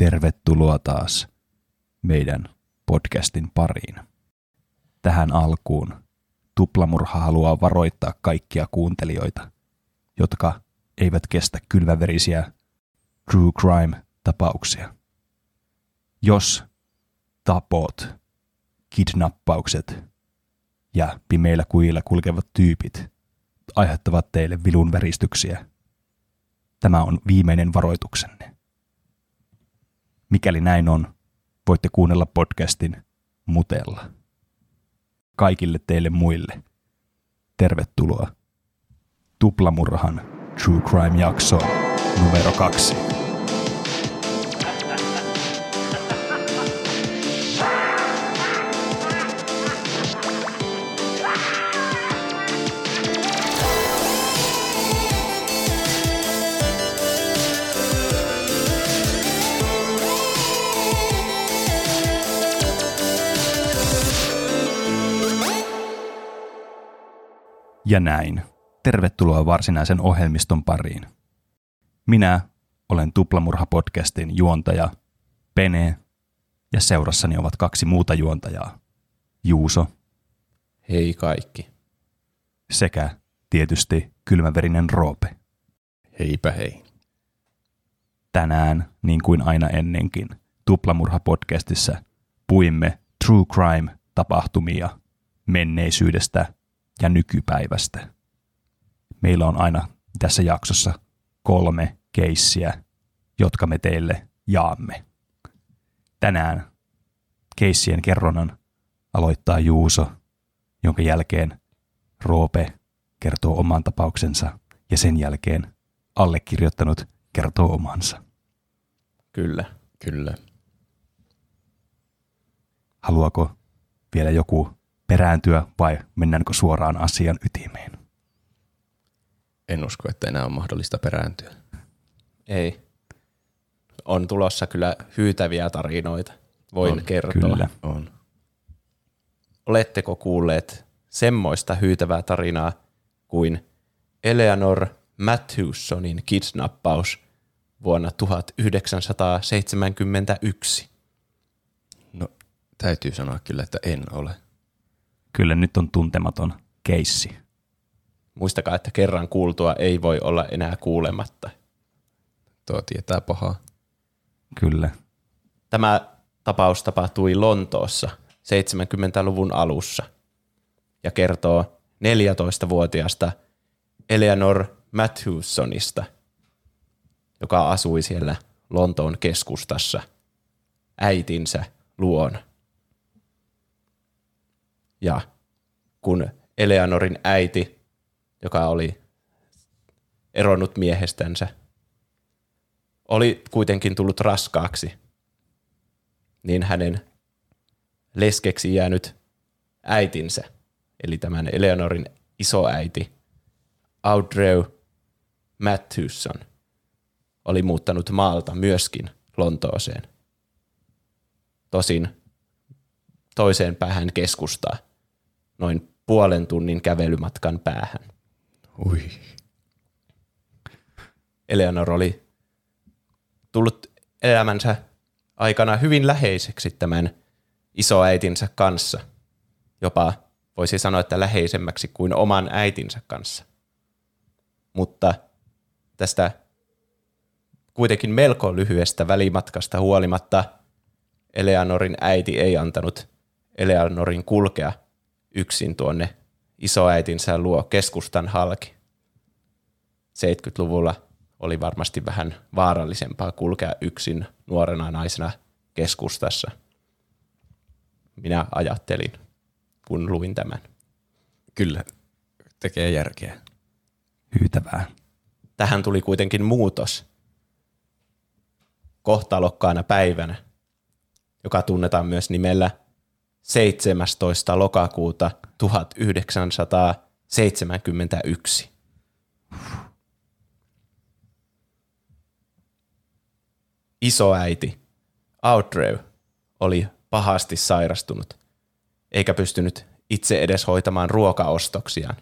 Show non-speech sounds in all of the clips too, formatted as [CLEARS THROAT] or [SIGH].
tervetuloa taas meidän podcastin pariin. Tähän alkuun Tuplamurha haluaa varoittaa kaikkia kuuntelijoita, jotka eivät kestä kylväverisiä true crime-tapauksia. Jos tapot, kidnappaukset ja pimeillä kujilla kulkevat tyypit aiheuttavat teille vilun väristyksiä, tämä on viimeinen varoituksenne. Mikäli näin on, voitte kuunnella podcastin mutella. Kaikille teille muille. Tervetuloa Tuplamurhan True Crime-jaksoon numero kaksi. Ja näin. Tervetuloa varsinaisen ohjelmiston pariin. Minä olen Tuplamurha-podcastin juontaja Pene ja seurassani ovat kaksi muuta juontajaa. Juuso. Hei kaikki. Sekä tietysti kylmäverinen Roope. Heipä hei. Tänään, niin kuin aina ennenkin, Tuplamurha-podcastissa puimme true crime-tapahtumia menneisyydestä ja nykypäivästä. Meillä on aina tässä jaksossa kolme keissiä, jotka me teille jaamme. Tänään keissien kerronnan aloittaa Juuso, jonka jälkeen Roope kertoo oman tapauksensa ja sen jälkeen allekirjoittanut kertoo omansa. Kyllä, kyllä. Haluaako vielä joku perääntyä vai mennäänkö suoraan asian ytimeen? En usko, että enää on mahdollista perääntyä. Ei. On tulossa kyllä hyytäviä tarinoita. Voin On, kertoa. kyllä. On. Oletteko kuulleet semmoista hyytävää tarinaa kuin Eleanor Matthewsonin kidnappaus vuonna 1971? No, täytyy sanoa kyllä, että en ole. Kyllä nyt on tuntematon keissi. Muistakaa, että kerran kuultua ei voi olla enää kuulematta. Tuo tietää pahaa. Kyllä. Tämä tapaus tapahtui Lontoossa 70-luvun alussa ja kertoo 14-vuotiaasta Eleanor Matthewsonista, joka asui siellä Lontoon keskustassa äitinsä luona. Ja kun Eleanorin äiti, joka oli eronnut miehestänsä, oli kuitenkin tullut raskaaksi, niin hänen leskeksi jäänyt äitinsä, eli tämän Eleanorin isoäiti, Audrey Matthewson, oli muuttanut maalta myöskin Lontooseen. Tosin toiseen päähän keskustaa, noin puolen tunnin kävelymatkan päähän. Ui. Eleanor oli tullut elämänsä aikana hyvin läheiseksi tämän isoäitinsä kanssa. Jopa voisi sanoa, että läheisemmäksi kuin oman äitinsä kanssa. Mutta tästä kuitenkin melko lyhyestä välimatkasta huolimatta Eleanorin äiti ei antanut Eleanorin kulkea yksin tuonne isoäitinsä luo keskustan halki. 70-luvulla oli varmasti vähän vaarallisempaa kulkea yksin nuorena naisena keskustassa. Minä ajattelin, kun luin tämän. Kyllä, tekee järkeä. Hyytävää. Tähän tuli kuitenkin muutos kohtalokkaana päivänä, joka tunnetaan myös nimellä 17. lokakuuta 1971. Isoäiti Audrey oli pahasti sairastunut, eikä pystynyt itse edes hoitamaan ruokaostoksiaan.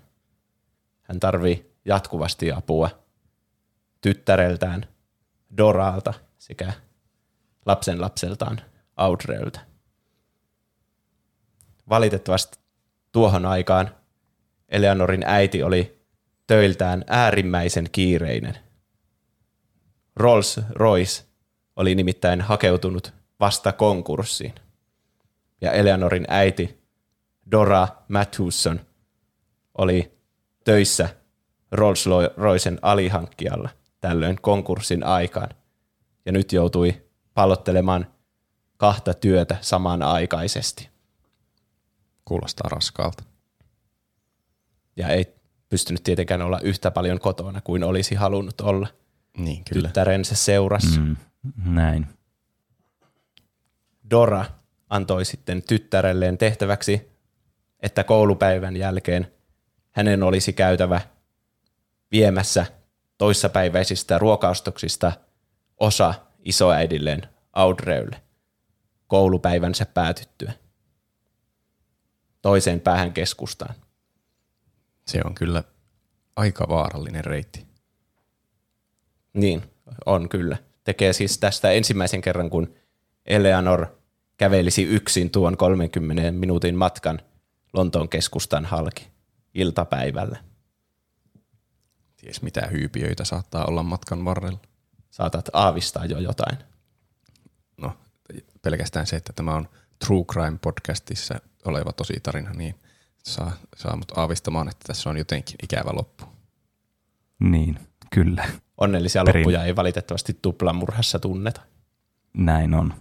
Hän tarvii jatkuvasti apua tyttäreltään Doraalta sekä lapsen lapseltaan Audreyltä. Valitettavasti tuohon aikaan Eleanorin äiti oli töiltään äärimmäisen kiireinen. Rolls Royce oli nimittäin hakeutunut vasta konkurssiin. Ja Eleanorin äiti Dora Matthewson oli töissä Rolls Roycen alihankkijalla tällöin konkurssin aikaan. Ja nyt joutui pallottelemaan kahta työtä samanaikaisesti. Kuulostaa raskaalta. Ja ei pystynyt tietenkään olla yhtä paljon kotona kuin olisi halunnut olla Niin, kyllä. tyttärensä seurassa. Mm, näin. Dora antoi sitten tyttärelleen tehtäväksi, että koulupäivän jälkeen hänen olisi käytävä viemässä toissapäiväisistä ruokaostoksista osa isoäidilleen Audreylle koulupäivänsä päätyttyä toiseen päähän keskustaan. Se on kyllä aika vaarallinen reitti. Niin, on kyllä. Tekee siis tästä ensimmäisen kerran, kun Eleanor kävelisi yksin tuon 30 minuutin matkan Lontoon keskustan halki iltapäivällä. Ties mitä hyypiöitä saattaa olla matkan varrella. Saatat aavistaa jo jotain. No, pelkästään se, että tämä on True Crime podcastissa oleva tosi tarina, niin saa, saa mut aavistamaan, että tässä on jotenkin ikävä loppu. Niin, kyllä. Onnellisia Perin- loppuja ei valitettavasti tuplamurhassa tunneta. Näin on.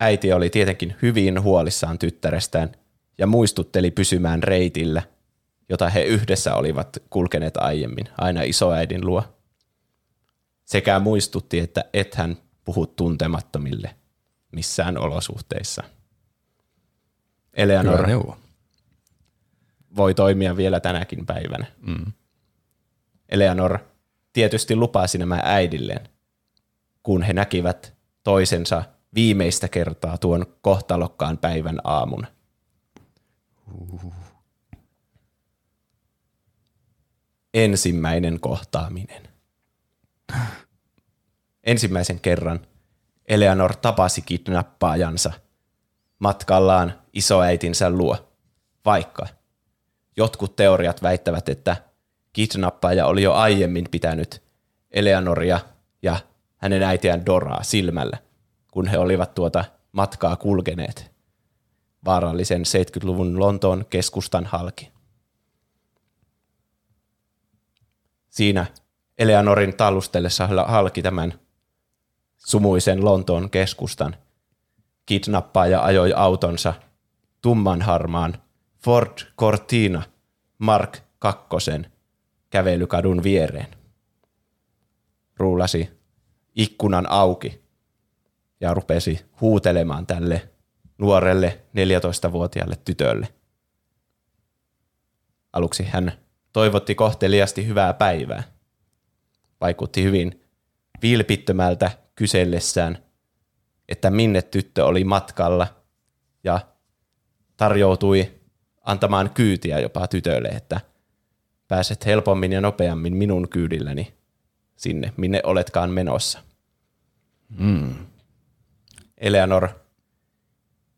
Äiti oli tietenkin hyvin huolissaan tyttärestään ja muistutteli pysymään reitillä, jota he yhdessä olivat kulkeneet aiemmin, aina isoäidin luo. Sekä muistutti, että et hän puhu tuntemattomille missään olosuhteissa. Eleanor Hyvä neuvo. voi toimia vielä tänäkin päivänä. Mm. Eleanor tietysti lupasi nämä äidilleen, kun he näkivät toisensa viimeistä kertaa tuon kohtalokkaan päivän aamun. Ensimmäinen kohtaaminen. Ensimmäisen kerran Eleanor tapasi kidnappaajansa matkallaan isoäitinsä luo, vaikka jotkut teoriat väittävät, että kidnappaaja oli jo aiemmin pitänyt Eleanoria ja hänen äitiään Doraa silmällä, kun he olivat tuota matkaa kulkeneet vaarallisen 70-luvun Lontoon keskustan halki. Siinä Eleanorin tallustellessa halki tämän sumuisen Lontoon keskustan kidnappaaja ajoi autonsa tummanharmaan Ford Cortina Mark kakkosen kävelykadun viereen. Ruulasi ikkunan auki ja rupesi huutelemaan tälle nuorelle 14-vuotiaalle tytölle. Aluksi hän toivotti kohteliasti hyvää päivää. Vaikutti hyvin vilpittömältä kysellessään, että minne tyttö oli matkalla ja tarjoutui antamaan kyytiä jopa tytölle, että pääset helpommin ja nopeammin minun kyydilläni sinne, minne oletkaan menossa. Mm. Eleanor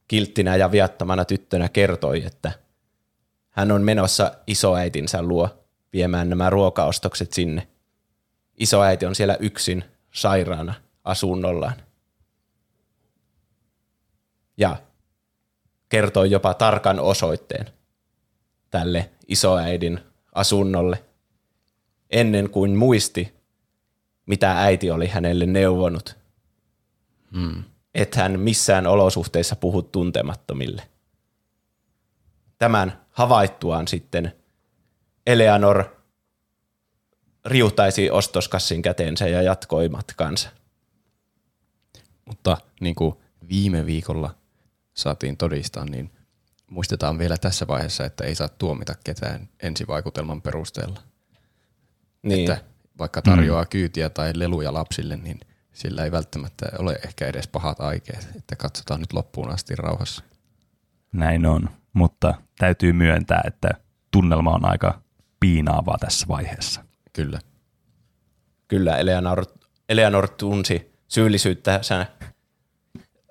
kilttinä ja viattomana tyttönä kertoi, että hän on menossa isoäitinsä luo viemään nämä ruokaostokset sinne. Isoäiti on siellä yksin sairaana asunnollaan. Ja kertoi jopa tarkan osoitteen tälle isoäidin asunnolle ennen kuin muisti, mitä äiti oli hänelle neuvonut. Mm. että hän missään olosuhteissa puhu tuntemattomille. Tämän havaittuaan sitten Eleanor riutaisi ostoskassin käteensä ja jatkoi matkansa. Mutta niin kuin viime viikolla saatiin todistaa, niin muistetaan vielä tässä vaiheessa, että ei saa tuomita ketään ensivaikutelman perusteella. Niin, Että vaikka tarjoaa kyytiä tai leluja lapsille, niin sillä ei välttämättä ole ehkä edes pahat aikeet, että katsotaan nyt loppuun asti rauhassa. Näin on, mutta täytyy myöntää, että tunnelma on aika piinaavaa tässä vaiheessa. Kyllä. kyllä Eleanor, Eleanor tunsi syyllisyyttä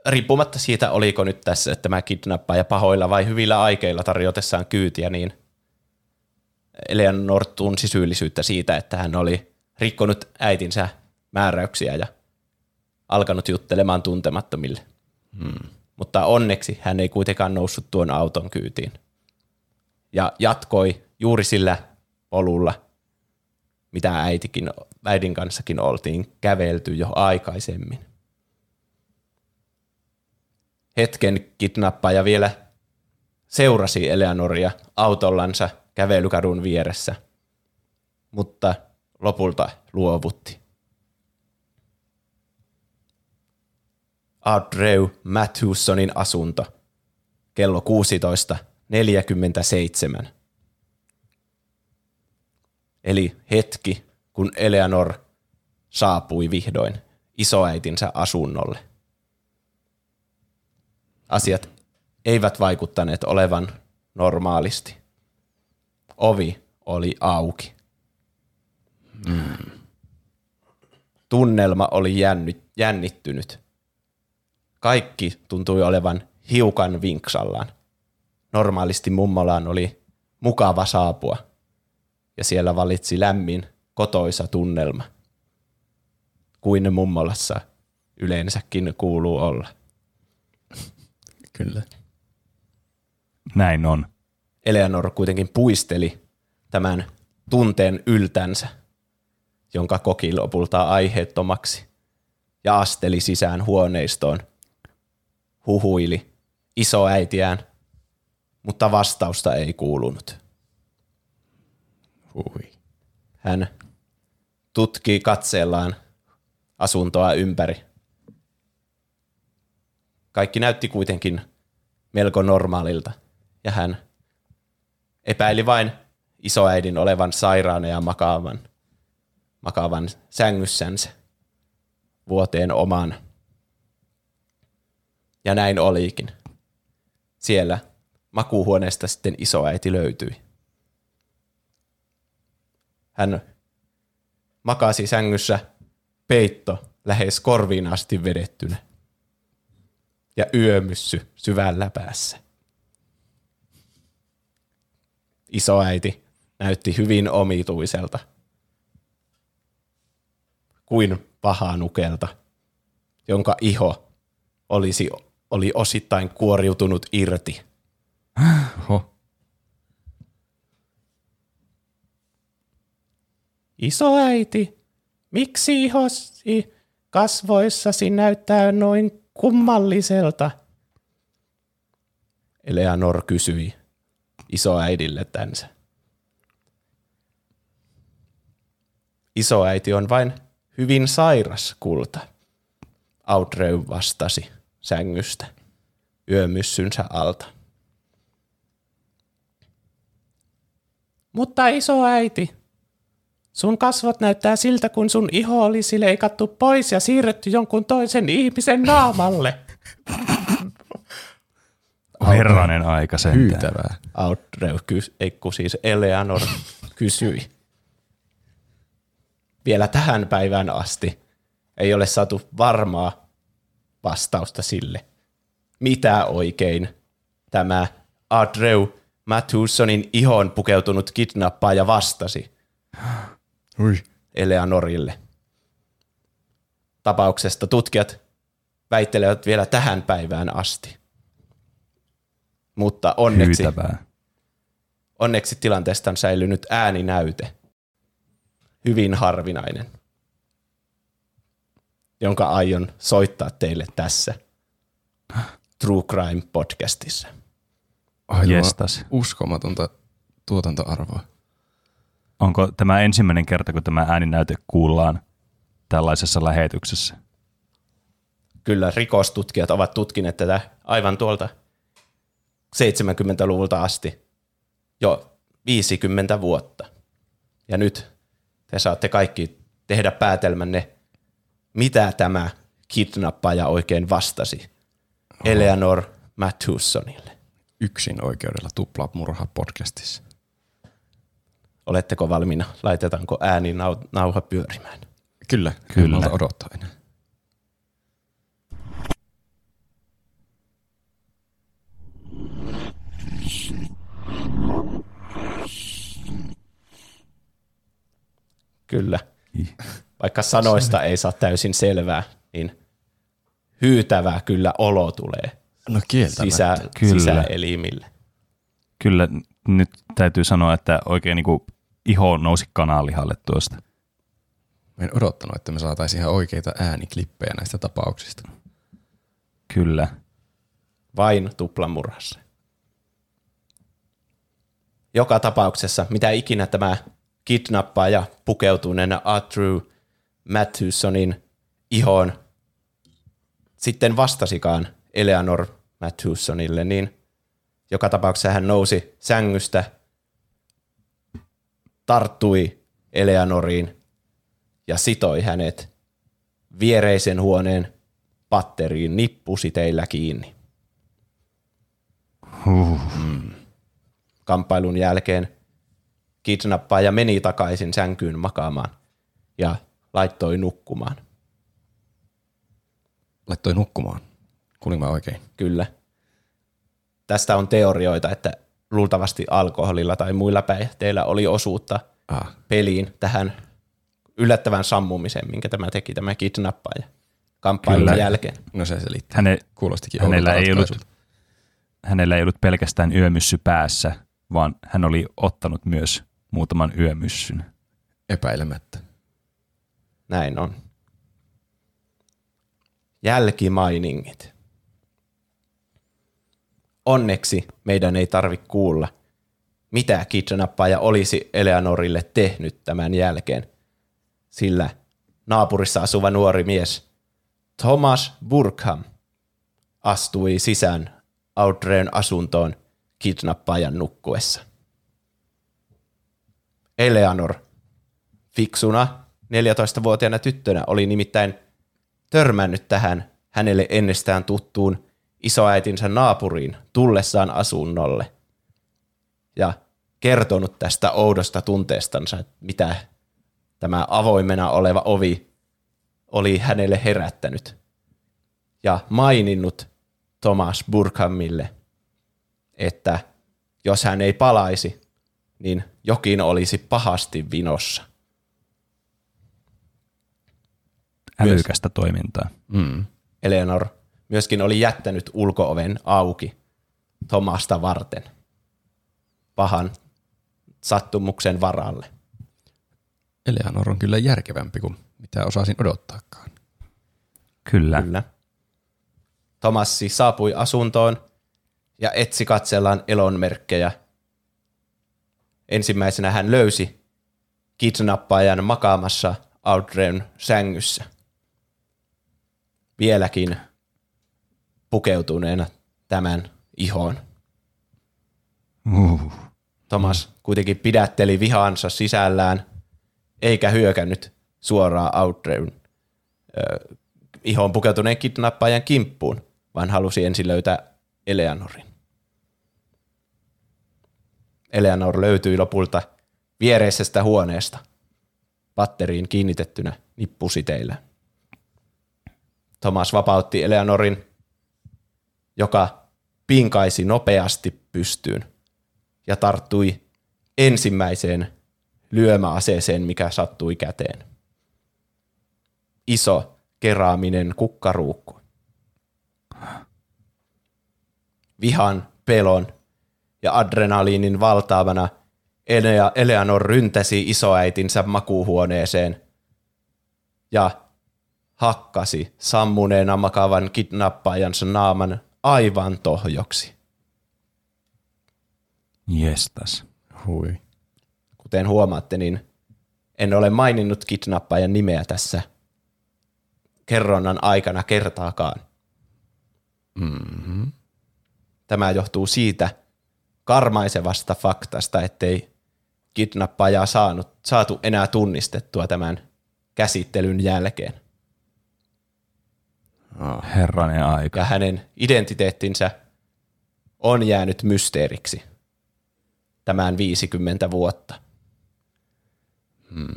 riippumatta siitä, oliko nyt tässä tämä kidnappaaja pahoilla vai hyvillä aikeilla tarjotessaan kyytiä, niin Eleanor tunsi syyllisyyttä siitä, että hän oli rikkonut äitinsä määräyksiä ja alkanut juttelemaan tuntemattomille. Hmm. Mutta onneksi hän ei kuitenkaan noussut tuon auton kyytiin. Ja jatkoi juuri sillä polulla, mitä äitikin, äidin kanssakin oltiin kävelty jo aikaisemmin. Hetken kidnappaaja vielä seurasi Eleanoria autollansa kävelykadun vieressä, mutta lopulta luovutti. Audrey Matthewsonin asunto. Kello 16.47. Eli hetki, kun Eleanor saapui vihdoin isoäitinsä asunnolle. Asiat eivät vaikuttaneet olevan normaalisti. Ovi oli auki. Mm. Tunnelma oli jännittynyt. Kaikki tuntui olevan hiukan vinksallaan. Normaalisti mummolaan oli mukava saapua, ja siellä valitsi lämmin, kotoisa tunnelma, kuin mummolassa yleensäkin kuuluu olla. Kyllä. Näin on. Eleanor kuitenkin puisteli tämän tunteen yltänsä, jonka koki lopulta aiheettomaksi, ja asteli sisään huoneistoon – huhuili isoäitiään, mutta vastausta ei kuulunut. Hui. Hän tutkii katseellaan asuntoa ympäri. Kaikki näytti kuitenkin melko normaalilta, ja hän epäili vain isoäidin olevan sairaana ja makaavan, makaavan sängyssänsä vuoteen oman ja näin olikin. Siellä makuuhuoneesta sitten isoäiti löytyi. Hän makasi sängyssä peitto lähes korviin asti vedettynä ja yömyssy syvällä päässä. Isoäiti näytti hyvin omituiselta, kuin pahanukelta, jonka iho olisi oli osittain kuoriutunut irti. Oho. Isoäiti, miksi ihosi kasvoissasi näyttää noin kummalliselta? Eleanor kysyi isoäidille tänsä. Isoäiti on vain hyvin sairas kulta, Audrey vastasi sängystä yömyssynsä alta. Mutta iso äiti, sun kasvot näyttää siltä, kun sun iho olisi leikattu pois ja siirretty jonkun toisen ihmisen naamalle. Herranen aika sentään. Hyytävää. Audrey, ei kun siis Eleanor kysyi. Vielä tähän päivään asti ei ole saatu varmaa vastausta sille, mitä oikein tämä Adreu Matthewsonin ihon pukeutunut kidnappaaja vastasi Ui. Eleanorille. Tapauksesta tutkijat väittelevät vielä tähän päivään asti. Mutta onneksi, Hyytävää. onneksi tilanteesta on säilynyt ääninäyte. Hyvin harvinainen jonka aion soittaa teille tässä True Crime podcastissa. Aivan Jestas. uskomatonta tuotantoarvoa. Onko tämä ensimmäinen kerta, kun tämä ääninäyte kuullaan tällaisessa lähetyksessä? Kyllä rikostutkijat ovat tutkineet tätä aivan tuolta 70-luvulta asti jo 50 vuotta. Ja nyt te saatte kaikki tehdä päätelmänne mitä tämä kidnappaaja oikein vastasi Eleanor Matthewsonille. Yksin oikeudella tupla murha podcastissa. Oletteko valmiina? Laitetaanko ääni nauha pyörimään? Kyllä, kyllä. En odottaa enää. Kyllä. Vaikka sanoista ei saa täysin selvää, niin hyytävää kyllä olo tulee no sisä, kyllä. sisäelimille. Kyllä, nyt täytyy sanoa, että oikein niin iho nousi kananlihalle tuosta. Mä en odottanut, että me saataisiin ihan oikeita ääniklippejä näistä tapauksista. Kyllä. Vain tuplamurhassa. Joka tapauksessa, mitä ikinä tämä kidnappaaja pukeutuneena Andrew Matthewsonin ihoon sitten vastasikaan Eleanor Matthewsonille, niin joka tapauksessa hän nousi sängystä, tarttui Eleanoriin ja sitoi hänet viereisen huoneen patteriin nippusiteillä kiinni. Huh. Kamppailun jälkeen kidnappaaja meni takaisin sänkyyn makaamaan ja laittoi nukkumaan. Laittoi nukkumaan. Kuulin mä oikein. Kyllä. Tästä on teorioita, että luultavasti alkoholilla tai muilla päihteillä oli osuutta Ah, peliin tähän yllättävän sammumiseen, minkä tämä teki tämä kidnappaaja kamppailun Kyllä. jälkeen. no se selittää. Häne, Kuulostikin hänellä, ei ollut, hänellä ei ollut pelkästään yömyssy päässä, vaan hän oli ottanut myös muutaman yömyssyn. Epäilemättä. Näin on. Jälkimainingit. Onneksi meidän ei tarvi kuulla, mitä kidnappaaja olisi Eleanorille tehnyt tämän jälkeen, sillä naapurissa asuva nuori mies Thomas Burkham astui sisään Audreen asuntoon kidnappaajan nukkuessa. Eleanor Fiksuna 14-vuotiaana tyttönä oli nimittäin törmännyt tähän hänelle ennestään tuttuun isoäitinsä naapuriin tullessaan asunnolle ja kertonut tästä oudosta tunteestansa, että mitä tämä avoimena oleva ovi oli hänelle herättänyt ja maininnut Thomas Burkhamille, että jos hän ei palaisi, niin jokin olisi pahasti vinossa. Älykästä toimintaa. Mm. Eleanor myöskin oli jättänyt ulkooven auki Tomasta varten pahan sattumuksen varalle. Eleanor on kyllä järkevämpi kuin mitä osasin odottaakaan. Kyllä. Kyllä. Tomassi saapui asuntoon ja etsi katsellaan elonmerkkejä. Ensimmäisenä hän löysi kidnappaajan makaamassa Audreyn sängyssä. Vieläkin pukeutuneena tämän ihoon. Uh. Thomas kuitenkin pidätteli vihaansa sisällään, eikä hyökännyt suoraan Audreyn ö, ihoon pukeutuneen kidnappaajan kimppuun, vaan halusi ensin löytää Eleanorin. Eleanor löytyi lopulta viereisestä huoneesta, patteriin kiinnitettynä nippusiteillä. Thomas vapautti Eleanorin, joka pinkaisi nopeasti pystyyn ja tarttui ensimmäiseen lyömäaseeseen, mikä sattui käteen. Iso keraaminen kukkaruukku. Vihan, pelon ja adrenaliinin valtaavana Elea- Eleanor ryntäsi isoäitinsä makuuhuoneeseen ja hakkasi sammuneena makavan kidnappaajansa naaman aivan tohjoksi. Jestas. Hui. Kuten huomaatte, niin en ole maininnut kidnappaajan nimeä tässä kerronnan aikana kertaakaan. Mm-hmm. Tämä johtuu siitä karmaisevasta faktasta, ettei kidnappaajaa saanut, saatu enää tunnistettua tämän käsittelyn jälkeen. Ah. Herranen aika. Ja hänen identiteettinsä on jäänyt mysteeriksi tämän 50 vuotta. Hmm.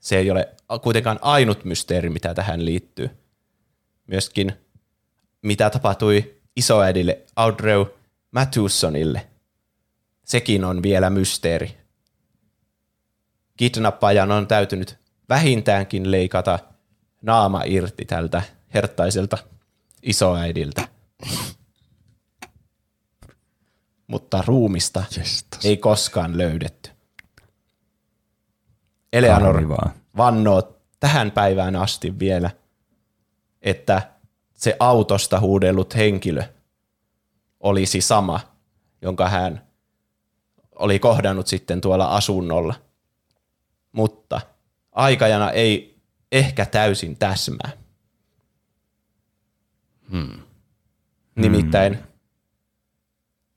Se ei ole kuitenkaan ainut mysteeri, mitä tähän liittyy. Myöskin mitä tapahtui isoäidille Audrey Matthewsonille. Sekin on vielä mysteeri. kidnappajan on täytynyt vähintäänkin leikata naama irti tältä herttaiselta isoäidiltä. Mutta ruumista Jestas. ei koskaan löydetty. Eleanor vannoo tähän päivään asti vielä, että se autosta huudellut henkilö olisi sama, jonka hän oli kohdannut sitten tuolla asunnolla. Mutta aikajana ei ehkä täysin täsmää. Hmm. Nimittäin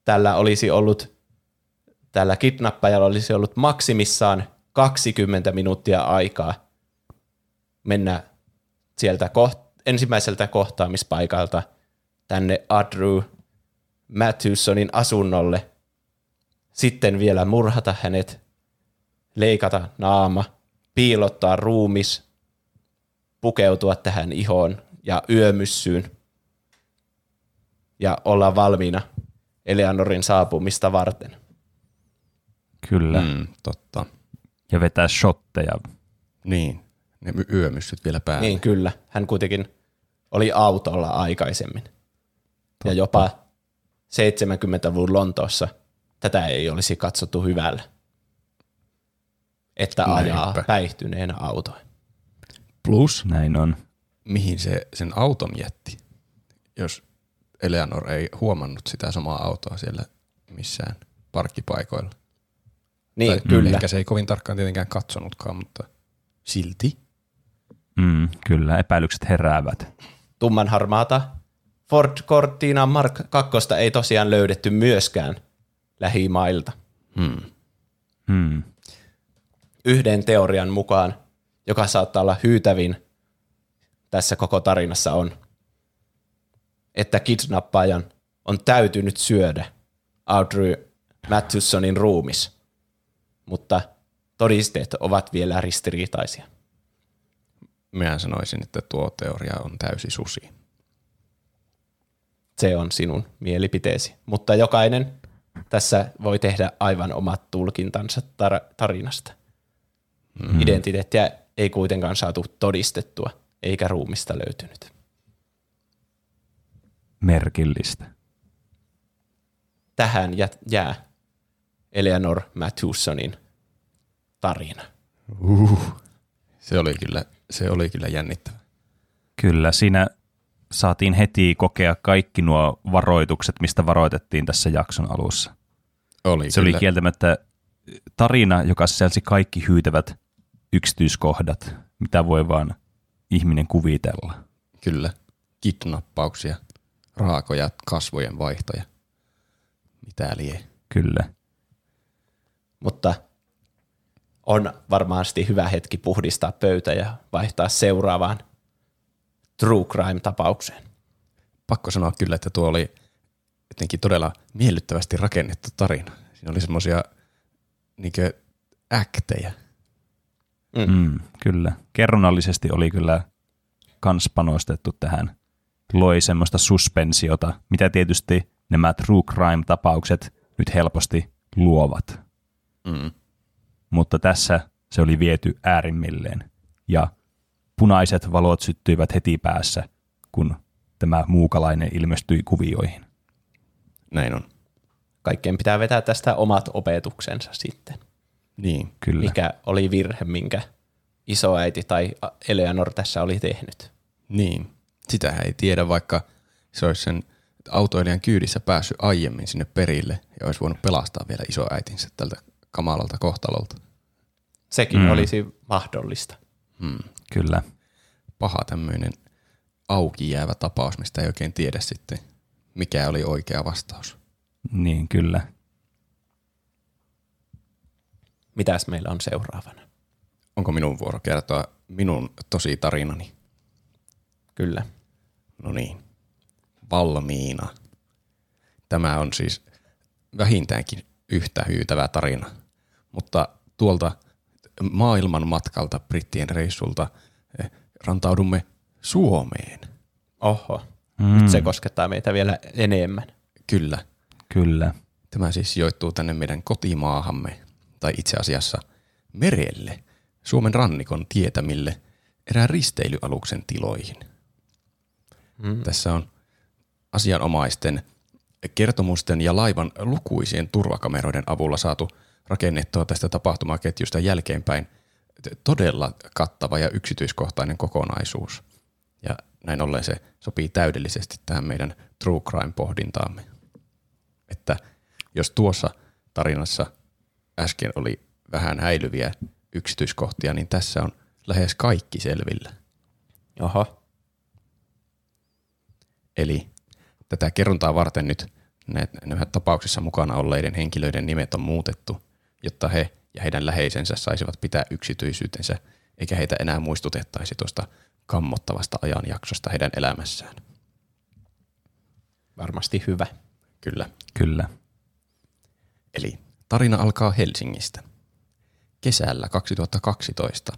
tällä olisi ollut, tällä kidnappajalla olisi ollut maksimissaan 20 minuuttia aikaa mennä sieltä koht- ensimmäiseltä kohtaamispaikalta tänne Andrew Matthewsonin asunnolle, sitten vielä murhata hänet, leikata naama, piilottaa ruumis, pukeutua tähän ihoon ja yömyssyyn ja olla valmiina Eleanorin saapumista varten. Kyllä. Mm. Totta. Ja vetää shotteja. Niin, ne my- yömyssyt vielä päälle. Niin kyllä, hän kuitenkin oli autolla aikaisemmin. Ja jopa 70-luvun Lontoossa tätä ei olisi katsottu hyvällä, että ajaa Näinpä. päihtyneenä autoa. Plus, Näin on. mihin se sen auton jätti, jos Eleanor ei huomannut sitä samaa autoa siellä missään parkkipaikoilla. Niin, Tai kyllä. Ehkä se ei kovin tarkkaan tietenkään katsonutkaan, mutta silti. Mm, kyllä, epäilykset heräävät. Tumman harmaata Ford Cortina Mark 2 ei tosiaan löydetty myöskään lähimailta. Hmm. Mm. Yhden teorian mukaan, joka saattaa olla hyytävin tässä koko tarinassa on, että kidnappajan on täytynyt syödä Audrey Matthewsonin ruumis, mutta todisteet ovat vielä ristiriitaisia. Minä sanoisin, että tuo teoria on täysi susi. Se on sinun mielipiteesi, mutta jokainen tässä voi tehdä aivan omat tulkintansa tar- tarinasta. Mm. Identiteettiä ei kuitenkaan saatu todistettua, eikä ruumista löytynyt. Merkillistä. Tähän jä- jää Eleanor Matthewsonin tarina. Se oli kyllä, se oli kyllä jännittävä. Kyllä, siinä saatiin heti kokea kaikki nuo varoitukset, mistä varoitettiin tässä jakson alussa. Oli Se kyllä. oli kieltämättä tarina, joka sisälsi kaikki hyytävät yksityiskohdat, mitä voi vaan ihminen kuvitella. Kyllä. Kidnappauksia, raakoja, kasvojen vaihtoja. Mitä lie. Kyllä. Mutta on varmasti hyvä hetki puhdistaa pöytä ja vaihtaa seuraavaan true crime-tapaukseen. Pakko sanoa kyllä, että tuo oli jotenkin todella miellyttävästi rakennettu tarina. Siinä oli semmoisia niinkö äktejä. Mm. Mm, kyllä. Kerronnallisesti oli kyllä kans panostettu tähän. Loi semmoista suspensiota, mitä tietysti nämä true crime-tapaukset nyt helposti luovat. Mm. Mutta tässä se oli viety äärimmilleen. Ja punaiset valot syttyivät heti päässä, kun tämä muukalainen ilmestyi kuvioihin. Näin on. Kaikkien pitää vetää tästä omat opetuksensa sitten. Niin. Kyllä. Mikä oli virhe, minkä isoäiti tai Eleanor tässä oli tehnyt. Niin. Sitähän ei tiedä, vaikka se olisi sen autoilijan kyydissä päässyt aiemmin sinne perille ja olisi voinut pelastaa vielä isoäitinsä tältä kamalalta kohtalolta. Sekin Mm. mm. olisi mahdollista. Hmm. Kyllä. Paha tämmöinen auki jäävä tapaus, mistä ei oikein tiedä sitten, mikä oli oikea vastaus. Niin, kyllä. Mitäs meillä on seuraavana? Onko minun vuoro kertoa minun tosi tarinani? Kyllä. No niin. Valmiina. Tämä on siis vähintäänkin yhtä hyytävä tarina. Mutta tuolta maailman matkalta brittien reissulta eh, rantaudumme Suomeen. Oho. Mm, Nyt se koskettaa meitä vielä enemmän. Kyllä. Kyllä. Tämä siis sijoittuu tänne meidän kotimaahamme, tai itse asiassa merelle, Suomen rannikon tietämille, erään risteilyaluksen tiloihin. Mm. Tässä on asianomaisten kertomusten ja laivan lukuisien turvakameroiden avulla saatu rakennettua tästä tapahtumaketjusta jälkeenpäin todella kattava ja yksityiskohtainen kokonaisuus. Ja näin ollen se sopii täydellisesti tähän meidän true crime-pohdintaamme. Että jos tuossa tarinassa äsken oli vähän häilyviä yksityiskohtia, niin tässä on lähes kaikki selvillä. Oho. Eli tätä kerrontaa varten nyt nämä tapauksissa mukana olleiden henkilöiden nimet on muutettu, jotta he ja heidän läheisensä saisivat pitää yksityisyytensä, eikä heitä enää muistutettaisi tuosta kammottavasta ajanjaksosta heidän elämässään. Varmasti hyvä. Kyllä. Kyllä. Eli tarina alkaa Helsingistä. Kesällä 2012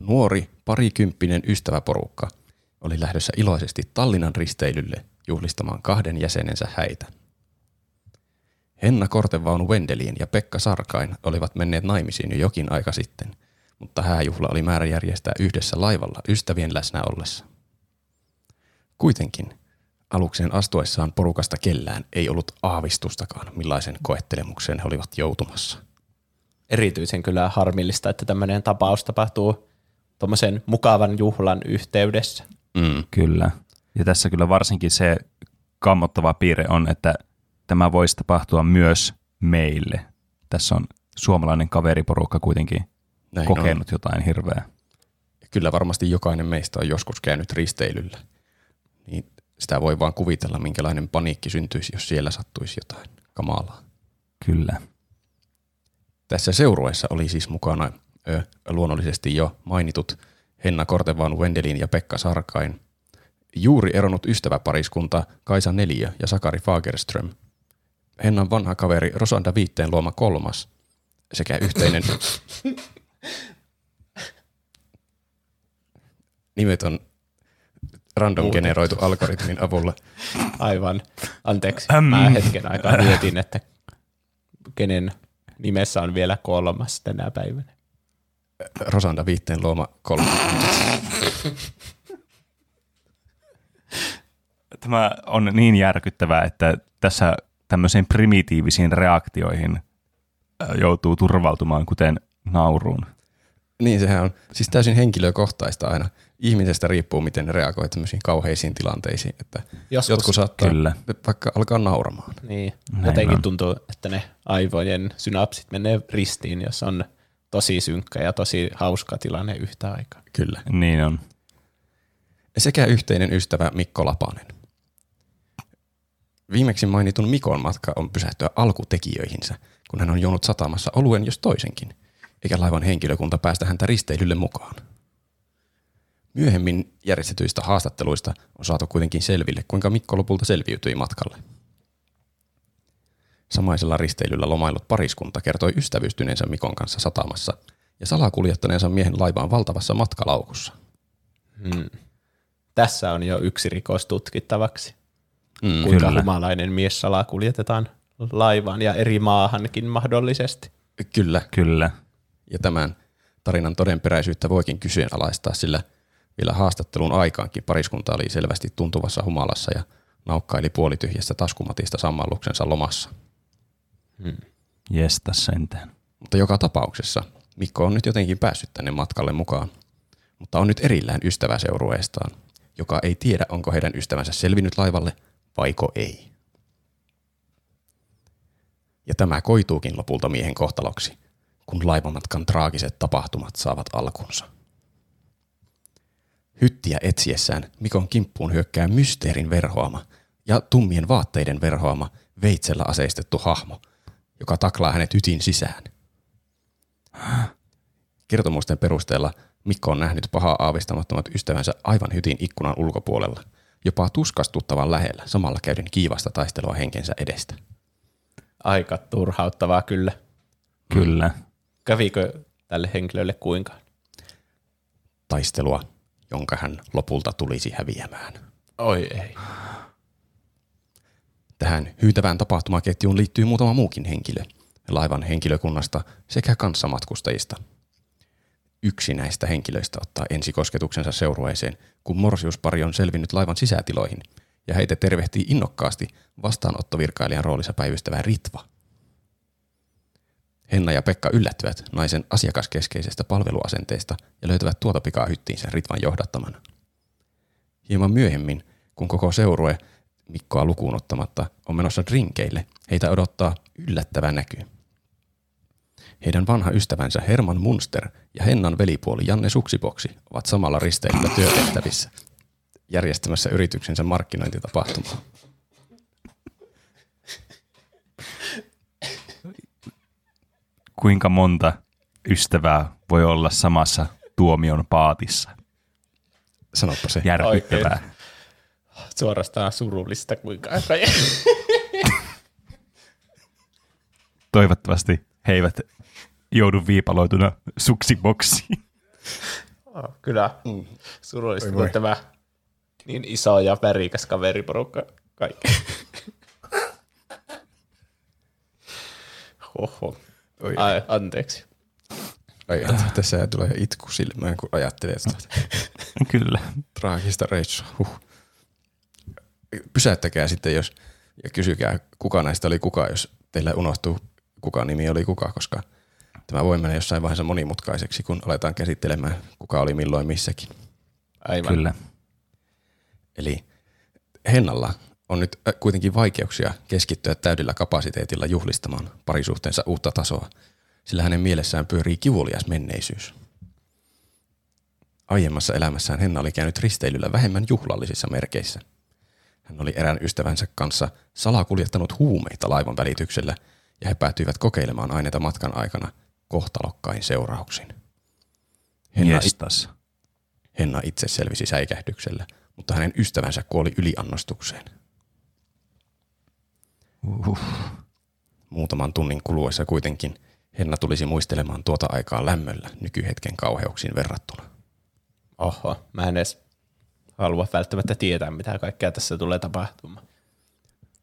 nuori parikymppinen ystäväporukka oli lähdössä iloisesti Tallinnan risteilylle juhlistamaan kahden jäsenensä häitä. Henna Kortevaunu Wendelin ja Pekka Sarkain olivat menneet naimisiin jo jokin aika sitten, mutta hääjuhla oli määrä järjestää yhdessä laivalla ystävien läsnä ollessa. Kuitenkin alukseen astuessaan porukasta kellään ei ollut aavistustakaan, millaisen koettelemukseen he olivat joutumassa. Erityisen kyllä harmillista, että tämmöinen tapaus tapahtuu tuommoisen mukavan juhlan yhteydessä. Mm. Kyllä. Ja tässä kyllä varsinkin se kammottava piirre on, että tämä voisi tapahtua myös meille. Tässä on suomalainen kaveriporukka kuitenkin Näin kokenut on. jotain hirveää. Kyllä varmasti jokainen meistä on joskus käynyt risteilyllä. Niin sitä voi vaan kuvitella, minkälainen paniikki syntyisi, jos siellä sattuisi jotain kamalaa. Kyllä. Tässä seurueessa oli siis mukana ö, luonnollisesti jo mainitut Henna Kortevan Wendelin ja Pekka Sarkain, juuri eronnut ystäväpariskunta Kaisa Neliö ja Sakari Fagerström, Hennan vanha kaveri Rosanda Viitteen luoma kolmas sekä yhteinen [LAUGHS] nimet on random generoitu algoritmin avulla. Aivan. Anteeksi. Ähm. Mä hetken aikaa mietin, että kenen nimessä on vielä kolmas tänä päivänä. Rosanda Viitteen luoma kolmas. Tämä on niin järkyttävää, että tässä tämmöisiin primitiivisiin reaktioihin joutuu turvautumaan, kuten nauruun. Niin, sehän on siis täysin henkilökohtaista aina. Ihmisestä riippuu, miten ne reagoi tämmöisiin kauheisiin tilanteisiin. Että Joskus, jotkut saattaa kyllä. vaikka alkaa nauramaan. Niin, Näin jotenkin on. tuntuu, että ne aivojen synapsit menee ristiin, jos on tosi synkkä ja tosi hauska tilanne yhtä aikaa. Kyllä. Niin on. Sekä yhteinen ystävä Mikko Lapanen. Viimeksi mainitun Mikon matka on pysähtyä alkutekijöihinsä, kun hän on juonut satamassa oluen jos toisenkin, eikä laivan henkilökunta päästä häntä risteilylle mukaan. Myöhemmin järjestetyistä haastatteluista on saatu kuitenkin selville, kuinka Mikko lopulta selviytyi matkalle. Samaisella risteilyllä lomailut pariskunta kertoi ystävystyneensä Mikon kanssa satamassa ja salakuljettaneensa miehen laivaan valtavassa matkalaukussa. Hmm. Tässä on jo yksi rikos tutkittavaksi. Mm, kuinka kyllä. humalainen mies salakuljetetaan laivaan ja eri maahankin mahdollisesti. Kyllä. Kyllä. Ja tämän tarinan todenperäisyyttä voikin kyseenalaistaa, sillä vielä haastattelun aikaankin pariskunta oli selvästi tuntuvassa humalassa ja naukkaili puolityhjästä taskumatista sammalluksensa lomassa. Hmm. Jesta sentään. Mutta joka tapauksessa Mikko on nyt jotenkin päässyt tänne matkalle mukaan, mutta on nyt erillään ystäväseurueestaan, joka ei tiedä, onko heidän ystävänsä selvinnyt laivalle vaiko ei. Ja tämä koituukin lopulta miehen kohtaloksi, kun laivamatkan traagiset tapahtumat saavat alkunsa. Hyttiä etsiessään Mikon kimppuun hyökkää mysteerin verhoama ja tummien vaatteiden verhoama veitsellä aseistettu hahmo, joka taklaa hänet hytin sisään. Kertomusten perusteella Mikko on nähnyt pahaa aavistamattomat ystävänsä aivan hytin ikkunan ulkopuolella – jopa tuskastuttavan lähellä, samalla käyden kiivasta taistelua henkensä edestä. Aika turhauttavaa kyllä. Kyllä. Kävikö tälle henkilölle kuinka? Taistelua, jonka hän lopulta tulisi häviämään. Oi ei. Tähän hyytävään tapahtumaketjuun liittyy muutama muukin henkilö laivan henkilökunnasta sekä kanssamatkustajista, yksi näistä henkilöistä ottaa ensikosketuksensa seurueeseen, kun morsiuspari on selvinnyt laivan sisätiloihin, ja heitä tervehtii innokkaasti vastaanottovirkailijan roolissa päivystävä Ritva. Henna ja Pekka yllättyvät naisen asiakaskeskeisestä palveluasenteesta ja löytävät tuota pikaa hyttiinsä Ritvan johdattamana. Hieman myöhemmin, kun koko seurue Mikkoa lukuun ottamatta on menossa drinkeille, heitä odottaa yllättävä näky. Heidän vanha ystävänsä Herman Munster ja Hennan velipuoli Janne Suksiboksi ovat samalla risteilyllä työtehtävissä järjestämässä yrityksensä markkinointitapahtumaa. Kuinka monta ystävää voi olla samassa tuomion paatissa? Sanoppa se. Järkyttävää. Suorastaan surullista, kuinka Toivottavasti he eivät joudu viipaloituna suksiboksiin. Oh, kyllä. Mm. Surullista, kun tämä niin iso ja värikäs kaveriporukka kaikki. [LAUGHS] Oho. Oi. Ai, anteeksi. Ai, että tässä tulee itku silmään, kun ajattelee sitä [LAUGHS] Kyllä. traagista reissua. Huh. Pysäyttäkää sitten, jos, ja kysykää, kuka näistä oli kuka, jos teillä unohtuu, kuka nimi oli kuka, koska tämä voi mennä jossain vaiheessa monimutkaiseksi, kun aletaan käsittelemään, kuka oli milloin missäkin. Aivan. Kyllä. Eli Hennalla on nyt äh, kuitenkin vaikeuksia keskittyä täydellä kapasiteetilla juhlistamaan parisuhteensa uutta tasoa, sillä hänen mielessään pyörii kivulias menneisyys. Aiemmassa elämässään Henna oli käynyt risteilyllä vähemmän juhlallisissa merkeissä. Hän oli erään ystävänsä kanssa salakuljettanut huumeita laivan välityksellä ja he päätyivät kokeilemaan aineita matkan aikana kohtalokkain seurauksin. Henna, Jestas. Henna itse selvisi säikähdyksellä, mutta hänen ystävänsä kuoli yliannostukseen. Uhuh. Muutaman tunnin kuluessa kuitenkin Henna tulisi muistelemaan tuota aikaa lämmöllä nykyhetken kauheuksiin verrattuna. Oho, mä en edes halua välttämättä tietää, mitä kaikkea tässä tulee tapahtumaan.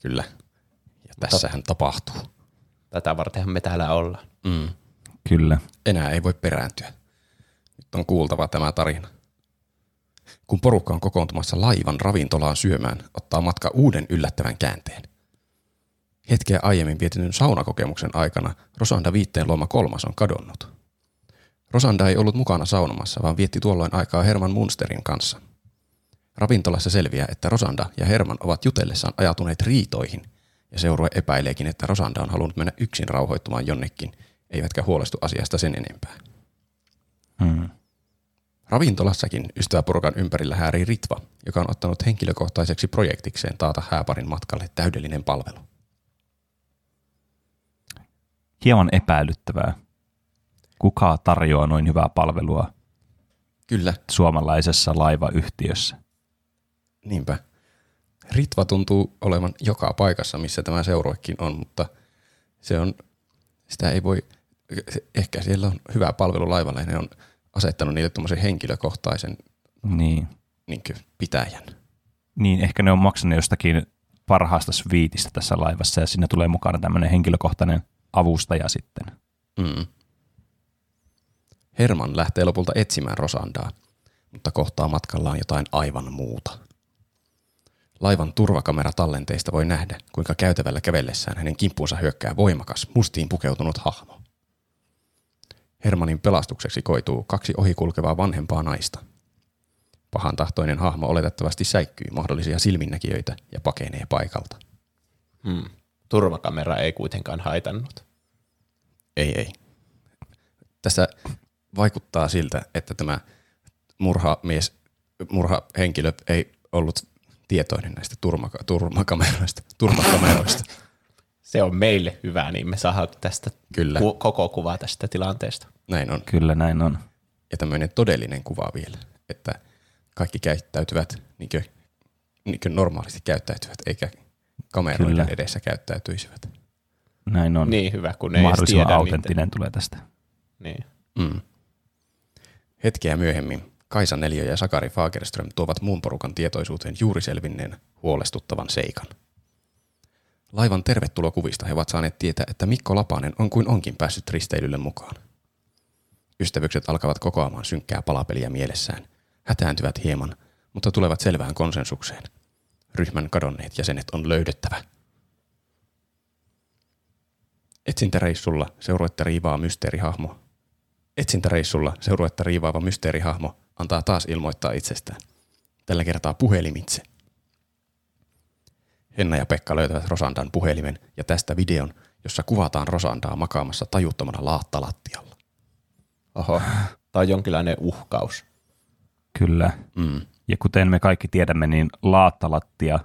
Kyllä. Ja tässähän tapahtuu. Tätä vartenhan me täällä ollaan. Mm. Kyllä. Enää ei voi perääntyä. Nyt on kuultava tämä tarina. Kun porukka on kokoontumassa laivan ravintolaan syömään, ottaa matka uuden yllättävän käänteen. Hetkeä aiemmin vietetyn saunakokemuksen aikana Rosanda Viitteen luoma kolmas on kadonnut. Rosanda ei ollut mukana saunomassa, vaan vietti tuolloin aikaa Herman Munsterin kanssa. Ravintolassa selviää, että Rosanda ja Herman ovat jutellessaan ajatuneet riitoihin, ja seurue epäileekin, että Rosanda on halunnut mennä yksin rauhoittumaan jonnekin, eivätkä huolestu asiasta sen enempää. Hmm. Ravintolassakin ystäväporukan ympärillä häärii Ritva, joka on ottanut henkilökohtaiseksi projektikseen taata hääparin matkalle täydellinen palvelu. Hieman epäilyttävää. Kuka tarjoaa noin hyvää palvelua Kyllä, suomalaisessa laivayhtiössä? niinpä. Ritva tuntuu olevan joka paikassa, missä tämä seuruekin on, mutta se on, sitä ei voi, ehkä siellä on hyvä palvelu laivalla ja ne on asettanut niille tuommoisen henkilökohtaisen Niin. niin pitäjän. niin, ehkä ne on maksanut jostakin parhaasta sviitistä tässä laivassa ja siinä tulee mukana tämmöinen henkilökohtainen avustaja sitten. Mm. Herman lähtee lopulta etsimään Rosandaa, mutta kohtaa matkallaan jotain aivan muuta. Laivan turvakameratallenteista voi nähdä, kuinka käytävällä kävellessään hänen kimppuunsa hyökkää voimakas, mustiin pukeutunut hahmo. Hermanin pelastukseksi koituu kaksi ohikulkevaa vanhempaa naista. Pahan tahtoinen hahmo oletettavasti säikkyy mahdollisia silminnäkijöitä ja pakenee paikalta. Hmm. Turvakamera ei kuitenkaan haitannut. Ei, ei. Tässä vaikuttaa siltä, että tämä murhamies, murhahenkilö ei ollut tietoinen näistä turmaka- turmakameroista. turmakameroista. [LAUGHS] Se on meille hyvä, niin me saadaan tästä Kyllä. ku- koko kuva tästä tilanteesta. Näin on. Kyllä näin on. Ja tämmöinen todellinen kuva vielä, että kaikki käyttäytyvät niin kuin, niin kuin normaalisti käyttäytyvät, eikä kameroiden Kyllä. edessä käyttäytyisivät. Näin on. Niin hyvä, kun ei edes Mahdollisimman tiedä, autenttinen tulee tästä. Miten. Niin. Mm. Hetkeä myöhemmin Kaisa Neliö ja Sakari Fagerström tuovat muun porukan tietoisuuteen juuri selvinneen huolestuttavan seikan. Laivan tervetulokuvista he ovat saaneet tietää, että Mikko Lapanen on kuin onkin päässyt risteilylle mukaan. Ystävykset alkavat kokoamaan synkkää palapeliä mielessään, hätääntyvät hieman, mutta tulevat selvään konsensukseen. Ryhmän kadonneet jäsenet on löydettävä. Etsintäreissulla seuruetta riivaa mysteerihahmo. Etsintäreissulla seuruetta riivaava mysteerihahmo antaa taas ilmoittaa itsestään. Tällä kertaa puhelimitse. Henna ja Pekka löytävät Rosandan puhelimen ja tästä videon, jossa kuvataan Rosandaa makaamassa tajuttomana laattalattialla. Oho, on jonkinlainen uhkaus. Kyllä. Mm. Ja kuten me kaikki tiedämme, niin laattalattia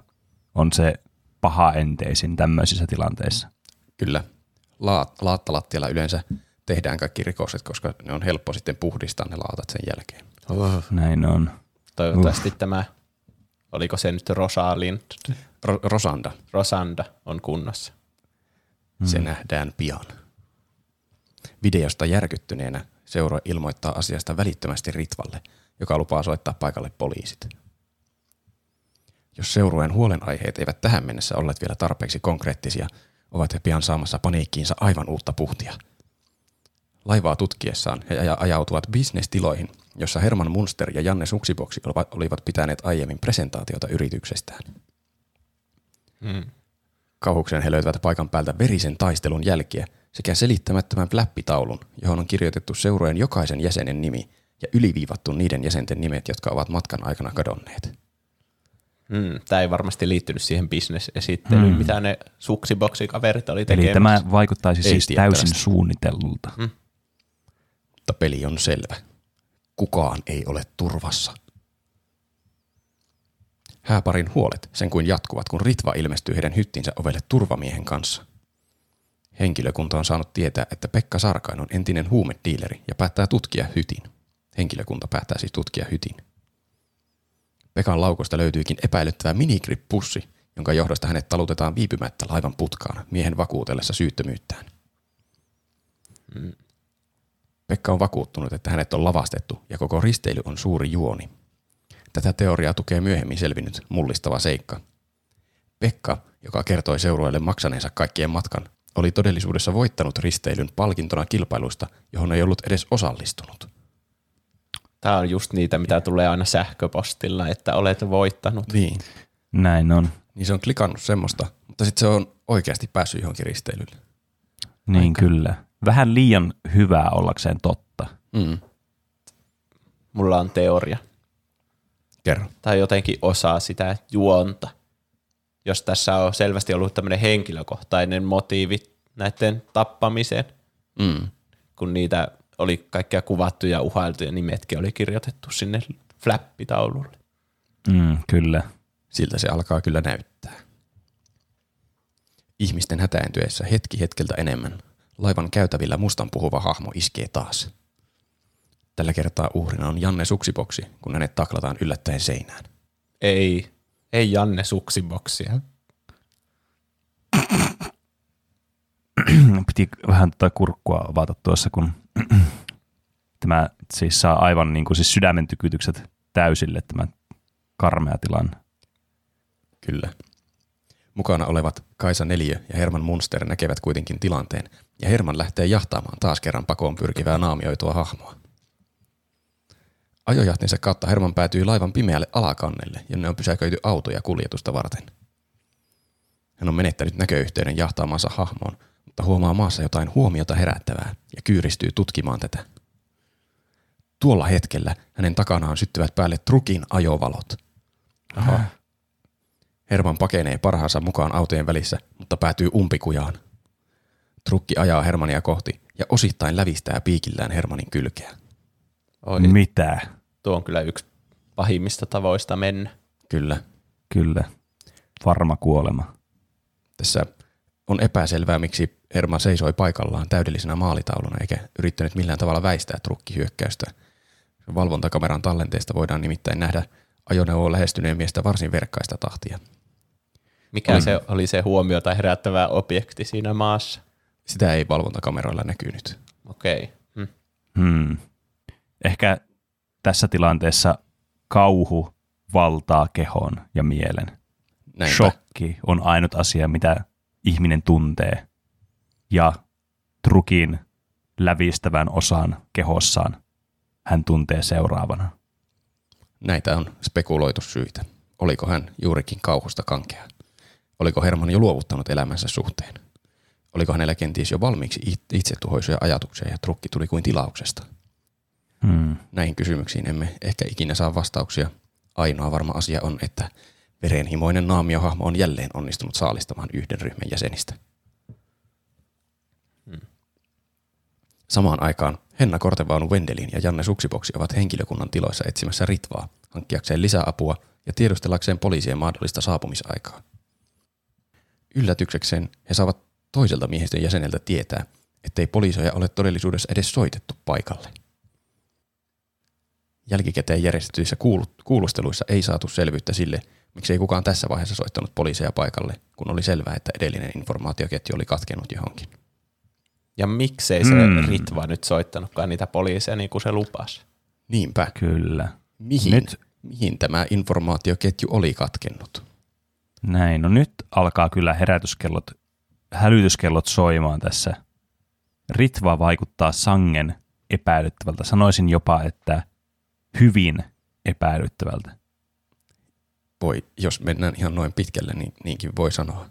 on se paha enteisin tämmöisissä tilanteissa. Kyllä. Laat, laattalattialla yleensä tehdään kaikki rikokset, koska ne on helppo sitten puhdistaa ne laatat sen jälkeen. Oh. Näin on. Toivottavasti tämä, oliko se nyt Rosalind, Ro- Rosanda, Rosanda on kunnossa. se nähdään pian. Videosta järkyttyneenä seura ilmoittaa asiasta välittömästi Ritvalle, joka lupaa soittaa paikalle poliisit. Jos seurueen huolenaiheet eivät tähän mennessä olleet vielä tarpeeksi konkreettisia, ovat he pian saamassa paniikkiinsa aivan uutta puhtia. Laivaa tutkiessaan he aja- ajautuvat bisnestiloihin, jossa Herman Munster ja Janne Suksiboksi olivat- pitäneet aiemmin presentaatiota yrityksestään. Mm. Kauhuksen he löytävät paikan päältä verisen taistelun jälkiä sekä selittämättömän flappitaulun, johon on kirjoitettu seurojen jokaisen jäsenen nimi ja yliviivattu niiden jäsenten nimet, jotka ovat matkan aikana kadonneet. Mm. Tämä ei varmasti liittynyt siihen bisnesesittelyyn, Mm. mitä ne suksiboksikaverit oli Eli tekemässä. tämä vaikuttaisi Ei siis täysin suunnitellulta. Mutta peli on selvä. Kukaan ei ole turvassa. Hääparin huolet sen kuin jatkuvat, kun Ritva ilmestyy heidän hyttinsä ovelle turvamiehen kanssa. Henkilökunta on saanut tietää, että Pekka Sarkain on entinen huumediileri ja päättää tutkia hytin. Henkilökunta päättää siis tutkia hytin. Pekan laukosta löytyykin epäilyttävä minigrip-pussi, jonka johdosta hänet talutetaan viipymättä laivan putkaan miehen vakuutellessa syyttömyyttään. Pekka on vakuuttunut, että hänet on lavastettu ja koko risteily on suuri juoni. Tätä teoriaa tukee myöhemmin selvinnyt mullistava seikka. Pekka, joka kertoi seurueelle maksaneensa kaikkien matkan, oli todellisuudessa voittanut risteilyn palkintona kilpailusta, johon ei ollut edes osallistunut. Tämä on just niitä, mitä tulee aina sähköpostilla, että olet voittanut. Niin. Näin on. Niin se on klikannut semmoista, mutta sitten se on oikeasti päässyt johonkin risteilylle. Niin Aika. kyllä. Vähän liian hyvää ollakseen totta. Mm. Mulla on teoria. Kerro. Tai jotenkin osaa sitä juonta. Jos tässä on selvästi ollut tämmöinen henkilökohtainen motiivi näiden tappamiseen, Mm. kun niitä oli kaikkia kuvattu ja uhailtu ja nimetkin oli kirjoitettu sinne flappitaululle. Mm, kyllä. Siltä se alkaa kyllä näyttää. Ihmisten hätääntyessä hetki hetkeltä enemmän laivan käytävillä mustan puhuva hahmo iskee taas. Tällä kertaa uhrina on Janne Suksiboksi, kun hänet taklataan yllättäen seinään. Ei, ei Janne suksiboksia. [COUGHS] Piti vähän tätä kurkkua avata tuossa, kun [CLEARS THROAT] tämä siis saa aivan niin kuin siis sydämen tykytykset täysille tämä karmea tilanne. Kyllä. Mukana olevat Kaisa Neliö ja Herman Munster näkevät kuitenkin tilanteen, ja Herman lähtee jahtaamaan taas kerran pakoon pyrkivää naamioitua hahmoa. Ajojahtinsa kautta Herman päätyy laivan pimeälle alakannelle, jonne on pysäköity autoja kuljetusta varten. Hän on menettänyt näköyhteyden jahtaamansa hahmoon, mutta huomaa maassa jotain huomiota herättävää ja kyyristyy tutkimaan tätä. Tuolla hetkellä hänen takanaan syttyvät päälle trukin ajovalot. Aha. Herman pakenee parhaansa mukaan autojen välissä, mutta päätyy umpikujaan. Trukki ajaa Hermania kohti ja osittain lävistää piikillään Hermanin kylkeä. Oi, Mitä? tuo on kyllä yksi pahimmista tavoista mennä. Kyllä. Kyllä. Varma kuolema. Tässä on epäselvää, miksi Herman seisoi paikallaan täydellisenä maalitauluna eikä yrittänyt millään tavalla väistää trukkihyökkäystä. Valvontakameran tallenteesta voidaan nimittäin nähdä ajoneuvoon lähestyneen miestä varsin verkkaista tahtia. Mikä Oli. se oli se huomiota herättävä objekti siinä maassa? Sitä ei valvontakameroilla näkynyt. Okei. Hmm. Hmm. Ehkä tässä tilanteessa kauhu valtaa kehon ja mielen. Näinpä. Shokki on ainut asia, mitä ihminen tuntee. Ja trukin lävistävän osan kehossaan hän tuntee seuraavana. Näitä on spekuloitu syitä. Oliko hän juurikin kauhusta kankea? Oliko Herman jo luovuttanut elämänsä suhteen? Oliko hänellä kenties jo valmiiksi itsetuhoisia ajatuksia ja trukki tuli kuin tilauksesta? Hmm. Näihin kysymyksiin emme ehkä ikinä saa vastauksia. Ainoa varma asia on, että verenhimoinen naamiohahmo on jälleen onnistunut saalistamaan yhden ryhmän jäsenistä. Samaan aikaan Henna Kortevaunu Wendelin ja Janne Suksiboksi ovat henkilökunnan tiloissa etsimässä Ritvaa, hankkiakseen lisäapua ja tiedustellakseen poliisien mahdollista saapumisaikaa. Yllätyksekseen he saavat toiselta miehistön jäseneltä tietää, ettei poliisoja ole todellisuudessa edes soitettu paikalle. Jälkikäteen järjestetyissä kuulusteluissa ei saatu selvyyttä sille, miksi ei kukaan tässä vaiheessa soittanut poliiseja paikalle, kun oli selvää, että edellinen informaatioketju oli katkennut johonkin. Ja miksei se mm. Ritva nyt soittanutkaan niitä poliiseja niin kuin se lupasi? Niinpä. Kyllä. Mihin, nyt. mihin tämä informaatioketju oli katkennut? Näin, no nyt alkaa kyllä herätyskellot, hälytyskellot soimaan tässä. Ritva vaikuttaa sangen epäilyttävältä. Sanoisin jopa, että hyvin epäilyttävältä. Voi, jos mennään ihan noin pitkälle, niin niinkin voi sanoa.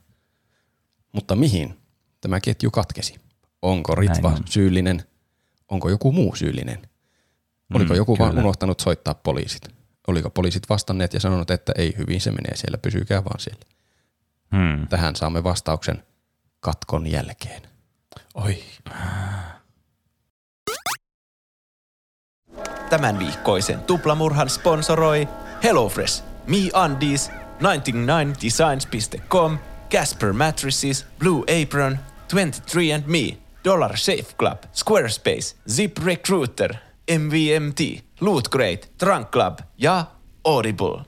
Mutta mihin tämä ketju katkesi? Onko Ritva on. syyllinen? Onko joku muu syyllinen? Oliko mm, joku kyllä. vaan unohtanut soittaa poliisit? Oliko poliisit vastanneet ja sanonut, että ei hyvin se menee siellä, pysykää vaan siellä. Hmm. Tähän saamme vastauksen katkon jälkeen. Oi. Tämän viikkoisen tuplamurhan sponsoroi HelloFresh, MeUndies, 99designs.com, Casper Mattresses, Blue Apron, 23andMe, Dollar Safe Club, Squarespace, Zip Recruiter, MVMT, Loot Crate, Trunk Club ja Audible.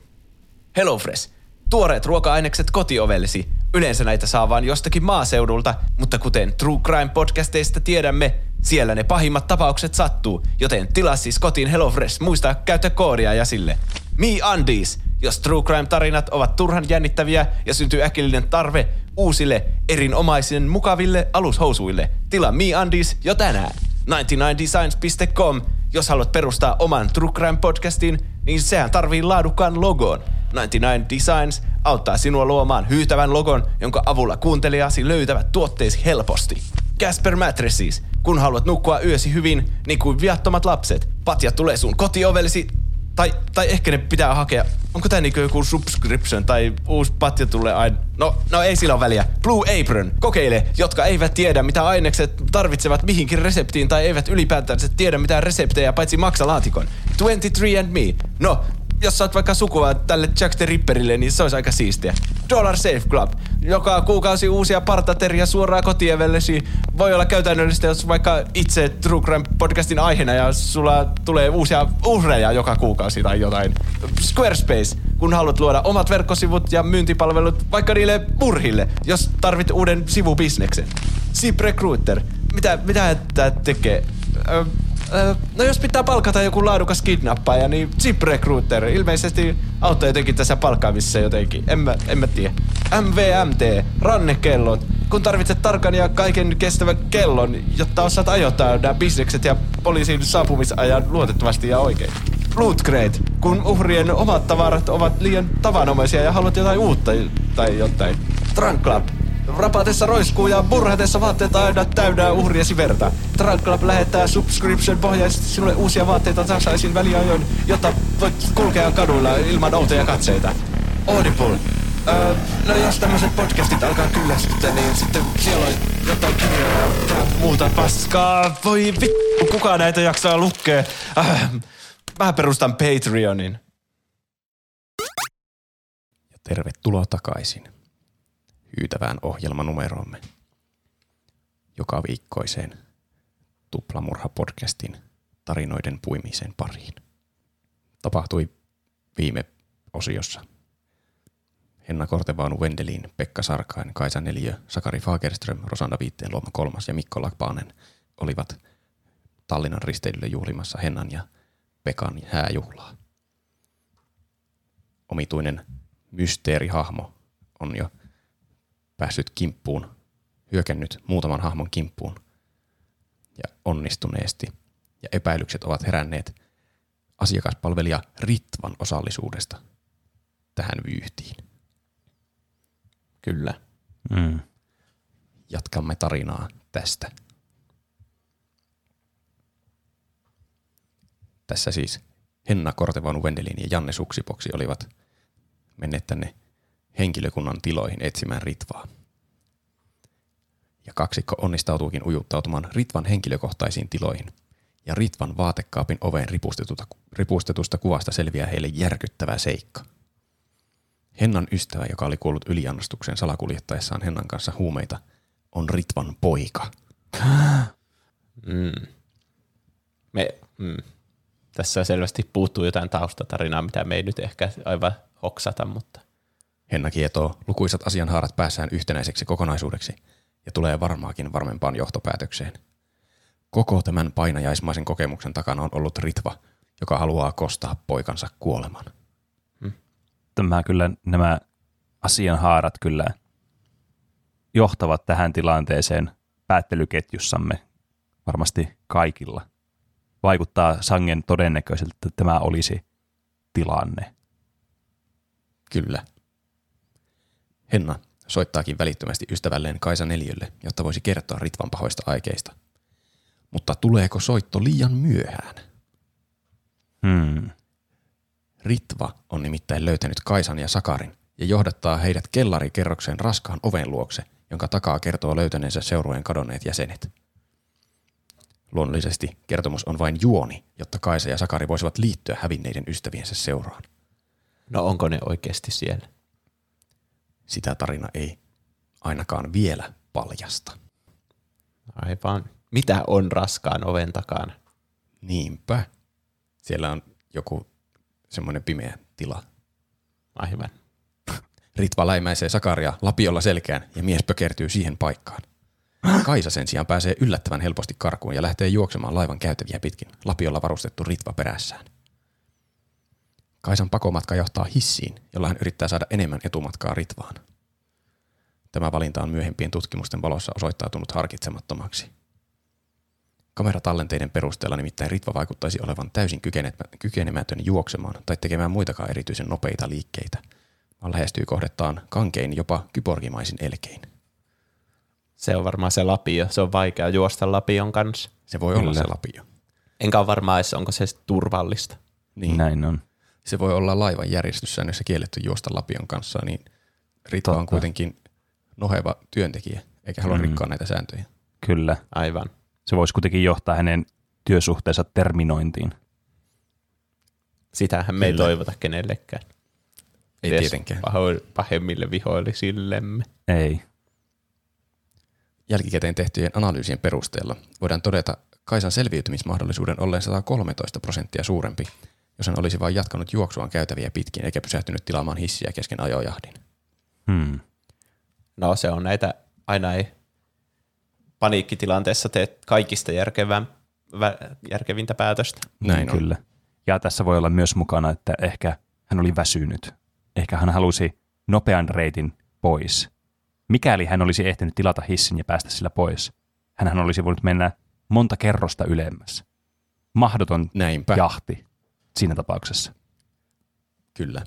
HelloFresh. Tuoreet ruoka-ainekset kotiovellesi. Yleensä näitä saa vain jostakin maaseudulta, mutta kuten True Crime podcasteista tiedämme, siellä ne pahimmat tapaukset sattuu, joten tilaa siis kotiin HelloFresh. Muista käyttää koodia ja sille. Me Undies. Jos True Crime-tarinat ovat turhan jännittäviä ja syntyy äkillinen tarve uusille, erinomaisen mukaville alushousuille, tilaa Me Undies jo tänään. 99designs.com jos haluat perustaa oman True Crime podcastin, niin sehän tarvii laadukkaan logon. 99 Designs auttaa sinua luomaan hyytävän logon, jonka avulla kuuntelijasi löytävät tuotteesi helposti. Casper Mattresses. Kun haluat nukkua yösi hyvin, niin kuin viattomat lapset, patja tulee sun kotiovellesi tai, tai ehkä ne pitää hakea, onko tää niinku joku subscription tai uusi patja tulee aina, no, no ei sillä ole väliä. Blue Apron, kokeile, jotka eivät tiedä mitä ainekset tarvitsevat mihinkin reseptiin tai eivät ylipäätään tiedä mitään reseptejä paitsi maksalaatikon. 23andMe, no jos sä oot vaikka sukua tälle Jack the Ripperille, niin se olisi aika siistiä. Dollar Safe Club. Joka kuukausi uusia partateria suoraan kotievellesi. Voi olla käytännöllistä, jos vaikka itse True Crime podcastin aiheena ja sulla tulee uusia uhreja joka kuukausi tai jotain. Squarespace. Kun haluat luoda omat verkkosivut ja myyntipalvelut vaikka niille murhille, jos tarvit uuden sivubisneksen. Zip Recruiter. Mitä, mitä tämä tekee? Ö, no jos pitää palkata joku laadukas kidnappaaja, niin Zip Recruiter ilmeisesti auttaa jotenkin tässä palkkaamisessa jotenkin. En mä, en mä tiedä. MVMT, rannekellot. Kun tarvitset tarkan ja kaiken kestävän kellon, jotta osaat ajoittaa nämä bisnekset ja poliisin saapumisajan luotettavasti ja oikein. Loot Crate, kun uhrien omat tavarat ovat liian tavanomaisia ja haluat jotain uutta tai jotain. Trunk Club, Rapatessa roiskuu ja murhatessa vaatteita aina täydää uhriesi verta. Trunk lähettää subscription pohjaisesti sinulle uusia vaatteita tasaisin väliajoin, jotta voit kulkea kaduilla ilman outoja katseita. Audible. Öö, no jos tämmöiset podcastit alkaa kyllästyttää, niin sitten siellä on jotain kirjoja ja muuta paskaa. Voi vittu, kuka näitä jaksaa lukea? Äh, mä perustan Patreonin. Ja tervetuloa takaisin hyytävään ohjelmanumeroomme joka viikkoiseen Tuplamurha-podcastin tarinoiden puimisen pariin. Tapahtui viime osiossa. Henna Kortevaanu Wendelin, Pekka Sarkain, Kaisa Neliö, Sakari Fagerström, Rosanna Viitteen Luoma kolmas ja Mikko Lakpaanen olivat Tallinnan risteilylle juhlimassa Hennan ja Pekan hääjuhlaa. Omituinen mysteerihahmo on jo päässyt kimppuun, hyökännyt muutaman hahmon kimppuun ja onnistuneesti. Ja epäilykset ovat heränneet asiakaspalvelija Ritvan osallisuudesta tähän vyyhtiin. Kyllä. Mm. Jatkamme tarinaa tästä. Tässä siis Henna Kortevaunu Vendelin ja Janne Suksipoksi olivat menneet tänne henkilökunnan tiloihin etsimään Ritvaa. Ja kaksikko onnistautuukin ujuttautumaan Ritvan henkilökohtaisiin tiloihin. Ja Ritvan vaatekaapin oveen ripustetusta, ripustetusta kuvasta selviää heille järkyttävä seikka. Hennan ystävä, joka oli kuollut yliannostukseen salakuljettaessaan Hennan kanssa huumeita, on Ritvan poika. Mm. Me, mm. Tässä selvästi puuttuu jotain taustatarinaa, mitä me ei nyt ehkä aivan hoksata, mutta Henna kietoo lukuisat asianhaarat päässään yhtenäiseksi kokonaisuudeksi ja tulee varmaakin varmempaan johtopäätökseen. Koko tämän painajaismaisen kokemuksen takana on ollut Ritva, joka haluaa kostaa poikansa kuoleman. Tämä kyllä, nämä asianhaarat kyllä johtavat tähän tilanteeseen päättelyketjussamme varmasti kaikilla. Vaikuttaa sangen todennäköiseltä, että tämä olisi tilanne. Kyllä. Henna soittaakin välittömästi ystävälleen Kaisa Neliölle, jotta voisi kertoa Ritvan pahoista aikeista. Mutta tuleeko soitto liian myöhään? Hmm. Ritva on nimittäin löytänyt Kaisan ja Sakarin ja johdattaa heidät kellarikerrokseen raskaan oven luokse, jonka takaa kertoo löytäneensä seurueen kadonneet jäsenet. Luonnollisesti kertomus on vain juoni, jotta Kaisa ja Sakari voisivat liittyä hävinneiden ystäviensä seuraan. no onko ne oikeasti siellä? Sitä tarina ei ainakaan vielä paljasta. Aivan. Mitä on raskaan oven takana? Niinpä. Siellä on joku semmoinen pimeä tila. Aivan. Ritva läimäisee Sakaria lapiolla selkään ja mies pökertyy siihen paikkaan. Kaisa sen sijaan pääsee yllättävän helposti karkuun ja lähtee juoksemaan laivan käytäviä pitkin, lapiolla varustettu Ritva perässään. Kaisan pakomatka johtaa hissiin, jolla hän yrittää saada enemmän etumatkaa Ritvaan. Tämä valinta on myöhempien tutkimusten valossa osoittautunut harkitsemattomaksi. Kameratallenteiden perusteella nimittäin Ritva vaikuttaisi olevan täysin kykenemätön juoksemaan tai tekemään muitakaan erityisen nopeita liikkeitä, vaan lähestyy kohdettaan kankein jopa kyborgimaisin elkein. Se on varmaan se lapio. Se on vaikea juosta lapion kanssa. Se voi olla Kyllä. se lapio. Enkä ole varma edes, onko se turvallista. Niin. Näin on. Se voi olla laivan järjestyssäännössä kielletty juosta lapion kanssa, niin Ritva on kuitenkin noheva työntekijä, eikä halua Mm. rikkoa näitä sääntöjä. Kyllä. Aivan. Se voisi kuitenkin johtaa hänen työsuhteensa terminointiin. Sitähän me ei Kyllä. toivota kenellekään. Ei Edes tietenkään. paho- Pahemmille vihollisillemme. Ei. Jälkikäteen tehtyjen analyysien perusteella voidaan todeta Kaisan selviytymismahdollisuuden olleen 113 prosenttia suurempi, jos hän olisi vain jatkanut juoksuaan käytäviä pitkin eikä pysähtynyt tilaamaan hissiä kesken ajojahdin. Hmm. No se on näitä, aina ei paniikkitilanteessa teet kaikista järkevää, vä- järkevintä päätöstä. Näin on. Kyllä. Ja tässä voi olla myös mukana, että ehkä hän oli väsynyt. Ehkä hän halusi nopean reitin pois. Mikäli hän olisi ehtinyt tilata hissin ja päästä sillä pois, hän olisi voinut mennä monta kerrosta ylemmäs. Mahdoton Näinpä. jahti siinä tapauksessa. Kyllä.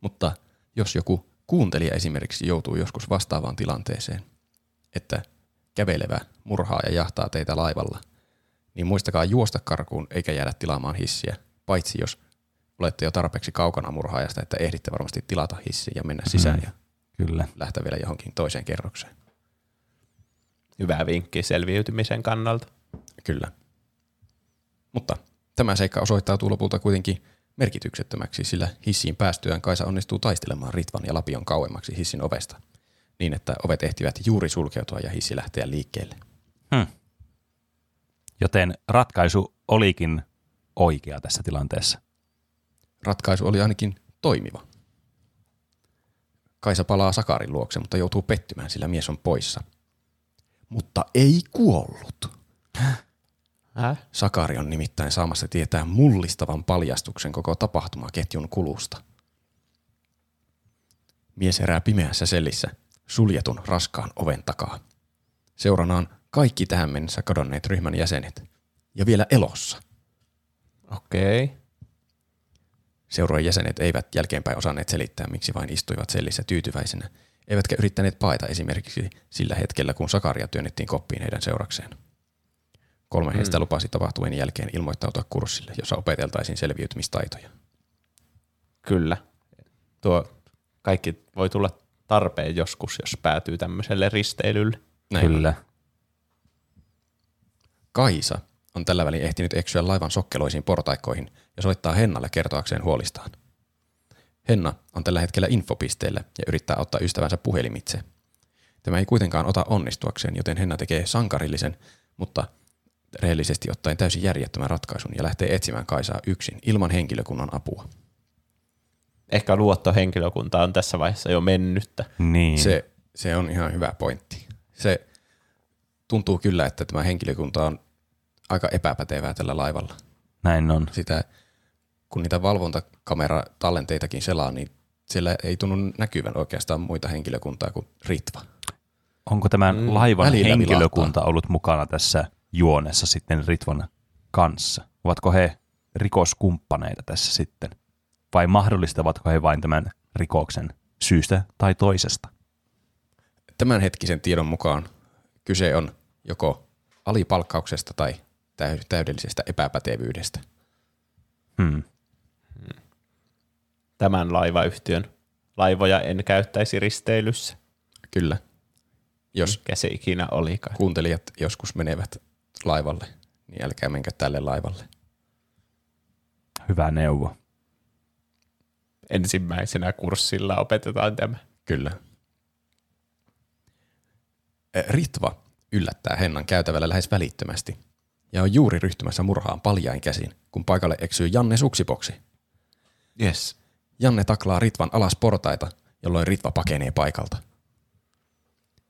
Mutta jos joku kuuntelija esimerkiksi joutuu joskus vastaavaan tilanteeseen, että kävelevä murhaa ja jahtaa teitä laivalla, niin muistakaa juosta karkuun eikä jäädä tilaamaan hissiä, paitsi jos olette jo tarpeeksi kaukana murhaajasta, että ehditte varmasti tilata hissin ja mennä sisään Mm. ja Kyllä. lähteä vielä johonkin toiseen kerrokseen. Hyvä vinkki selviytymisen kannalta. Kyllä. Mutta tämä seikka osoittautuu lopulta kuitenkin merkityksettömäksi, sillä hissiin päästyään Kaisa onnistuu taistelemaan Ritvan ja Lapion kauemmaksi hissin ovesta, niin että ovet ehtivät juuri sulkeutua ja hissi lähteä liikkeelle. Hmm. Joten ratkaisu olikin oikea tässä tilanteessa. Ratkaisu oli ainakin toimiva. Kaisa palaa Sakarin luokse, mutta joutuu pettymään, sillä mies on poissa. Mutta ei kuollut. Häh? Sakari on nimittäin saamassa tietää mullistavan paljastuksen koko tapahtumaketjun kulusta. Mies herää pimeässä sellissä, suljetun raskaan oven takaa. Seuranaan kaikki tähän mennessä kadonneet ryhmän jäsenet. Ja vielä elossa. Okei. Okay. Seurueen jäsenet eivät jälkeenpäin osanneet selittää, miksi vain istuivat sellissä tyytyväisenä, eivätkä yrittäneet paeta esimerkiksi sillä hetkellä, kun Sakaria työnnettiin koppiin heidän seurakseen. Kolme heistä Mm. lupasi tapahtumien jälkeen ilmoittautua kurssille, jossa opeteltaisiin selviytymistaitoja. Kyllä. Tuo kaikki voi tulla tarpeen joskus, jos päätyy tämmöiselle risteilylle. Näin. Kyllä. Kaisa on tällä välin ehtinyt eksyä laivan sokkeloisiin portaikkoihin ja soittaa Hennalle kertoakseen huolistaan. Henna on tällä hetkellä infopisteellä ja yrittää ottaa ystävänsä puhelimitse. Tämä ei kuitenkaan ota onnistuakseen, joten Henna tekee sankarillisen, mutta rehellisesti ottaen täysin järjettömän ratkaisun ja lähtee etsimään Kaisaa yksin ilman henkilökunnan apua. Ehkä luottohenkilökunta on tässä vaiheessa jo mennyttä. Niin. Se, se on ihan hyvä pointti. Se tuntuu kyllä, että tämä henkilökunta on aika epäpätevää tällä laivalla. Näin on. Sitä, kun niitä valvontakamera-tallenteitakin selaa, niin siellä ei tunnu näkyvän oikeastaan muita henkilökuntaa kuin Ritva. Onko tämän Mm, laivan henkilökunta ollut mukana tässä juonessa sitten Ritvon kanssa? Ovatko he rikoskumppaneita tässä sitten? Vai mahdollistavatko he vain tämän rikoksen syystä tai toisesta? Tämänhetkisen tiedon mukaan kyse on joko alipalkkauksesta tai täy- täydellisestä epäpätevyydestä. Hmm. Tämän laivayhtiön laivoja en käyttäisi risteilyssä, Kyllä. Jos mikä se ikinä olikaan. kuuntelijat joskus menevät laivalle, niin älkää menkö tälle laivalle. Hyvä neuvo. Ensimmäisenä kurssilla opetetaan tämä. Kyllä. Ritva yllättää Hennan käytävällä lähes välittömästi ja on juuri ryhtymässä murhaan paljain käsin, kun paikalle eksyy Janne suksipoksi. Yes. Janne taklaa Ritvan alas portaita, jolloin Ritva pakenee paikalta.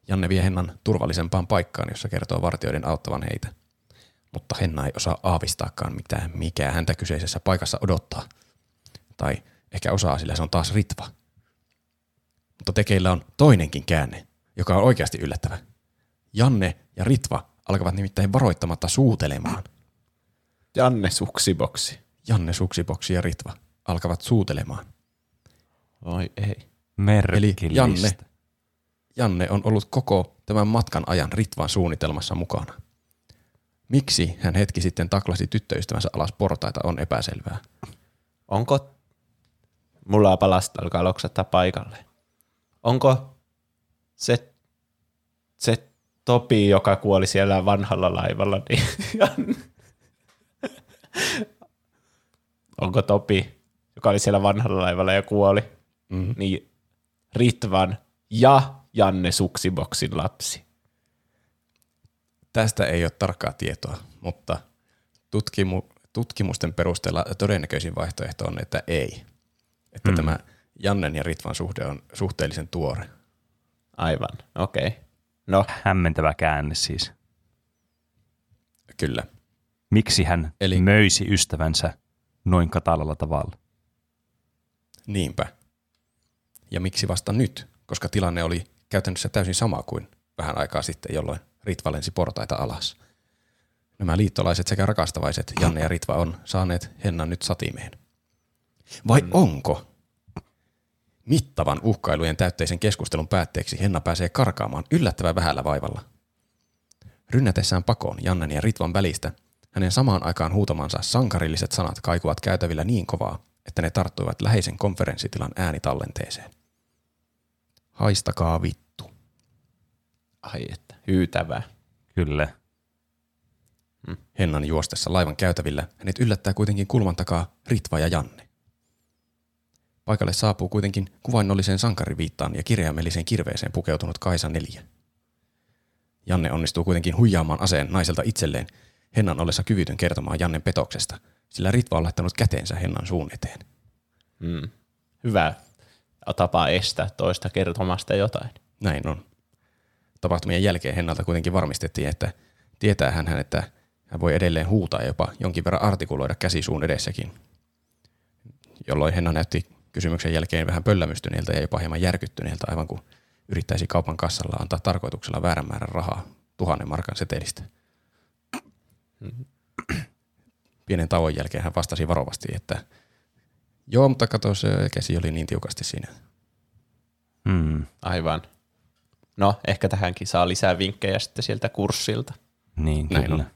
Janne vie Hennan turvallisempaan paikkaan, jossa kertoo vartioiden auttavan heitä. Mutta Henna ei osaa aavistaakaan mitään, mikä häntä kyseisessä paikassa odottaa. Tai ehkä osaa, sillä se on taas Ritva. Mutta tekeillä on toinenkin käänne, joka on oikeasti yllättävä. Janne ja Ritva alkavat nimittäin varoittamatta suutelemaan. Janne Suksiboksi. Janne, Suksiboksi ja Ritva alkavat suutelemaan. Oi ei. Merkillistä. Eli Janne, Janne on ollut koko tämän matkan ajan Ritvan suunnitelmassa mukana. Miksi hän hetki sitten taklasi tyttöystävänsä alas portaita on epäselvää. Onko, mulla palasta alkaa loksattaa paikalle. Onko se, se Topi, joka kuoli siellä vanhalla laivalla, niin. Onko Topi, joka oli siellä vanhalla laivalla ja kuoli, Mm. niin Ritvan ja Janne Suksiboksin lapsi. Tästä ei ole tarkkaa tietoa, mutta tutkimu, tutkimusten perusteella todennäköisin vaihtoehto on, että ei. Että mm. tämä Jannen ja Ritvan suhde on suhteellisen tuore. Aivan, okei. Okay. No, Hämmentävä käänne siis. Kyllä. Miksi hän Eli- möysi ystävänsä noin katalalla tavalla? Niinpä. Ja miksi vasta nyt? Koska tilanne oli käytännössä täysin sama kuin vähän aikaa sitten, jolloin Ritva lensi portaita alas. Nämä liittolaiset sekä rakastavaiset Janne ja Ritva on saaneet Hennan nyt satimeen. Vai onko? Mittavan uhkailujen täytteisen keskustelun päätteeksi Henna pääsee karkaamaan yllättävän vähällä vaivalla. Rynnätessään pakoon Jannen ja Ritvan välistä, hänen samaan aikaan huutamansa sankarilliset sanat kaikuvat käytävillä niin kovaa, että ne tarttuivat läheisen konferenssitilan äänitallenteeseen. Haistakaa vittu. Ai että, hyytävää. Kyllä. Hennan juostessa laivan käytävillä hänet yllättää kuitenkin kulman takaa Ritva ja Janne. Paikalle saapuu kuitenkin kuvainnolliseen sankariviittaan ja kirjaimelliseen kirveeseen pukeutunut Kaisa neljä. Janne onnistuu kuitenkin huijaamaan aseen naiselta itselleen Hennan ollessa kyvytön kertomaan Jannen petoksesta, sillä Ritva on laittanut käteensä Hennan suun eteen. Mm. Hyvä tapa estää toista kertomasta jotain. Näin on. Tapahtumien jälkeen Hennalta kuitenkin varmistettiin, että tietää hän, että hän voi edelleen huutaa ja jopa jonkin verran artikuloida käsisuun edessäkin. Jolloin Henna näytti kysymyksen jälkeen vähän pöllämystyneeltä ja jopa hieman järkyttyneeltä, aivan kuin yrittäisi kaupan kassalla antaa tarkoituksella väärän määrän rahaa tuhannen markan setelistä. Pienen tauon jälkeen hän vastasi varovasti, että joo, mutta kato, se käsi oli niin tiukasti siinä. Hmm. Aivan. No, ehkä tähänkin saa lisää vinkkejä sitten sieltä kurssilta. Niin, Näin kyllä. on.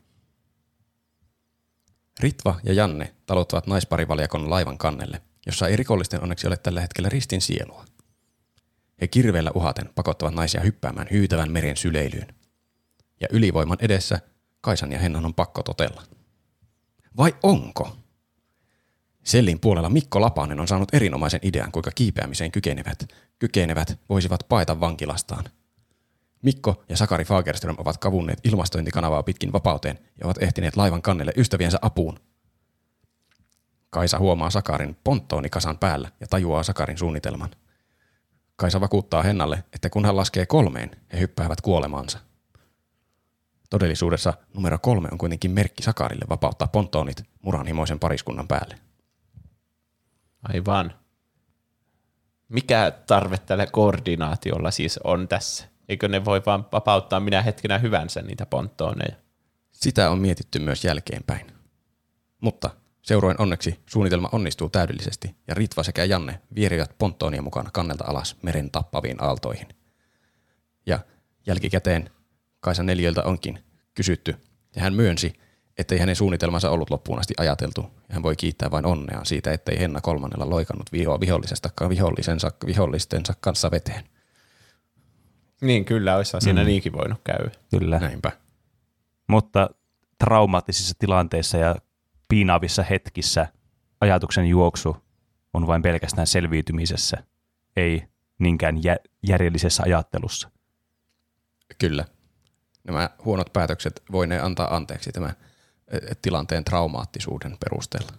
Ritva ja Janne taluttavat naisparivaljakon laivan kannelle, jossa ei rikollisten onneksi ole tällä hetkellä ristin sielua. He kirveellä uhaten pakottavat naisia hyppäämään hyytävän meren syleilyyn. Ja ylivoiman edessä Kaisan ja Hennan on pakko totella. Vai onko? Sellin puolella Mikko Lapanen on saanut erinomaisen idean, kuinka kiipeämiseen kykenevät, kykenevät voisivat paeta vankilastaan. Mikko ja Sakari Fagerström ovat kavunneet ilmastointikanavaa pitkin vapauteen ja ovat ehtineet laivan kannelle ystäviensä apuun. Kaisa huomaa Sakarin ponttoonikasan päällä ja tajuaa Sakarin suunnitelman. Kaisa vakuuttaa Hennalle, että kun hän laskee kolmeen, he hyppäävät kuolemaansa. Todellisuudessa numero kolme on kuitenkin merkki Sakarille vapauttaa ponttoonit muranhimoisen pariskunnan päälle. Aivan. Mikä tarve tällä koordinaatiolla siis on tässä? Eikö ne voi vaan vapauttaa minä hetkenä hyvänsä niitä ponttooneja? Sitä on mietitty myös jälkeenpäin. Mutta seuroin onneksi suunnitelma onnistuu täydellisesti ja Ritva sekä Janne vierivät ponttoonien mukana kannelta alas meren tappaviin aaltoihin. Ja jälkikäteen Kaisa Neljöltä onkin kysytty ja hän myönsi, ettei hänen suunnitelmansa ollut loppuun asti ajateltu ja hän voi kiittää vain onneaan siitä, ettei Henna kolmannella loikannut vihoa vihollisesta vihollisensa, vihollistensa kanssa veteen. Niin, kyllä, olisi siinä mm. niinkin voinut käydä. Kyllä. Näinpä. Mutta traumaattisissa tilanteissa ja piinaavissa hetkissä ajatuksen juoksu on vain pelkästään selviytymisessä, ei niinkään jä- järjellisessä ajattelussa. Kyllä. Nämä huonot päätökset voi ne antaa anteeksi tämän eh, tilanteen traumaattisuuden perusteella.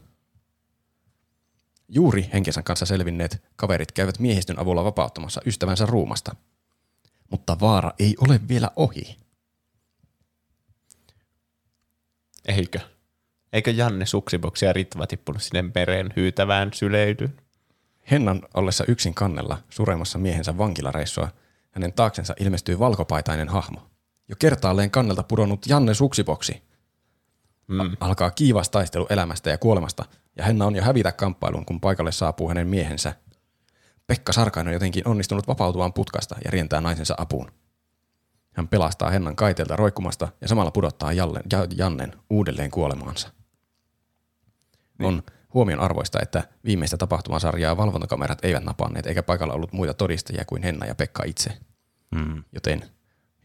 Juuri henkensä kanssa selvinneet kaverit käyvät miehistön avulla vapauttamassa ystävänsä ruumasta. Mutta vaara ei ole vielä ohi. Eikö? Eikö Janne Suksiboksi ja Ritva tippunut sinne mereen hyytävään syleilyyn? Hennan ollessa yksin kannella suremassa miehensä vankilareissua, hänen taaksensa ilmestyy valkopaitainen hahmo. Jo kertaalleen kannelta pudonnut Janne Suksiboksi. Mm. Alkaa kiivas taistelu elämästä ja kuolemasta, ja Henna on jo hävitä kamppailun, kun paikalle saapuu hänen miehensä. Pekka Sarkainen on jotenkin onnistunut vapautumaan putkasta ja rientää naisensa apuun. Hän pelastaa Hennan kaiteelta roikkumasta ja samalla pudottaa Jalle, ja, Jannen uudelleen kuolemaansa. Niin. On huomion arvoista, että viimeistä tapahtumasarjaa valvontakamerat eivät napanneet, eikä paikalla ollut muita todistajia kuin Henna ja Pekka itse. Mm. Joten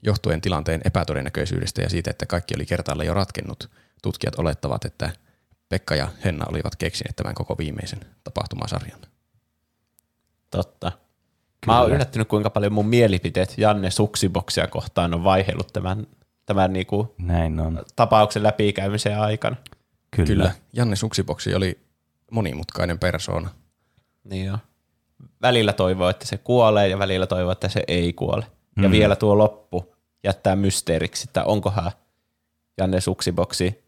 johtuen tilanteen epätodennäköisyydestä ja siitä, että kaikki oli kertaalla jo ratkennut, tutkijat olettavat, että Pekka ja Henna olivat keksineet tämän koko viimeisen tapahtumasarjan. Totta. Mä oon yllättynyt, kuinka paljon mun mielipiteet Janne Suksiboksia kohtaan on vaihellut tämän, tämän niinku Näin on. tapauksen läpikäymisen aikana. Kyllä. Kyllä. Janne Suksiboksi oli monimutkainen persoona. Niin jo. Välillä toivoo, että se kuolee ja välillä toivoo, että se ei kuole. Ja Mm. vielä tuo loppu jättää mysteeriksi, että onkohan Janne Suksiboksi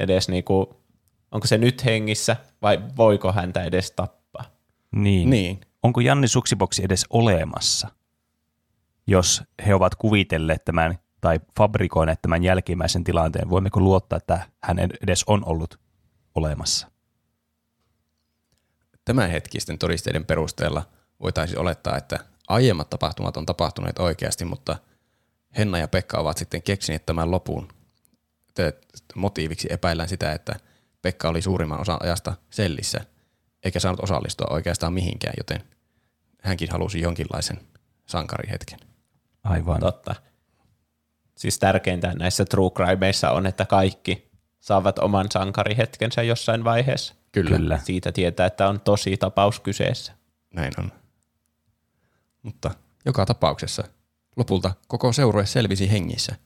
edes niinku, onko se nyt hengissä vai voiko häntä edes tappaa? Niin. Niin. Onko Janni Suksiboksi edes olemassa, jos he ovat kuvitelleet tämän tai fabrikoineet tämän jälkimmäisen tilanteen? Voimmeko luottaa, että hän edes on ollut olemassa? Tämänhetkisten todisteiden perusteella voitaisiin olettaa, että aiemmat tapahtumat on tapahtuneet oikeasti, mutta Henna ja Pekka ovat sitten keksineet tämän lopun. Motiiviksi epäillään sitä, että Pekka oli suurimman osan ajasta sellissä, eikä saanut osallistua oikeastaan mihinkään, joten hänkin halusi jonkinlaisen sankarihetken. Aivan. Totta. Siis tärkeintä näissä true crimeissa on, että kaikki saavat oman sankarihetkensä jossain vaiheessa. Kyllä, Kyllä. Siitä tietää, että on tosi tapaus kyseessä. näin on. Mutta joka tapauksessa lopulta koko seurue selvisi hengissä.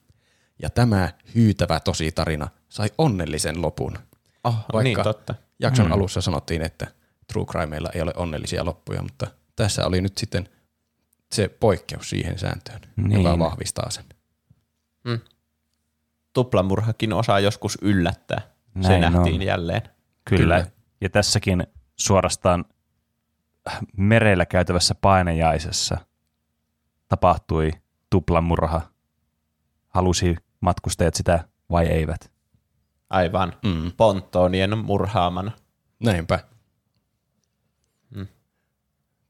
Ja tämä hyytävä tosi tarina sai onnellisen lopun. Oh, Vaikka- niin totta. Jakson Mm. alussa sanottiin, että True Crimeilla ei ole onnellisia loppuja, mutta tässä oli nyt sitten se poikkeus siihen sääntöön, Niin. joka vahvistaa sen. Tuplamurhakin osaa joskus yllättää. se Näin nähtiin on. jälleen. Kyllä. Kyllä. Ja tässäkin suorastaan merellä käytävässä painajaisessa tapahtui tuplamurha halusi matkustajat sitä vai eivät. Aivan. Mm. Pontoonien murhaamana. Näinpä.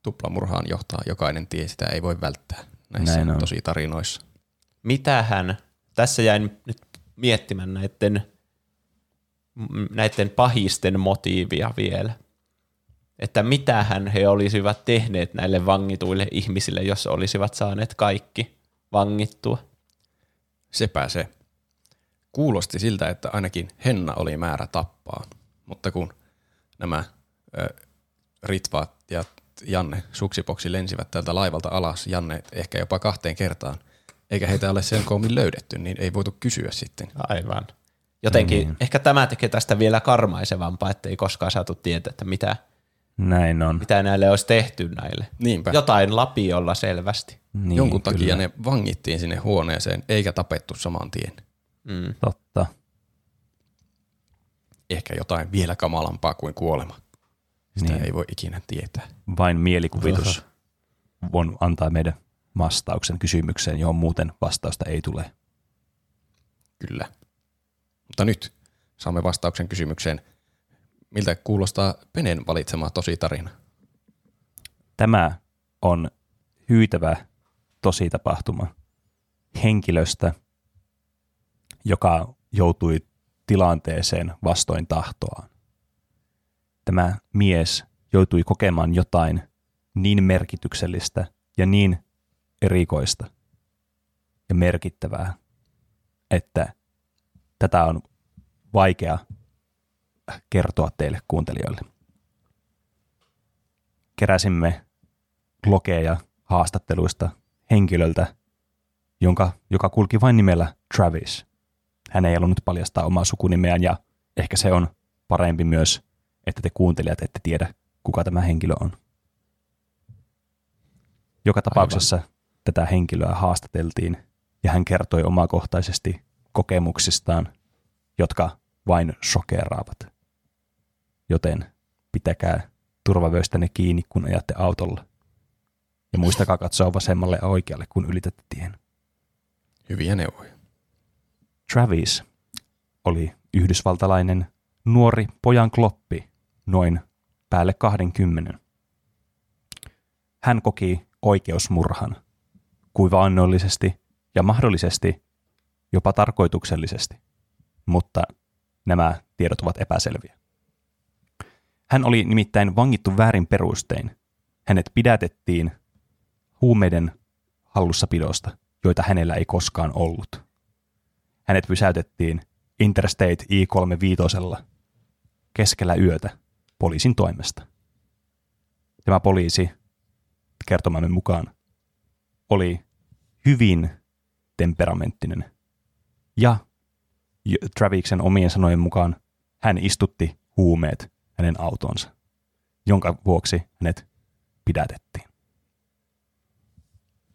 Tuplamurhaan johtaa jokainen tie, sitä ei voi välttää näissä Näin on. tosi tarinoissa. Mitähän, tässä jäin nyt miettimään näiden, näiden pahisten motiivia vielä. Että mitähän he olisivat tehneet näille vangituille ihmisille, jos olisivat saaneet kaikki vangittua. Sepä se. Kuulosti siltä, että ainakin Henna oli määrä tappaa, mutta kun nämä ö, Ritva ja Janne Suksipoksi lensivät tältä laivalta alas, Janne ehkä jopa kahteen kertaan, eikä heitä ole sen koomin löydetty, niin ei voitu kysyä sitten. Aivan. Jotenkin Niin. ehkä tämä tekee tästä vielä karmaisevampaa, että ei koskaan saatu tietää, että mitä, Näin on. mitä näille olisi tehty näille. Niinpä. Jotain lapiolla selvästi. Niin, Jonkun kyllä. takia ne vangittiin sinne huoneeseen, eikä tapettu saman tien. Mm. Totta. Ehkä jotain vielä kamalampaa kuin kuolema. Sitä Niin. ei voi ikinä tietää. Vain mielikuvitus on antaa meidän vastauksen kysymykseen, johon muuten vastausta ei tule. Kyllä. Mutta nyt saamme vastauksen kysymykseen, miltä kuulostaa Penen valitsema tosi tarina. Tämä on hyytävä tosi tapahtuma henkilöstä, joka joutui tilanteeseen vastoin tahtoaan. Tämä mies joutui kokemaan jotain niin merkityksellistä ja niin erikoista ja merkittävää, että tätä on vaikea kertoa teille kuuntelijoille. Keräsimme lokeja haastatteluista henkilöltä, jonka, joka kulki vain nimellä Travis. Hän ei halunnut paljastaa omaa sukunimeään ja ehkä se on parempi myös, että te kuuntelijat ette tiedä, kuka tämä henkilö on. Joka tapauksessa Aivan. tätä henkilöä haastateltiin ja hän kertoi omakohtaisesti kokemuksistaan, jotka vain shokeraavat. Joten pitäkää turvavöistänne kiinni, kun ajatte autolla. Ja muistakaa katsoa vasemmalle ja oikealle, kun ylitätte tien. Hyviä neuvoja. Travis oli yhdysvaltalainen nuori pojan kloppi, noin päälle 20. Hän koki oikeusmurhan, kuivaannollisesti ja mahdollisesti jopa tarkoituksellisesti, mutta nämä tiedot ovat epäselviä. Hän oli nimittäin vangittu väärin perustein. Hänet pidätettiin huumeiden hallussapidosta, joita hänellä ei koskaan ollut. Hänet pysäytettiin Interstate I-35 keskellä yötä poliisin toimesta. Tämä poliisi, kertomamme mukaan, oli hyvin temperamenttinen. Ja Traviksen omien sanojen mukaan hän istutti huumeet hänen autonsa, jonka vuoksi hänet pidätettiin.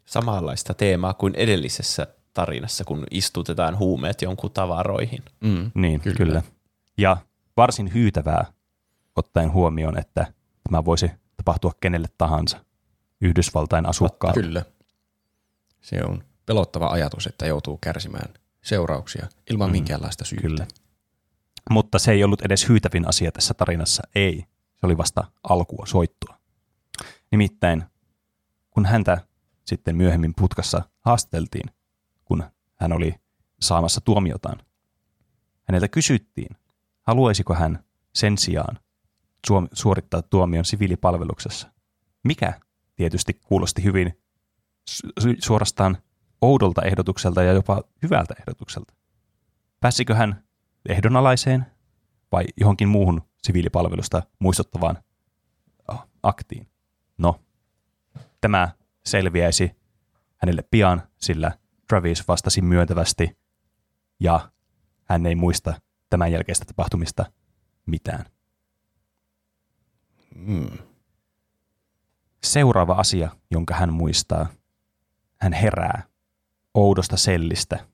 Samanlaista teemaa kuin edellisessä tarinassa, kun istutetaan huumeet jonkun tavaroihin. Mm. Niin, kyllä. kyllä. Ja varsin hyytävää ottaen huomioon, että tämä voisi tapahtua kenelle tahansa Yhdysvaltain asukkaalle. Kyllä. Se on pelottava ajatus, että joutuu kärsimään seurauksia ilman mm. minkäänlaista syytä. Kyllä. Mutta se ei ollut edes hyytävin asia tässä tarinassa. Ei. Se oli vasta alkua soittua. Nimittäin, kun häntä sitten myöhemmin putkassa haasteltiin, kun hän oli saamassa tuomiotaan, häneltä kysyttiin, haluaisiko hän sen sijaan suorittaa tuomion siviilipalveluksessa. Mikä tietysti kuulosti hyvin suorastaan oudolta ehdotukselta ja jopa hyvältä ehdotukselta. Pääsikö hän ehdonalaiseen vai johonkin muuhun siviilipalvelusta muistuttavaan aktiin? No, tämä selviäisi hänelle pian, sillä Travis vastasi myöntävästi ja hän ei muista tämän jälkeistä tapahtumista mitään. Mm. Seuraava asia, jonka hän muistaa, hän herää oudosta sellistä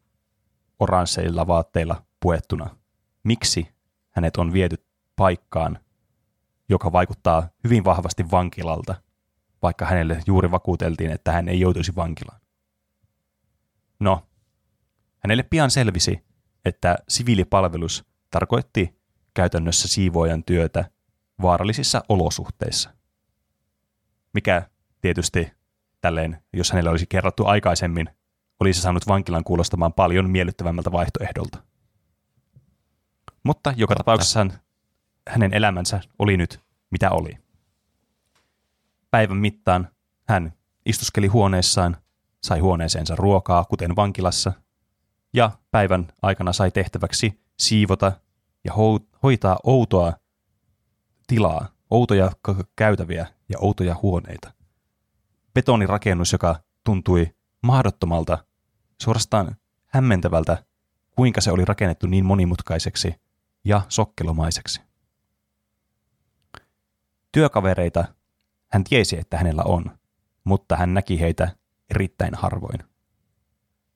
oransseilla vaatteilla puettuna. Miksi hänet on viety paikkaan, joka vaikuttaa hyvin vahvasti vankilalta, vaikka hänelle juuri vakuuteltiin, että hän ei joutuisi vankilaan? No, Hänelle pian selvisi, että siviilipalvelus tarkoitti käytännössä siivoojan työtä vaarallisissa olosuhteissa. Mikä tietysti tälleen, jos hänelle olisi kerrottu aikaisemmin, olisi saanut vankilan kuulostamaan paljon miellyttävämmältä vaihtoehdolta. Mutta joka tapauksessa hänen elämänsä oli nyt mitä oli. Päivän mittaan hän istuskeli huoneessaan, sai huoneeseensa ruokaa, kuten vankilassa, ja päivän aikana sai tehtäväksi siivota ja hoitaa outoa tilaa, outoja käytäviä ja outoja huoneita. Betonirakennus, joka tuntui mahdottomalta, suorastaan hämmentävältä, kuinka se oli rakennettu niin monimutkaiseksi ja sokkelomaiseksi. Työkavereita hän tiesi, että hänellä on, mutta hän näki heitä erittäin harvoin.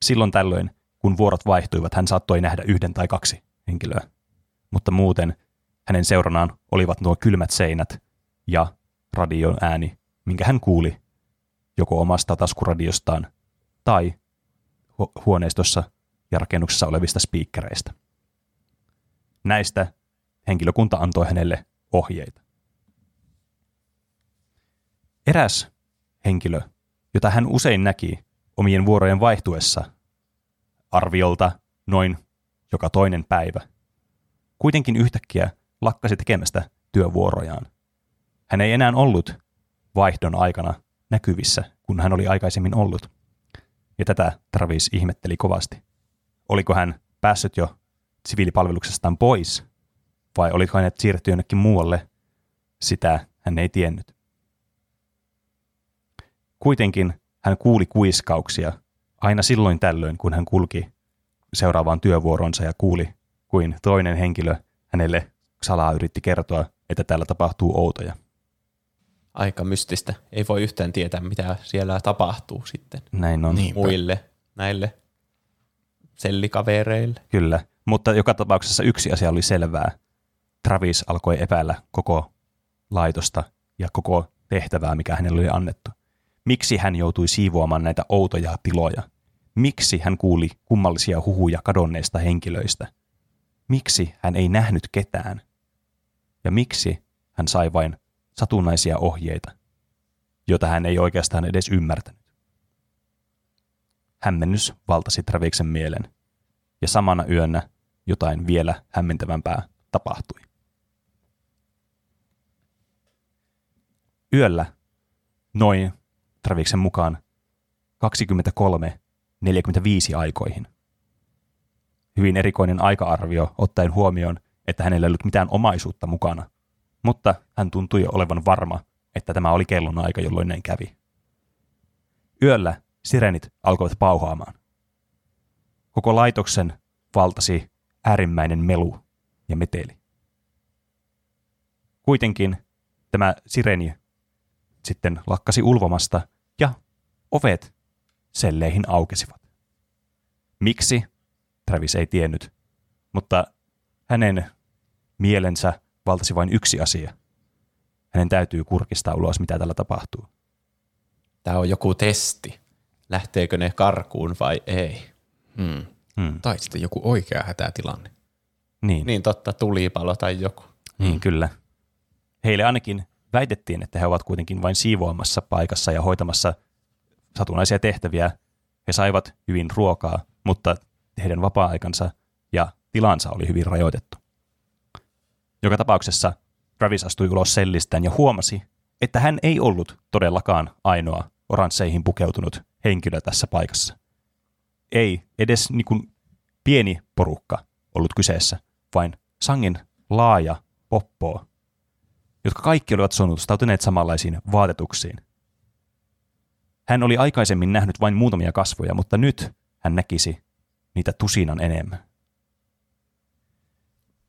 Silloin tällöin, kun vuorot vaihtuivat, hän saattoi nähdä yhden tai kaksi henkilöä. Mutta muuten hänen seuranaan olivat nuo kylmät seinät ja radion ääni, minkä hän kuuli joko omasta taskuradiostaan tai huoneistossa ja rakennuksessa olevista spiikkereistä. Näistä henkilökunta antoi hänelle ohjeita. Eräs henkilö, jota hän usein näki omien vuorojen vaihtuessa, arviolta noin joka toinen päivä, kuitenkin yhtäkkiä lakkasi tekemästä työvuorojaan. Hän ei enää ollut vaihdon aikana näkyvissä, kun hän oli aikaisemmin ollut. Ja tätä Travis ihmetteli kovasti. Oliko hän päässyt jo siviilipalveluksestaan pois, vai oliko hänet siirretty jonnekin muualle, sitä hän ei tiennyt. Kuitenkin hän kuuli kuiskauksia aina silloin tällöin, kun hän kulki seuraavaan työvuoronsa ja kuuli, kuin toinen henkilö hänelle salaa yritti kertoa, että täällä tapahtuu outoja. Aika mystistä. Ei voi yhtään tietää, mitä siellä tapahtuu sitten. Näin on. Niinpä. Muille, näille sellikavereille. Kyllä, mutta joka tapauksessa yksi asia oli selvää. Travis alkoi epäillä koko laitosta ja koko tehtävää, mikä hänelle oli annettu. Miksi hän joutui siivoamaan näitä outoja tiloja? Miksi hän kuuli kummallisia huhuja kadonneista henkilöistä? Miksi hän ei nähnyt ketään? Ja miksi hän sai vain satunnaisia ohjeita, joita hän ei oikeastaan edes ymmärtänyt? Hämmennys valtasi Traviksen mielen, ja samana yönä jotain vielä hämmentävämpää tapahtui. Yöllä noin Traviksen mukaan 23-45 aikoihin. Hyvin erikoinen aika-arvio ottaen huomioon, että hänellä ei ollut mitään omaisuutta mukana, mutta hän tuntui olevan varma, että tämä oli kellon aika, jolloin näin kävi. Yöllä sirenit alkoivat pauhaamaan. Koko laitoksen valtasi äärimmäinen melu ja meteli. Kuitenkin tämä sireni sitten lakkasi ulvomasta ja ovet selleihin aukesivat. Miksi? Travis ei tiennyt, mutta hänen mielensä valtasi vain yksi asia. Hänen täytyy kurkistaa ulos, mitä tällä tapahtuu. Tämä on joku testi. Lähteekö ne karkuun vai ei? Hmm. Hmm. Tai sitten joku oikea hätätilanne. Niin. Niin totta, tulipalo tai joku. Niin, hmm. kyllä. Heille ainakin väitettiin, että he ovat kuitenkin vain siivoamassa paikassa ja hoitamassa satunnaisia tehtäviä. He saivat hyvin ruokaa, mutta heidän vapaa-aikansa ja tilansa oli hyvin rajoitettu. Joka tapauksessa Travis astui ulos sellistään ja huomasi, että hän ei ollut todellakaan ainoa oransseihin pukeutunut henkilö tässä paikassa. Ei edes niin kuin pieni porukka ollut kyseessä, vain sangen laaja poppo, jotka kaikki olivat suunnustautuneet samanlaisiin vaatetuksiin. Hän oli aikaisemmin nähnyt vain muutamia kasvoja, mutta nyt hän näkisi niitä tusinan enemmän.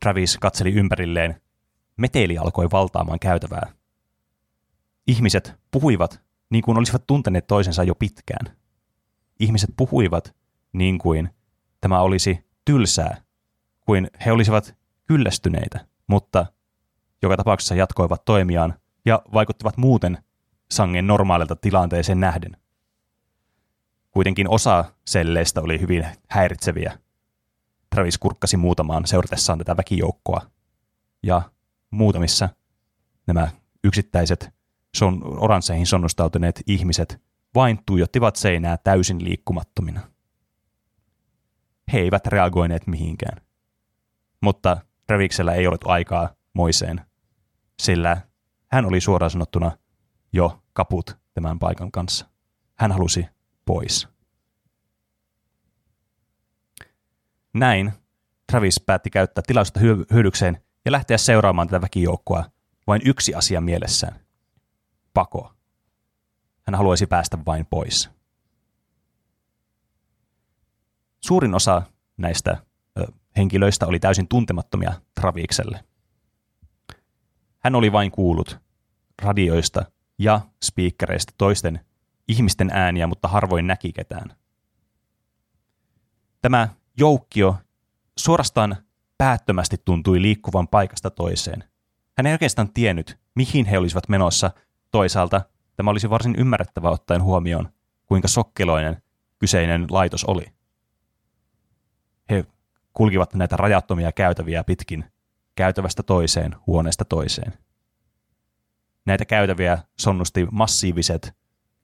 Travis katseli ympärilleen. Meteli alkoi valtaamaan käytävää. Ihmiset puhuivat niin kuin olisivat tunteneet toisensa jo pitkään. Ihmiset puhuivat niin kuin tämä olisi tylsää, kuin he olisivat kyllästyneitä, mutta joka tapauksessa jatkoivat toimiaan ja vaikuttivat muuten sangen normaalilta tilanteeseen nähden. Kuitenkin osa selleistä oli hyvin häiritseviä. Travis kurkkasi muutamaan seuratessaan tätä väkijoukkoa. Ja muutamissa nämä yksittäiset son, oransseihin sonnustautuneet ihmiset vain tuijottivat seinää täysin liikkumattomina. He eivät reagoineet mihinkään. Mutta Traviksellä ei ollut aikaa moiseen, sillä hän oli suoraan sanottuna jo kaput tämän paikan kanssa. Hän halusi pois. Näin Travis päätti käyttää tilaisuutta hyödykseen ja lähteä seuraamaan tätä väkijoukkoa vain yksi asia mielessään. Pako. Hän haluaisi päästä vain pois. Suurin osa näistä ö, henkilöistä oli täysin tuntemattomia Travikselle. Hän oli vain kuullut radioista ja speakereista toisten ihmisten ääniä, mutta harvoin näki ketään. Tämä joukkio suorastaan päättömästi tuntui liikkuvan paikasta toiseen. Hän ei oikeastaan tiennyt, mihin he olisivat menossa. Toisaalta tämä olisi varsin ymmärrettävä ottaen huomioon, kuinka sokkeloinen kyseinen laitos oli. He kulkivat näitä rajattomia käytäviä pitkin, käytävästä toiseen, huoneesta toiseen. Näitä käytäviä sonnusti massiiviset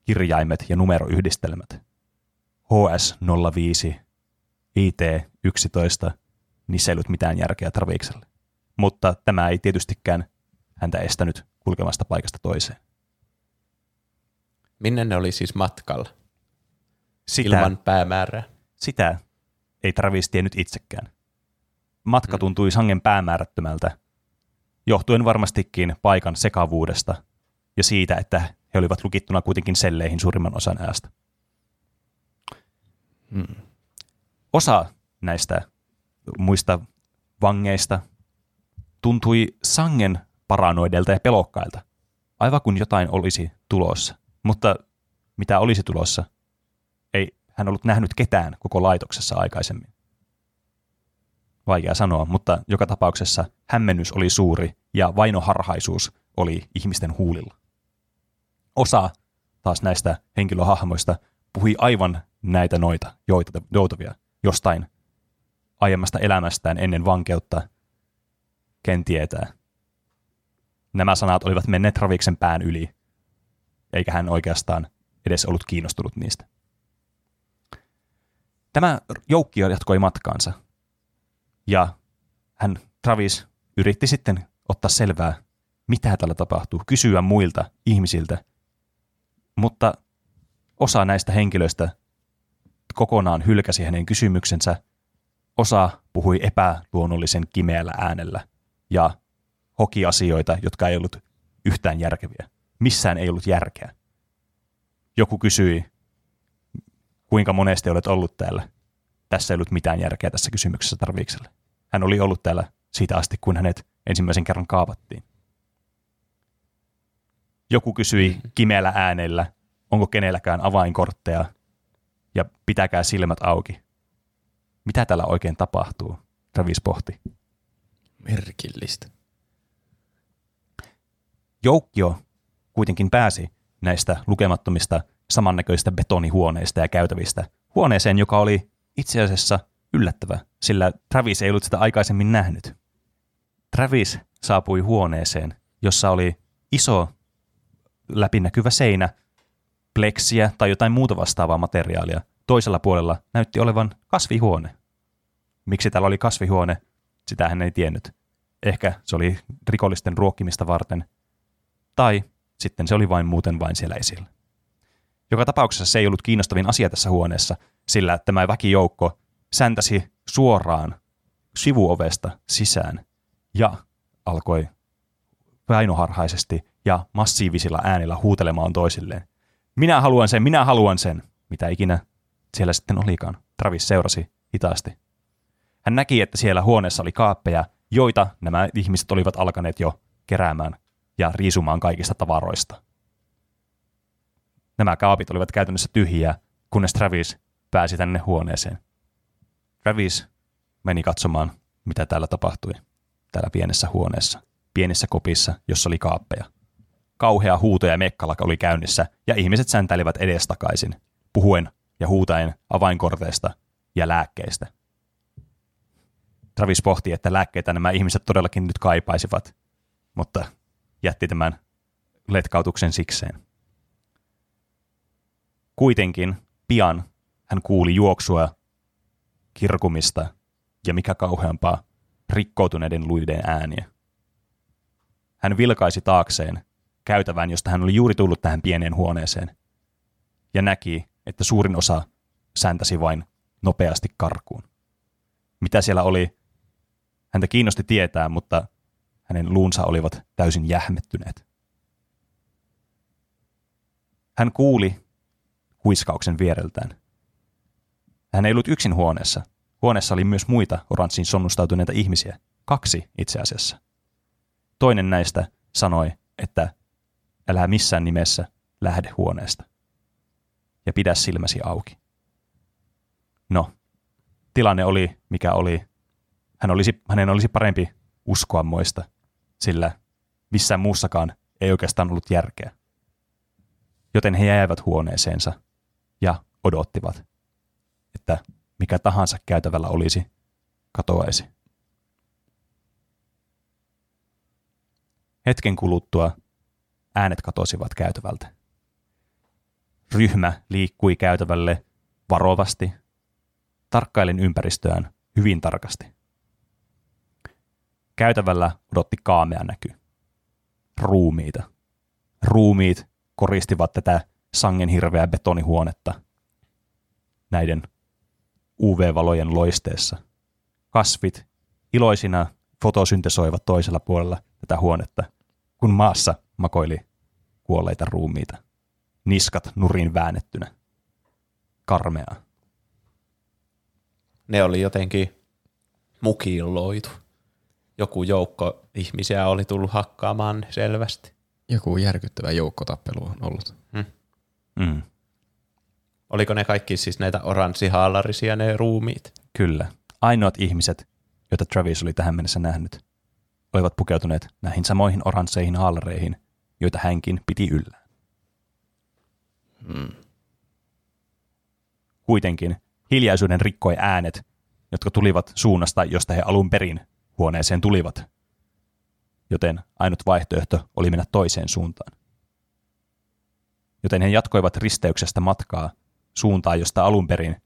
kirjaimet ja numeroyhdistelmät. HS05, IT11, niissä ei ollut mitään järkeä Travikselle. Mutta tämä ei tietystikään häntä estänyt kulkemasta paikasta toiseen. Minne ne oli siis matkalla? Sitä, Ilman päämäärää. sitä ei Travis tiennyt itsekään. Matka tuntui sangen päämäärättömältä, johtuen varmastikin paikan sekavuudesta ja siitä, että he olivat lukittuna kuitenkin selleihin suurimman osan ajasta. Hmm. Osa näistä muista vangeista tuntui sangen paranoidelta ja pelokkailta, aivan kuin jotain olisi tulossa. Mutta mitä olisi tulossa, ei hän ollut nähnyt ketään koko laitoksessa aikaisemmin. Vaikea sanoa, mutta joka tapauksessa hämmennys oli suuri ja vainoharhaisuus oli ihmisten huulilla. Osa taas näistä henkilöhahmoista puhui aivan näitä noita joutavia jostain aiemmasta elämästään ennen vankeutta, ken tietää. Nämä sanat olivat menneet Raviksen pään yli, eikä hän oikeastaan edes ollut kiinnostunut niistä. Tämä joukkio jatkoi matkaansa, ja hän, Travis, yritti sitten ottaa selvää, mitä tällä tapahtuu, kysyä muilta ihmisiltä, mutta osa näistä henkilöistä kokonaan hylkäsi hänen kysymyksensä, osa puhui epäluonnollisen kimeällä äänellä ja hoki asioita, jotka ei ollut yhtään järkeviä. Missään ei ollut järkeä. Joku kysyi, kuinka monesti olet ollut täällä. Tässä ei ollut mitään järkeä tässä kysymyksessä Tarviikselle. Hän oli ollut täällä siitä asti, kun hänet ensimmäisen kerran kaavattiin. Joku kysyi kimeällä äänellä, onko kenelläkään avainkortteja ja pitäkää silmät auki. Mitä täällä oikein tapahtuu? Travis pohti. Merkillistä. Joukkio kuitenkin pääsi näistä lukemattomista samannäköistä betonihuoneista ja käytävistä huoneeseen, joka oli itse asiassa yllättävä, sillä Travis ei ollut sitä aikaisemmin nähnyt. Travis saapui huoneeseen, jossa oli iso läpinäkyvä seinä, pleksiä tai jotain muuta vastaavaa materiaalia. Toisella puolella näytti olevan kasvihuone. Miksi täällä oli kasvihuone, sitä hän ei tiennyt. Ehkä se oli rikollisten ruokkimista varten, tai sitten se oli vain muuten vain siellä esillä. Joka tapauksessa se ei ollut kiinnostavin asia tässä huoneessa, sillä tämä väkijoukko säntäsi suoraan sivuovesta sisään ja alkoi väinoharhaisesti ja massiivisilla äänillä huutelemaan toisilleen. Minä haluan sen, minä haluan sen. Mitä ikinä siellä sitten olikaan. Travis seurasi hitaasti. Hän näki, että siellä huoneessa oli kaappeja, joita nämä ihmiset olivat alkaneet jo keräämään ja riisumaan kaikista tavaroista. Nämä kaapit olivat käytännössä tyhjiä, kunnes Travis pääsi tänne huoneeseen. Travis meni katsomaan, mitä täällä tapahtui, täällä pienessä huoneessa, pienessä kopissa, jossa oli kaappeja. Kauhea huuto ja mekkalaka oli käynnissä, ja ihmiset säntäilivät edestakaisin, puhuen ja huutaen avainkorteista ja lääkkeistä. Travis pohti, että lääkkeitä nämä ihmiset todellakin nyt kaipaisivat, mutta jätti tämän letkautuksen sikseen. Kuitenkin pian hän kuuli juoksua, kirkumista ja mikä kauheampaa, rikkoutuneiden luiden ääniä. Hän vilkaisi taakseen käytävän, josta hän oli juuri tullut tähän pieneen huoneeseen, ja näki, että suurin osa säntäsi vain nopeasti karkuun. Mitä siellä oli, häntä kiinnosti tietää, mutta hänen luunsa olivat täysin jähmettyneet. Hän kuuli huiskauksen viereltään. Hän ei ollut yksin huoneessa. Huoneessa oli myös muita oranssiin sonnustautuneita ihmisiä. Kaksi itse asiassa. Toinen näistä sanoi, että älä missään nimessä lähde huoneesta. Ja pidä silmäsi auki. No, tilanne oli mikä oli. Hän olisi, hänen olisi parempi uskoa moista, sillä missään muussakaan ei oikeastaan ollut järkeä. Joten he jäivät huoneeseensa ja odottivat, että mikä tahansa käytävällä olisi, katoaisi. Hetken kuluttua äänet katosivat käytävältä. Ryhmä liikkui käytävälle varovasti, tarkkailen ympäristöään hyvin tarkasti. Käytävällä odotti kaamea näky. Ruumiita. Ruumiit koristivat tätä sangen hirveää betonihuonetta näiden UV-valojen loisteessa. Kasvit iloisina fotosyntesoivat toisella puolella tätä huonetta, kun maassa makoili kuolleita ruumiita. Niskat nurin väännettynä. Karmeaa. Ne oli jotenkin mukiilloitu. Joku joukko ihmisiä oli tullut hakkaamaan selvästi. Joku järkyttävä joukkotappelu on ollut. Mm, Oliko ne kaikki siis näitä oranssihaalarisia ne ruumiit? kyllä. Ainoat ihmiset, joita Travis oli tähän mennessä nähnyt, olivat pukeutuneet näihin samoihin oransseihin haalareihin, joita hänkin piti yllä. Kuitenkin hiljaisuuden rikkoi äänet, jotka tulivat suunnasta, josta he alun perin huoneeseen tulivat. Joten ainut vaihtoehto oli mennä toiseen suuntaan. Joten he jatkoivat risteyksestä matkaa suuntaan, josta alun perin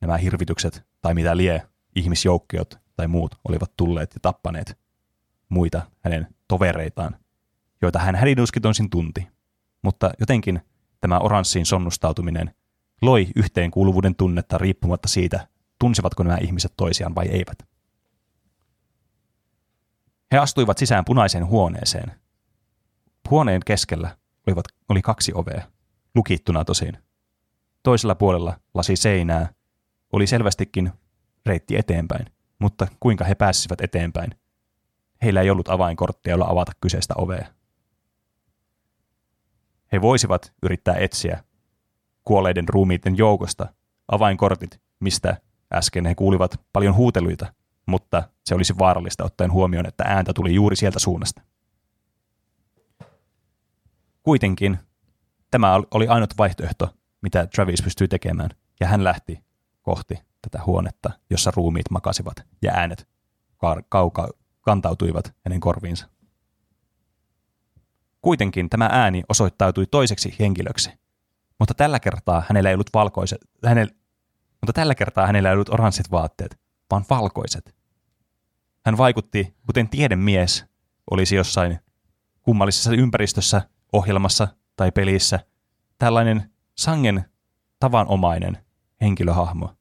nämä hirvitykset tai mitä lie ihmisjoukkiot tai muut olivat tulleet ja tappaneet muita hänen tovereitaan, joita hän hädinuskitonsin tunti. Mutta jotenkin tämä oranssiin sonnustautuminen loi yhteenkuuluvuuden tunnetta riippumatta siitä, tunsivatko nämä ihmiset toisiaan vai eivät. He astuivat sisään punaiseen huoneeseen. Huoneen keskellä olivat, oli kaksi ovea, lukittuna tosin. Toisella puolella lasi seinää oli selvästikin reitti eteenpäin, mutta kuinka he pääsisivät eteenpäin? Heillä ei ollut avainkorttia, jolla avata kyseistä ovea. He voisivat yrittää etsiä kuolleiden ruumiiden joukosta avainkortit, mistä äsken he kuulivat paljon huuteluita, mutta se olisi vaarallista ottaen huomioon, että ääntä tuli juuri sieltä suunnasta. Kuitenkin tämä oli ainut vaihtoehto, mitä Travis pystyi tekemään, ja hän lähti kohti tätä huonetta, jossa ruumiit makasivat ja äänet kauka kantautuivat hänen korviinsa. Kuitenkin tämä ääni osoittautui toiseksi henkilöksi, mutta tällä kertaa hänellä ei ollut valkoiset, hänellä, mutta tällä kertaa hänellä ei ollut oranssit vaatteet, vaan valkoiset. Hän vaikutti, kuten tiedemies olisi jossain kummallisessa ympäristössä, ohjelmassa tai pelissä, tällainen sangen tavanomainen henkilöhahmo.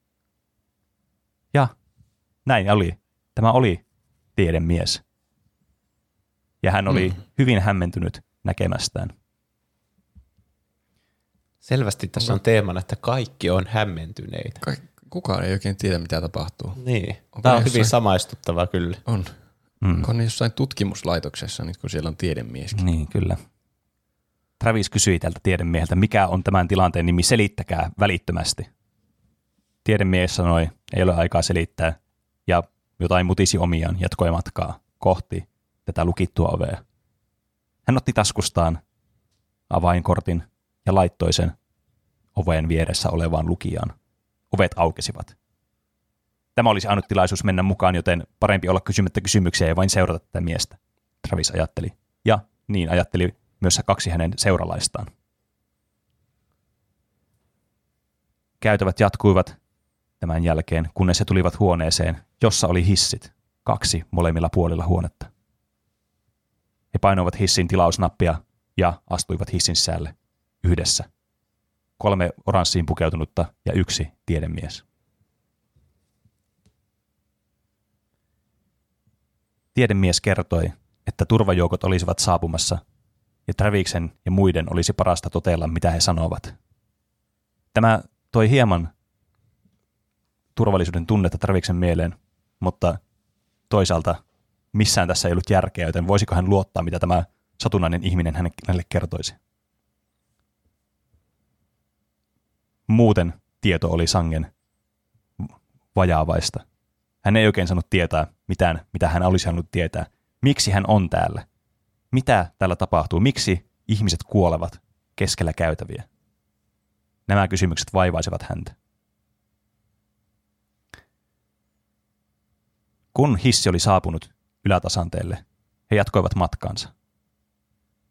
Ja näin oli. Tämä oli tiedemies. Ja hän oli mm. hyvin hämmentynyt näkemästään. Selvästi tässä on teemana, että kaikki on hämmentyneitä. Ka- kukaan ei oikein tiedä, mitä tapahtuu. Niin. Onko Tämä on ne hyvin jossain- samaistuttava kyllä. On. Mm. Onko ne jossain tutkimuslaitoksessa, nyt kun siellä on tiedemieskin? Niin, kyllä. Travis kysyi tältä tiedemieheltä, mikä on tämän tilanteen nimi, selittäkää välittömästi. Tiedemies sanoi, ei ole aikaa selittää, ja jotain mutisi omiaan, jatkoi matkaa kohti tätä lukittua ovea. Hän otti taskustaan avainkortin ja laittoi sen oven vieressä olevaan lukijaan. Ovet aukesivat. Tämä olisi ainut tilaisuus mennä mukaan, joten parempi olla kysymättä kysymyksiä ja vain seurata tätä miestä, Travis ajatteli. Ja niin ajatteli myös kaksi hänen seuralaistaan. Käytävät jatkuivat tämän jälkeen, kunnes he tulivat huoneeseen, jossa oli hissit, kaksi molemmilla puolilla huonetta. He painoivat hissin tilausnappia ja astuivat hissin sisälle yhdessä. Kolme oranssiin pukeutunutta ja yksi tiedemies. Tiedemies kertoi, että turvajoukot olisivat saapumassa ja Traviksen ja muiden olisi parasta totella, mitä he sanovat. Tämä toi hieman turvallisuuden tunnetta Traviksen mieleen, mutta toisaalta missään tässä ei ollut järkeä, joten voisiko hän luottaa, mitä tämä satunnainen ihminen hänelle kertoisi. Muuten tieto oli sangen vajaavaista. Hän ei oikein saanut tietää mitään, mitä hän olisi halunnut tietää. Miksi hän on täällä? Mitä täällä tapahtuu? Miksi ihmiset kuolevat keskellä käytäviä? Nämä kysymykset vaivaisivat häntä. Kun hissi oli saapunut ylätasanteelle, he jatkoivat matkaansa.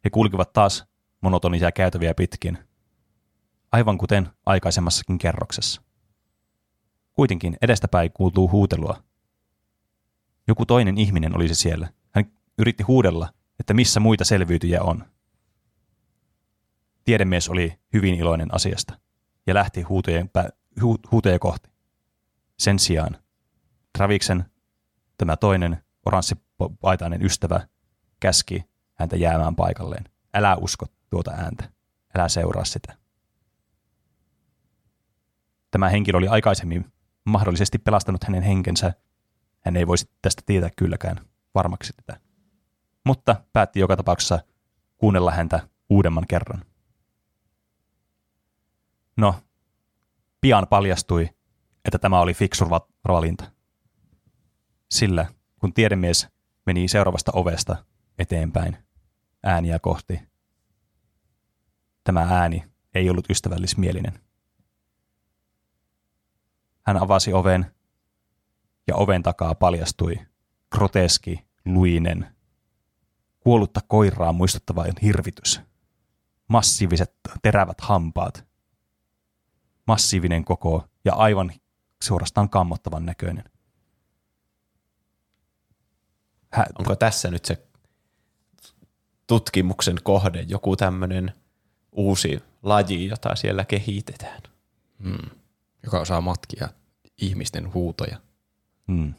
He kulkivat taas monotonisia käytäviä pitkin, aivan kuten aikaisemmassakin kerroksessa. Kuitenkin edestäpäin kuultuu huutelua. Joku toinen ihminen olisi siellä. Hän yritti huudella, että missä muita selviytyjä on. Tiedemies oli hyvin iloinen asiasta ja lähti huutojen pä- hu- huutoja kohti. Sen sijaan Traviksen tämä toinen oranssipaitainen ystävä käski häntä jäämään paikalleen. Älä usko tuota ääntä. Älä seuraa sitä. Tämä henkilö oli aikaisemmin mahdollisesti pelastanut hänen henkensä. Hän ei voisi tästä tietää kylläkään varmaksi tätä. Mutta päätti joka tapauksessa kuunnella häntä uudemman kerran. No, pian paljastui, että tämä oli fiksu valinta. Sillä kun tiedemies meni seuraavasta ovesta eteenpäin ääniä kohti, tämä ääni ei ollut ystävällismielinen. Hän avasi oven ja oven takaa paljastui groteski, luinen, kuollutta koiraa muistuttava hirvitys. Massiiviset terävät hampaat, massiivinen koko ja aivan suorastaan kammottavan näköinen. Hä- Onko tässä nyt se tutkimuksen kohde, joku tämmöinen uusi laji, jota siellä kehitetään? Hmm. Joka osaa matkia ihmisten huutoja. Hmm.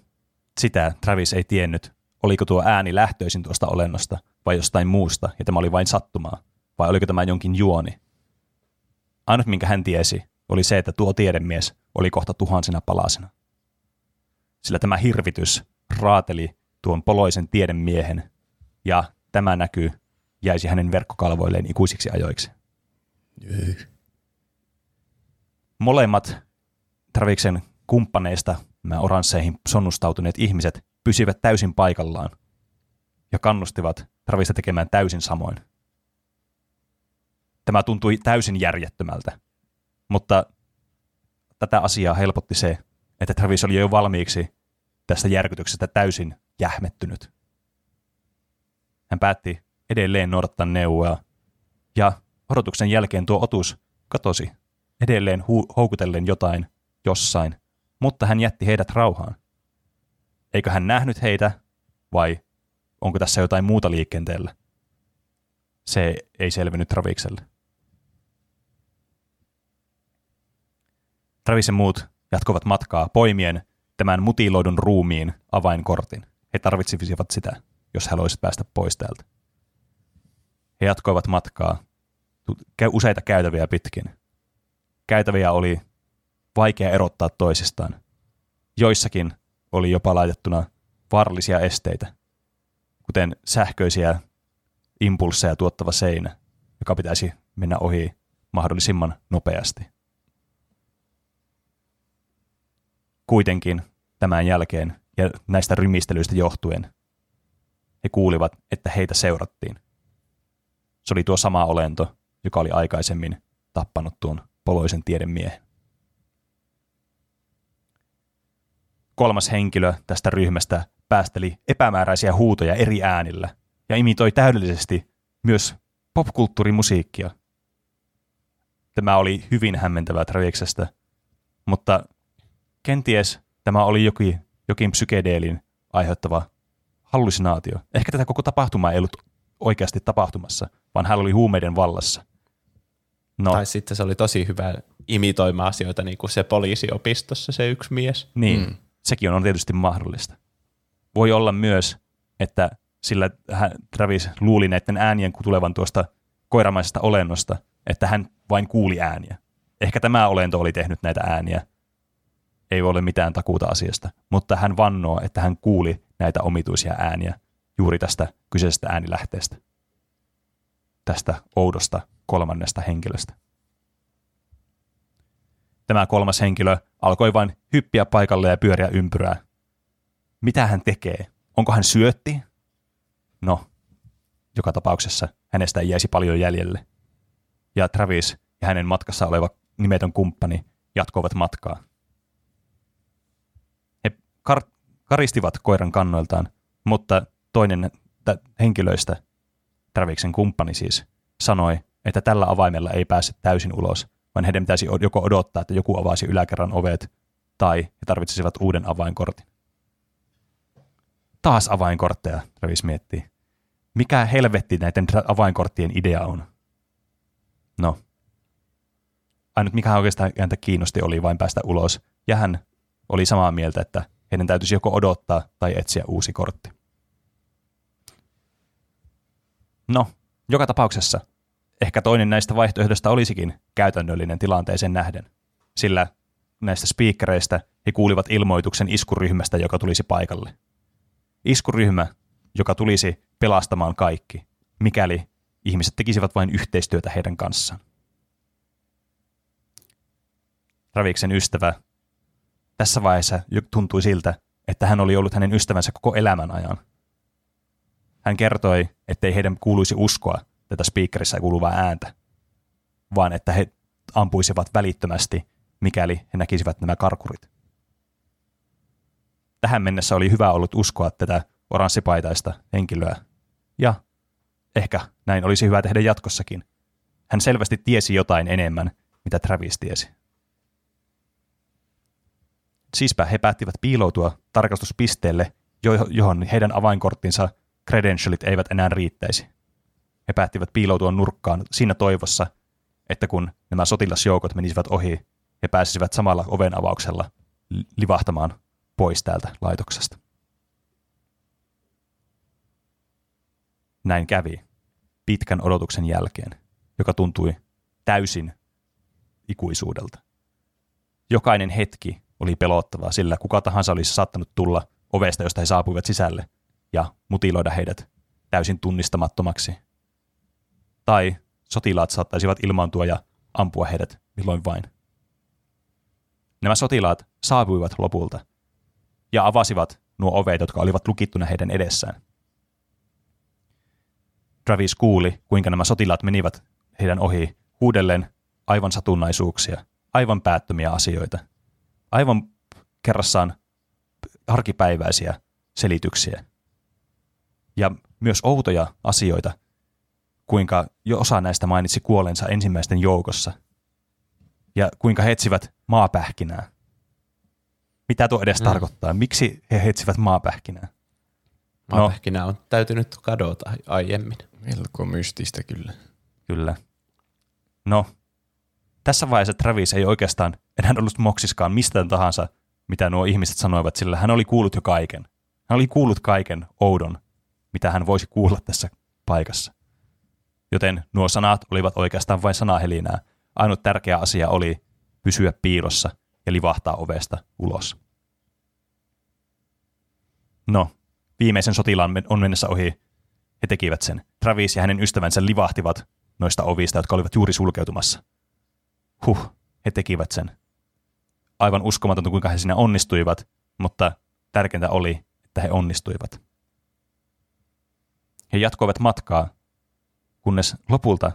Sitä Travis ei tiennyt, oliko tuo ääni lähtöisin tuosta olennosta vai jostain muusta, ja tämä oli vain sattumaa, vai oliko tämä jonkin juoni. Ainut, minkä hän tiesi, oli se, että tuo tiedemies oli kohta tuhansina palasena. Sillä tämä hirvitys raateli tuon poloisen tiedemiehen, ja tämä näky jäisi hänen verkkokalvoilleen ikuisiksi ajoiksi. Molemmat Traviksen kumppaneista, nämä oransseihin sonnustautuneet ihmiset, pysyivät täysin paikallaan ja kannustivat Travista tekemään täysin samoin. Tämä tuntui täysin järjettömältä, mutta tätä asiaa helpotti se, että Travis oli jo valmiiksi tästä järkytyksestä täysin jähmettynyt. Hän päätti edelleen noudattaa neuvoa, ja odotuksen jälkeen tuo otus katosi, edelleen hu- houkutellen jotain jossain, mutta hän jätti heidät rauhaan. Eikö hän nähnyt heitä, vai onko tässä jotain muuta liikenteellä? Se ei selvinnyt Travikselle. Travis ja muut jatkuvat matkaa poimien tämän mutiloidun ruumiin avainkortin. He tarvitsisivat sitä, jos haluaisivat päästä pois täältä. He jatkoivat matkaa useita käytäviä pitkin. Käytäviä oli vaikea erottaa toisistaan. Joissakin oli jopa laitettuna vaarallisia esteitä, kuten sähköisiä impulseja tuottava seinä, joka pitäisi mennä ohi mahdollisimman nopeasti. Kuitenkin tämän jälkeen ja näistä rymistelyistä johtuen he kuulivat, että heitä seurattiin. Se oli tuo sama olento, joka oli aikaisemmin tappanut tuon poloisen tiedemiehen. Kolmas henkilö tästä ryhmästä päästeli epämääräisiä huutoja eri äänillä ja imitoi täydellisesti myös popkulttuurimusiikkia. Tämä oli hyvin hämmentävää Traviksestä, mutta kenties tämä oli jokin, jokin psykedeelin aiheuttava hallusinaatio. Ehkä tätä koko tapahtumaa ei ollut oikeasti tapahtumassa, vaan hän oli huumeiden vallassa. No. Tai sitten se oli tosi hyvä imitoimaan asioita, niin kuin se poliisiopistossa se yksi mies. Niin, mm. sekin on tietysti mahdollista. Voi olla myös, että sillä hän, Travis luuli näiden äänien tulevan tuosta koiramaisesta olennosta, että hän vain kuuli ääniä. Ehkä tämä olento oli tehnyt näitä ääniä. Ei ole mitään takuuta asiasta, mutta hän vannoo, että hän kuuli näitä omituisia ääniä juuri tästä kyseisestä äänilähteestä. Tästä oudosta kolmannesta henkilöstä. Tämä kolmas henkilö alkoi vain hyppiä paikalle ja pyöriä ympyrää. Mitä hän tekee? Onko hän syötti? No, joka tapauksessa hänestä ei jäisi paljon jäljelle. Ja Travis ja hänen matkassa oleva nimetön kumppani jatkoivat matkaa. Kar- karistivat koiran kannoiltaan, mutta toinen henkilöistä, Traviksen kumppani siis, sanoi, että tällä avaimella ei pääse täysin ulos, vaan heidän pitäisi joko odottaa, että joku avaisi yläkerran ovet, tai he tarvitsisivat uuden avainkortin. Taas avainkortteja, Travis miettii. Mikä helvetti näiden avainkorttien idea on? No, ainut mikä oikeastaan häntä kiinnosti oli vain päästä ulos, ja hän oli samaa mieltä, että heidän täytyisi joko odottaa tai etsiä uusi kortti. No, joka tapauksessa ehkä toinen näistä vaihtoehdoista olisikin käytännöllinen tilanteeseen nähden, sillä näistä speakereistä he kuulivat ilmoituksen iskuryhmästä, joka tulisi paikalle. Iskuryhmä, joka tulisi pelastamaan kaikki, mikäli ihmiset tekisivät vain yhteistyötä heidän kanssaan. Raviksen ystävä tässä vaiheessa tuntui siltä, että hän oli ollut hänen ystävänsä koko elämän ajan. Hän kertoi, ettei heidän kuuluisi uskoa tätä speakerissä kuuluvaa ääntä, vaan että he ampuisivat välittömästi, mikäli he näkisivät nämä karkurit. Tähän mennessä oli hyvä ollut uskoa tätä oranssipaitaista henkilöä, ja ehkä näin olisi hyvä tehdä jatkossakin. Hän selvästi tiesi jotain enemmän, mitä Travis tiesi. Siispä he päättivät piiloutua tarkastuspisteelle, johon heidän avainkorttinsa credentialit eivät enää riittäisi. He päättivät piiloutua nurkkaan siinä toivossa, että kun nämä sotilasjoukot menisivät ohi, he pääsisivät samalla oven avauksella livahtamaan pois täältä laitoksesta. Näin kävi pitkän odotuksen jälkeen, joka tuntui täysin ikuisuudelta. Jokainen hetki oli pelottavaa, sillä kuka tahansa olisi saattanut tulla ovesta, josta he saapuivat sisälle, ja mutiloida heidät täysin tunnistamattomaksi. Tai sotilaat saattaisivat ilmaantua ja ampua heidät milloin vain. Nämä sotilaat saapuivat lopulta ja avasivat nuo ovet, jotka olivat lukittuna heidän edessään. Travis kuuli, kuinka nämä sotilaat menivät heidän ohi huudellen aivan satunnaisuuksia, aivan päättömiä asioita, aivan kerrassaan arkipäiväisiä selityksiä. Ja myös outoja asioita, kuinka jo osa näistä mainitsi kuolensa ensimmäisten joukossa. Ja kuinka he etsivät maapähkinää. Mitä tuo edes mm. tarkoittaa? Miksi he etsivät maapähkinää? Maapähkinä no, on täytynyt kadota aiemmin. Melko mystistä kyllä. Kyllä. No, tässä vaiheessa Travis ei oikeastaan enää ollut moksiskaan mistään tahansa, mitä nuo ihmiset sanoivat, sillä hän oli kuullut jo kaiken. Hän oli kuullut kaiken oudon, mitä hän voisi kuulla tässä paikassa. Joten nuo sanat olivat oikeastaan vain sanahelinää. Ainut tärkeä asia oli pysyä piilossa ja livahtaa ovesta ulos. No, viimeisen sotilaan on mennessä ohi he tekivät sen. Travis ja hänen ystävänsä livahtivat noista ovista, jotka olivat juuri sulkeutumassa. Huh, he tekivät sen. Aivan uskomatonta, kuinka he siinä onnistuivat, mutta tärkeintä oli, että he onnistuivat. He jatkoivat matkaa, kunnes lopulta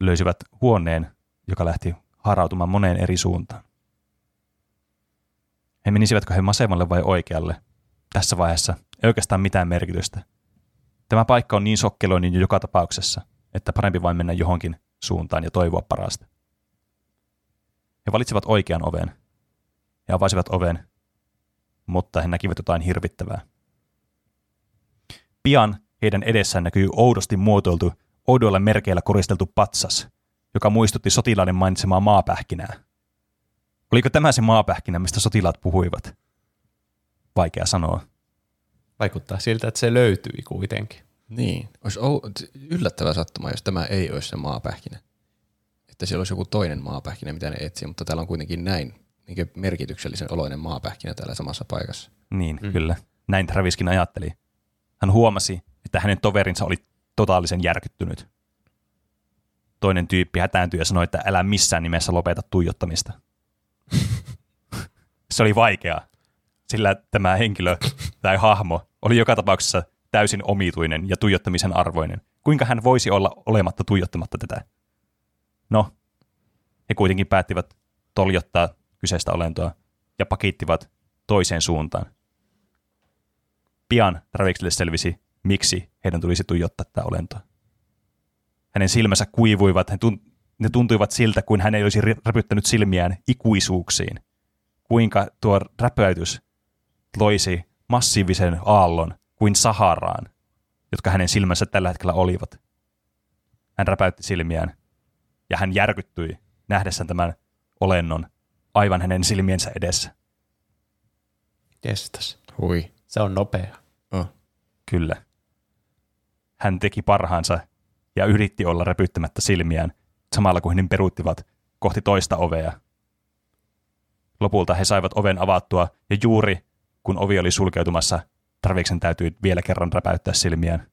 löysivät huoneen, joka lähti harautumaan moneen eri suuntaan. He menisivätkö he vasemmalle vai oikealle? Tässä vaiheessa ei oikeastaan mitään merkitystä. Tämä paikka on niin sokkeloinen jo joka tapauksessa, että parempi vain mennä johonkin suuntaan ja toivoa parasta. He valitsivat oikean oven. He avasivat oven, mutta he näkivät jotain hirvittävää. Pian heidän edessään näkyy oudosti muotoiltu, oudoilla merkeillä koristeltu patsas, joka muistutti sotilaiden mainitsemaa maapähkinää. Oliko tämä se maapähkinä, mistä sotilaat puhuivat? Vaikea sanoa. Vaikuttaa siltä, että se löytyi kuitenkin. Niin, olisi yllättävä sattuma, jos tämä ei olisi se maapähkinä. Että siellä olisi joku toinen maapähkinä, mitä ne etsii, mutta täällä on kuitenkin näin niin merkityksellisen oloinen maapähkinä täällä samassa paikassa. Niin, mm. kyllä. Näin Traviskin ajatteli. Hän huomasi, että hänen toverinsa oli totaalisen järkyttynyt. Toinen tyyppi hätääntyi ja sanoi, että älä missään nimessä lopeta tuijottamista. [LAUGHS] Se oli vaikeaa, sillä tämä henkilö tai hahmo oli joka tapauksessa täysin omituinen ja tuijottamisen arvoinen. Kuinka hän voisi olla olematta tuijottamatta tätä? No, he kuitenkin päättivät toljottaa kyseistä olentoa ja pakittivat toiseen suuntaan. Pian Travikselle selvisi, miksi heidän tulisi tuijottaa tätä olentoa. Hänen silmänsä kuivuivat, ne tuntuivat siltä, kuin hän ei olisi räpyttänyt silmiään ikuisuuksiin. Kuinka tuo räpyäytys loisi massiivisen aallon kuin Saharaan, jotka hänen silmänsä tällä hetkellä olivat. Hän räpäytti silmiään, ja hän järkyttyi nähdessään tämän olennon aivan hänen silmiensä edessä. Jestas. Hui. Se on nopea. Oh. Kyllä. Hän teki parhaansa ja yritti olla räpyttämättä silmiään, samalla kuin he peruuttivat kohti toista ovea. Lopulta he saivat oven avattua, ja juuri kun ovi oli sulkeutumassa, Tarviksen täytyi vielä kerran räpäyttää silmiään.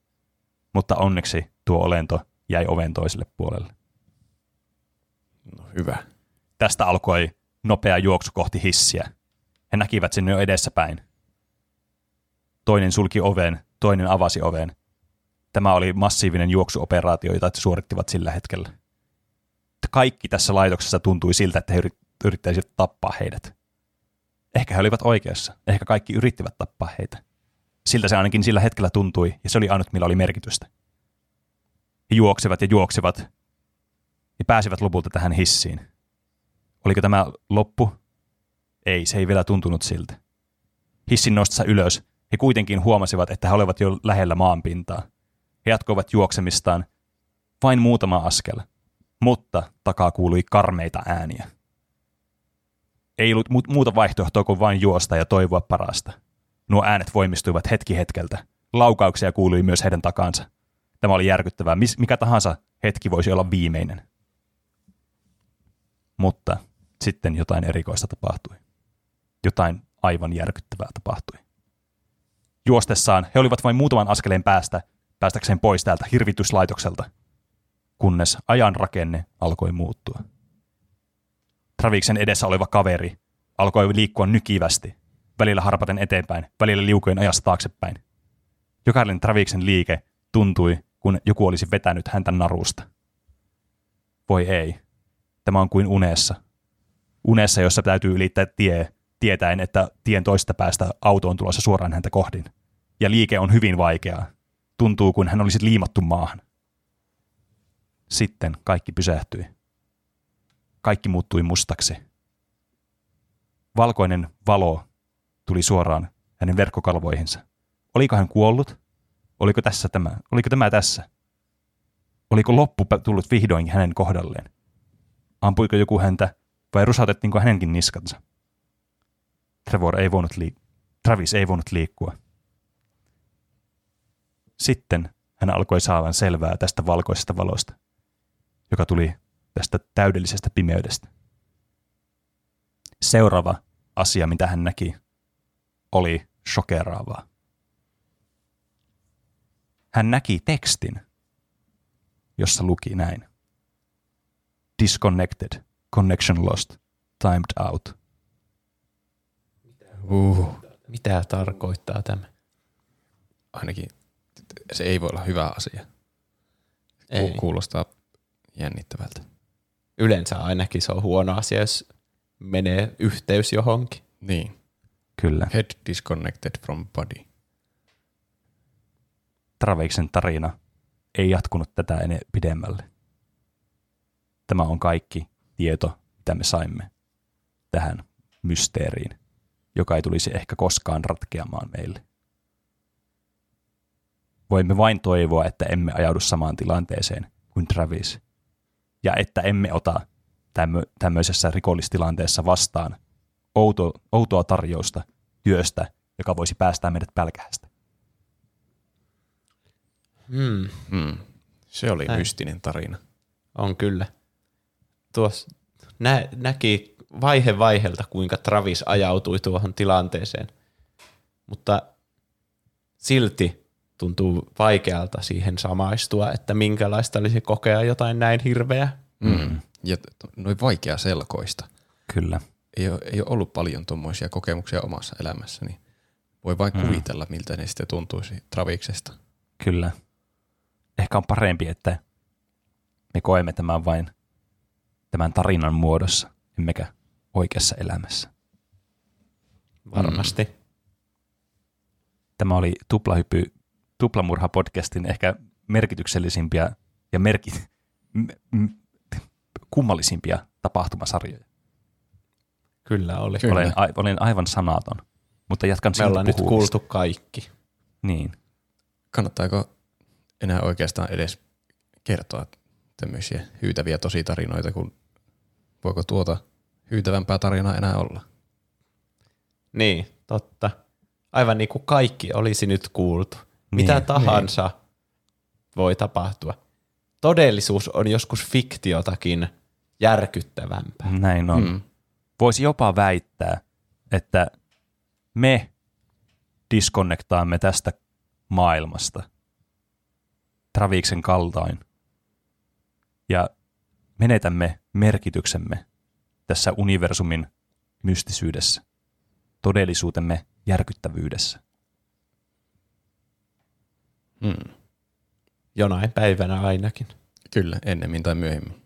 Mutta onneksi tuo olento jäi oven toiselle puolelle. No hyvä. Tästä alkoi nopea juoksu kohti hissiä. He näkivät sinne jo edessäpäin. Toinen sulki oven, toinen avasi oven. Tämä oli massiivinen juoksuoperaatio, jota suorittivat sillä hetkellä. Kaikki tässä laitoksessa tuntui siltä, että he yrittäisivät tappaa heidät. Ehkä he olivat oikeassa. Ehkä kaikki yrittivät tappaa heitä. Siltä se ainakin sillä hetkellä tuntui, ja se oli ainut, millä oli merkitystä. He juoksevat ja juoksevat, ja pääsivät lopulta tähän hissiin. Oliko tämä loppu? Ei, se ei vielä tuntunut siltä. Hissin nostessa ylös he kuitenkin huomasivat, että he olivat jo lähellä maanpintaa. He jatkoivat juoksemistaan vain muutama askel, mutta takaa kuului karmeita ääniä. Ei ollut muuta vaihtoehtoa kuin vain juosta ja toivoa parasta. Nuo äänet voimistuivat hetki hetkeltä. Laukauksia kuului myös heidän takansa. Tämä oli järkyttävää. Mikä tahansa hetki voisi olla viimeinen. Mutta sitten jotain erikoista tapahtui. Jotain aivan järkyttävää tapahtui. Juostessaan he olivat vain muutaman askeleen päästä päästäkseen pois täältä hirvityslaitokselta, kunnes ajan rakenne alkoi muuttua. Traviksen edessä oleva kaveri alkoi liikkua nykivästi, välillä harpaten eteenpäin, välillä liukojen ajasta taaksepäin. Jokainen Traviksen liike tuntui, kun joku olisi vetänyt häntä narusta. Voi ei. Tämä on kuin unessa. Unessa, jossa täytyy ylittää tie, tietäen, että tien toista päästä auto on tulossa suoraan häntä kohdin. Ja liike on hyvin vaikeaa. Tuntuu, kuin hän olisi liimattu maahan. Sitten kaikki pysähtyi. Kaikki muuttui mustaksi. Valkoinen valo tuli suoraan hänen verkkokalvoihinsa. Oliko hän kuollut? Oliko tässä tämä? Oliko tämä tässä? Oliko loppu tullut vihdoin hänen kohdalleen? Ampuiko joku häntä vai rusautettiinko hänenkin niskansa? Trevor ei voinut liik- Travis ei voinut liikkua. Sitten hän alkoi saavan selvää tästä valkoisesta valosta, joka tuli tästä täydellisestä pimeydestä. Seuraava asia, mitä hän näki, oli shokeraavaa. Hän näki tekstin, jossa luki näin. Disconnected, connection lost, timed out. Uh. Mitä tarkoittaa tämä? Ainakin se ei voi olla hyvä asia. Ei. Kuulostaa jännittävältä. Yleensä ainakin se on huono asia, jos menee yhteys johonkin. Niin. Kyllä. Head disconnected from body. Traviksen tarina ei jatkunut tätä enää pidemmälle. Tämä on kaikki tieto, mitä me saimme tähän mysteeriin, joka ei tulisi ehkä koskaan ratkeamaan meille. Voimme vain toivoa, että emme ajaudu samaan tilanteeseen kuin Travis, ja että emme ota tämmö, tämmöisessä rikollistilanteessa vastaan outo, outoa tarjousta työstä, joka voisi päästää meidät pälkähästä. Hmm. Mm. Se oli Näin. mystinen tarina. On kyllä. Tuossa nä, näki vaihe vaiheelta, kuinka Travis ajautui tuohon tilanteeseen. Mutta silti tuntuu vaikealta siihen samaistua, että minkälaista olisi kokea jotain näin hirveää. Mm. Ja t- noin vaikea selkoista. Kyllä. Ei ole, ei ole ollut paljon tuommoisia kokemuksia omassa elämässäni. niin Voi vain kuvitella, miltä ne sitten tuntuisi Traviksesta. Kyllä. Ehkä on parempi, että me koemme tämän vain tämän tarinan muodossa, emmekä oikeassa elämässä. Varmasti. Tämä oli Tuplahypy, Tuplamurha-podcastin ehkä merkityksellisimpiä ja merki, m- m- kummallisimpia tapahtumasarjoja. Kyllä oli. Kyllä. Olen, a, olen aivan sanaton, mutta jatkan Me silti ollaan nyt puhumista. kuultu kaikki. Niin. Kannattaako enää oikeastaan edes kertoa tämmöisiä hyytäviä tositarinoita, kun voiko tuota hyytävämpää tarinaa enää olla? Niin, totta. Aivan niin kuin kaikki olisi nyt kuultu. Niin, Mitä tahansa voi tapahtua. Todellisuus on joskus fiktiotakin järkyttävämpää. Näin on. Mm. Voisi jopa väittää, että me diskonnektaamme tästä maailmasta Traviksen kaltain ja menetämme merkityksemme tässä universumin mystisyydessä, todellisuutemme järkyttävyydessä. Mm. Jonain päivänä ainakin. Kyllä, ennemmin tai myöhemmin.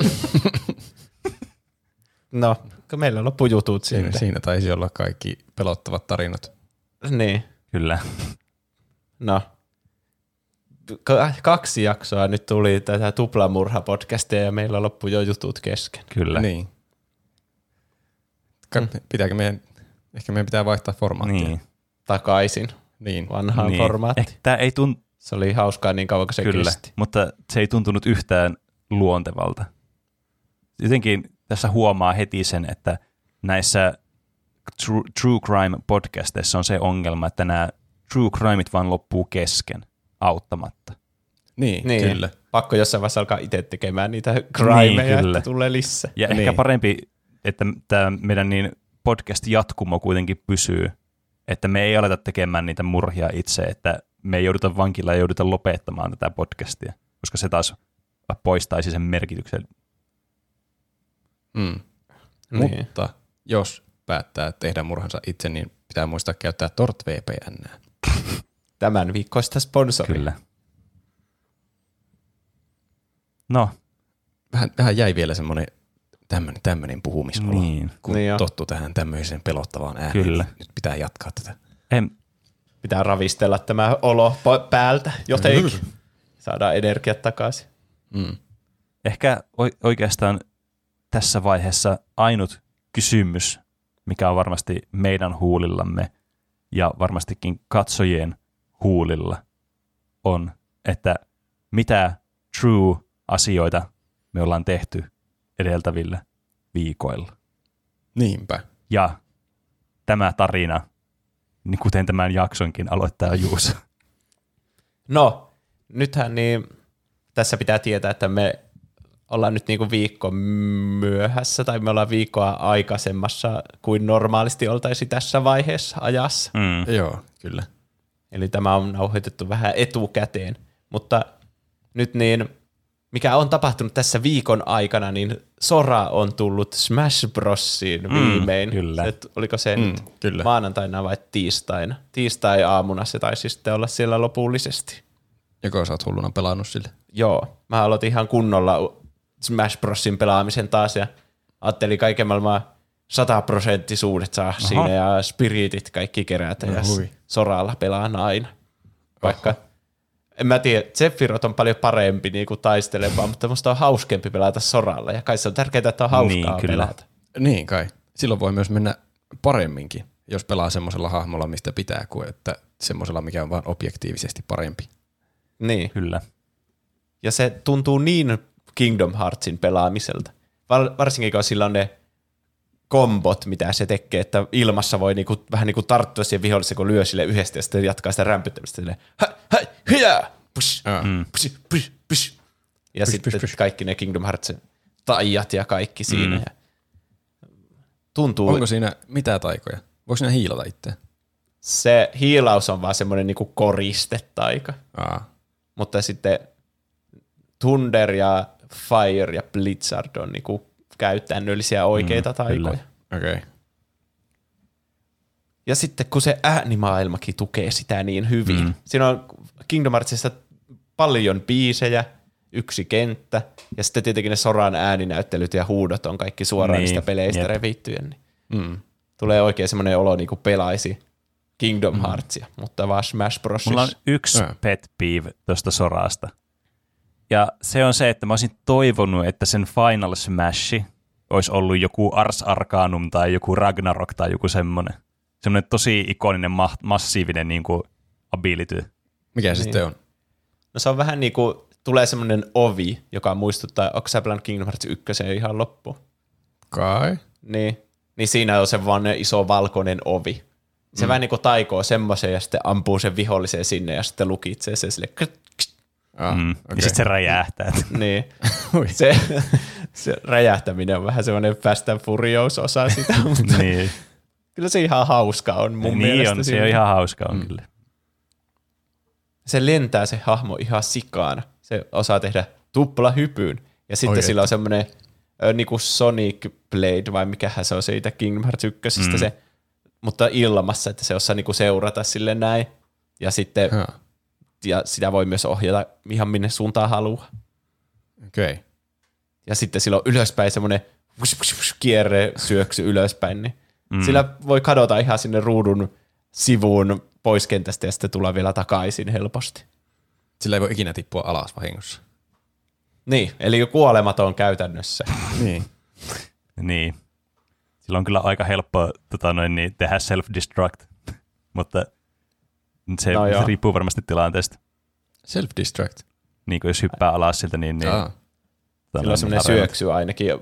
[LAUGHS] No, kun meillä loppuu jutut Siinä, siinä taisi olla kaikki pelottavat tarinat. Niin, Kyllä, no. K- kaksi jaksoa nyt tuli tätä tuplamurha-podcastia ja meillä loppu jo jutut kesken. kyllä. Niin. Ka- Pitääkö meidän, ehkä meidän pitää vaihtaa formaattia. Niin. Takaisin niin. vanhaan niin. formaattiin. Ehkä tämä ei tuntu, Se oli hauskaa niin kauan kuin se Kyllä, kesti. mutta se ei tuntunut yhtään luontevalta. Jotenkin tässä huomaa heti sen, että näissä true, true crime podcasteissa on se ongelma, että nämä true crimeit vaan loppuu kesken auttamatta. Niin, Niin, kyllä. pakko jossain vaiheessa alkaa itse tekemään niitä crimeja, Niin, kyllä. että tulee lisää. Ja niin. Niin. ehkä parempi, että tämä meidän niin podcast-jatkumo kuitenkin pysyy, että me ei aleta tekemään niitä murhia itse, että me ei jouduta vankilla ja jouduta lopettamaan tätä podcastia, koska se taas poistaisi sen merkityksen. Mm. Niin. Mutta jos päättää tehdä murhansa itse, niin pitää muistaa käyttää TortVPN. [LAUGHS] Tämän viikkoista sponsori. Kyllä. No, Vähän, vähän jäi vielä semmoinen tämmöinen, tämmöinen puhumisolo, Niin. kun Niin jo. tottu tähän tämmöiseen pelottavaan ääneen. Kyllä. Nyt pitää jatkaa tätä. en, Pitää ravistella tämä olo päältä jotenkin. Saadaan energiat takaisin. Mm. ehkä oi- oikeastaan tässä vaiheessa ainut kysymys, mikä on varmasti meidän huulillamme ja varmastikin katsojien huulilla, on, että mitä true-asioita me ollaan tehty edeltävillä viikoilla. Niinpä. Ja tämä tarina, niin kuten tämän jaksonkin aloittaa Juuso. No, nythän niin, tässä pitää tietää, että me ollaan nyt niinku viikko myöhässä, tai me ollaan viikkoa aikaisemmassa kuin normaalisti oltaisi tässä vaiheessa ajassa. Mm. Joo, kyllä. Eli tämä on nauhoitettu vähän etukäteen. Mutta nyt niin mikä on tapahtunut tässä viikon aikana, niin Sora on tullut Smash Brosiin viimein. kyllä. Se, oliko se Mm, nyt kyllä. maanantaina vai tiistaina? Tiistai-aamuna se taisi sitten olla siellä lopullisesti. Joko sä oot hulluna pelannut sille? Joo, mä aloitin ihan kunnolla Smash Brosin pelaamisen taas ja ajattelin kaiken maailman sataprosenttisuudet saa Aha. siinä ja spiritit kaikki kerätä No ja hui. Soralla pelaan aina. Vaikka en mä tiedä, Sephiroth on paljon parempi niin kuin taistelemaan, mutta musta on hauskempi pelata Soralla ja kai se on tärkeää, että on hauskaa Niin, kyllä. pelata. Niin kai. Silloin voi myös mennä paremminkin, jos pelaa semmoisella hahmolla, mistä pitää, kuin että semmoisella, mikä on vaan objektiivisesti parempi. Niin. Kyllä. Ja se tuntuu niin Kingdom Heartsin pelaamiselta. Var, varsinkin kun sillä on ne kombot, mitä se tekee, että ilmassa voi niinku, vähän niinku tarttua siihen viholliseen, kun lyö sille yhdesti ja sitten jatkaa sitä rämpyttämistä. Silleen, hä, hä, hyjää, push. Mm. push, push, push. Ja Push, sitten push, push. kaikki ne Kingdom Heartsin taijat ja kaikki siinä. Mm. Ja tuntuu, Onko siinä mitä taikoja? Voiko siinä hiilata itse? se hiilaus on vaan semmoinen niinku koristetaika. Aa. Mutta sitten Thunder ja Fire ja Blizzard on niinku käytännöllisiä oikeita Mm, taikoja. Okei. Okay. Ja sitten kun se äänimaailmakin tukee sitä niin hyvin. Mm. Mm. Siinä on Kingdom Heartsissa paljon biisejä, yksi kenttä, ja sitten tietenkin ne Soran ääninäyttelyt ja huudot on kaikki suoraan Niin, niistä peleistä jep. revittyjen. Niin Mm. tulee oikein semmoinen olo, niin kuin pelaisi Kingdom Heartsia, mutta vaan Smash Bros. Mulla on yksi Ää. pet peeve tuosta sorasta. Ja se on se, että mä olisin toivonut, että sen Final Smash olisi ollut joku Ars Arcanum tai joku Ragnarok tai joku semmoinen. Semmoinen tosi ikoninen, ma- massiivinen niin kuin ability. Mikä se Niin. sitten on? No se on vähän niin kuin, tulee semmoinen ovi, joka muistuttaa, onko sä pelannut Kingdom Hearts 1 ihan loppuun? Kai. Niin, niin siinä on se vaan iso valkoinen ovi. Se mm. vähän niin kuin taikoo semmoisen ja sitten ampuu sen vihollisen sinne ja sitten lukitsee se sille. krt. Ah, Mm. okay. Ja sitten se räjähtää. [LAUGHS] Niin. [LAUGHS] Se, se räjähtäminen on vähän semmoinen Fast and Furious osa sitä, [LAUGHS] mutta niin, kyllä se ihan hauska on mun niin mielestä. on, se siinä. on ihan hauska on mm. kyllä. Se lentää se hahmo ihan sikana. Se osaa tehdä tuplahypyn. Ja sitten Oi sillä on semmoinen niinku Sonic Blade, vai mikähän se on siitä Kingdom Hearts 1, mm. se, mutta ilmassa, että se osaa niinku seurata sille näin. Ja sitten Ah, ja sitä voi myös ohjata ihan minne suuntaan haluaa. Okei. Okay. Ja sitten sillä on ylöspäin semmoinen kierre syöksy ylöspäin, niin mm. sillä voi kadota ihan sinne ruudun sivuun pois kentästä ja sitten tulla vielä takaisin helposti. Sillä ei voi ikinä tippua alas vahingossa. Niin, eli kuolematon käytännössä. Niin. Niin. Sillä on kyllä aika helppo tota noin, niin, tehdä self-destruct, [LAUGHS] mutta se, No se riippuu varmasti tilanteesta. Self-destruct. Niin kuin jos hyppää alas siltä, niin, niin Aa. tota Sillä on semmoinen syöksy ainakin,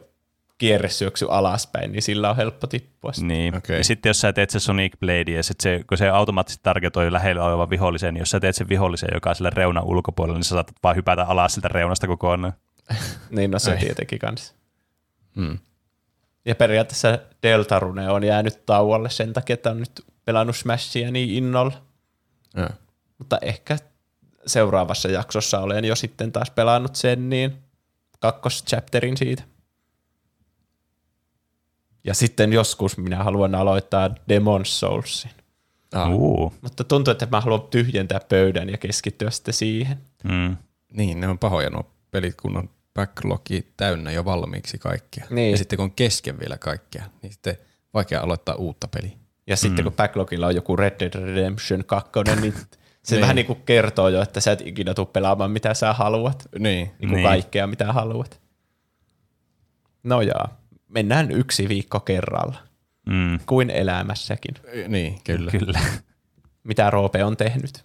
kierresyöksy alaspäin, niin sillä on helppo tippua. sitten. Niin. Okei. Ja sitten jos sä teet se Sonic Blade, ja sit se, kun se automaattisesti targetoi lähellä olevan vihollisen, niin jos sä teet sen vihollisen, joka on sillä reunan ulkopuolella, niin sä saatat vaan hypätä alas siltä reunasta kokonaan. [LAUGHS] Niin, no se Ai. tietenkin kanssa. Mm. Ja periaatteessa Deltarune on jäänyt tauolle sen takia, että on nyt pelannut Smashia niin innolla. Ja. Mutta ehkä seuraavassa jaksossa olen jo sitten taas pelannut sen, niin kakkoschapterin siitä. Ja sitten joskus minä haluan aloittaa Demon Soulsin. Ah. Uh. Mutta tuntuu, että mä haluan tyhjentää pöydän ja keskittyä sitten siihen. Mm. Niin, ne on pahoja nuo pelit, kun on backlogi täynnä jo valmiiksi kaikkea. Niin. Ja sitten kun on kesken vielä kaikkea, niin sitten vaikea aloittaa uutta peliä. Ja sitten kun backlogilla on joku Red Dead Redemption 2, niin [LAUGHS] se Niin. vähän niin kuin kertoo jo, että sä et ikinä tule pelaamaan mitä sä haluat. Niin. Niin Niin. kaikkea mitä haluat. No jaa, mennään yksi viikko kerralla. Mm. Kuin elämässäkin. Niin, kyllä. Kyllä. Mitä Roope on tehnyt?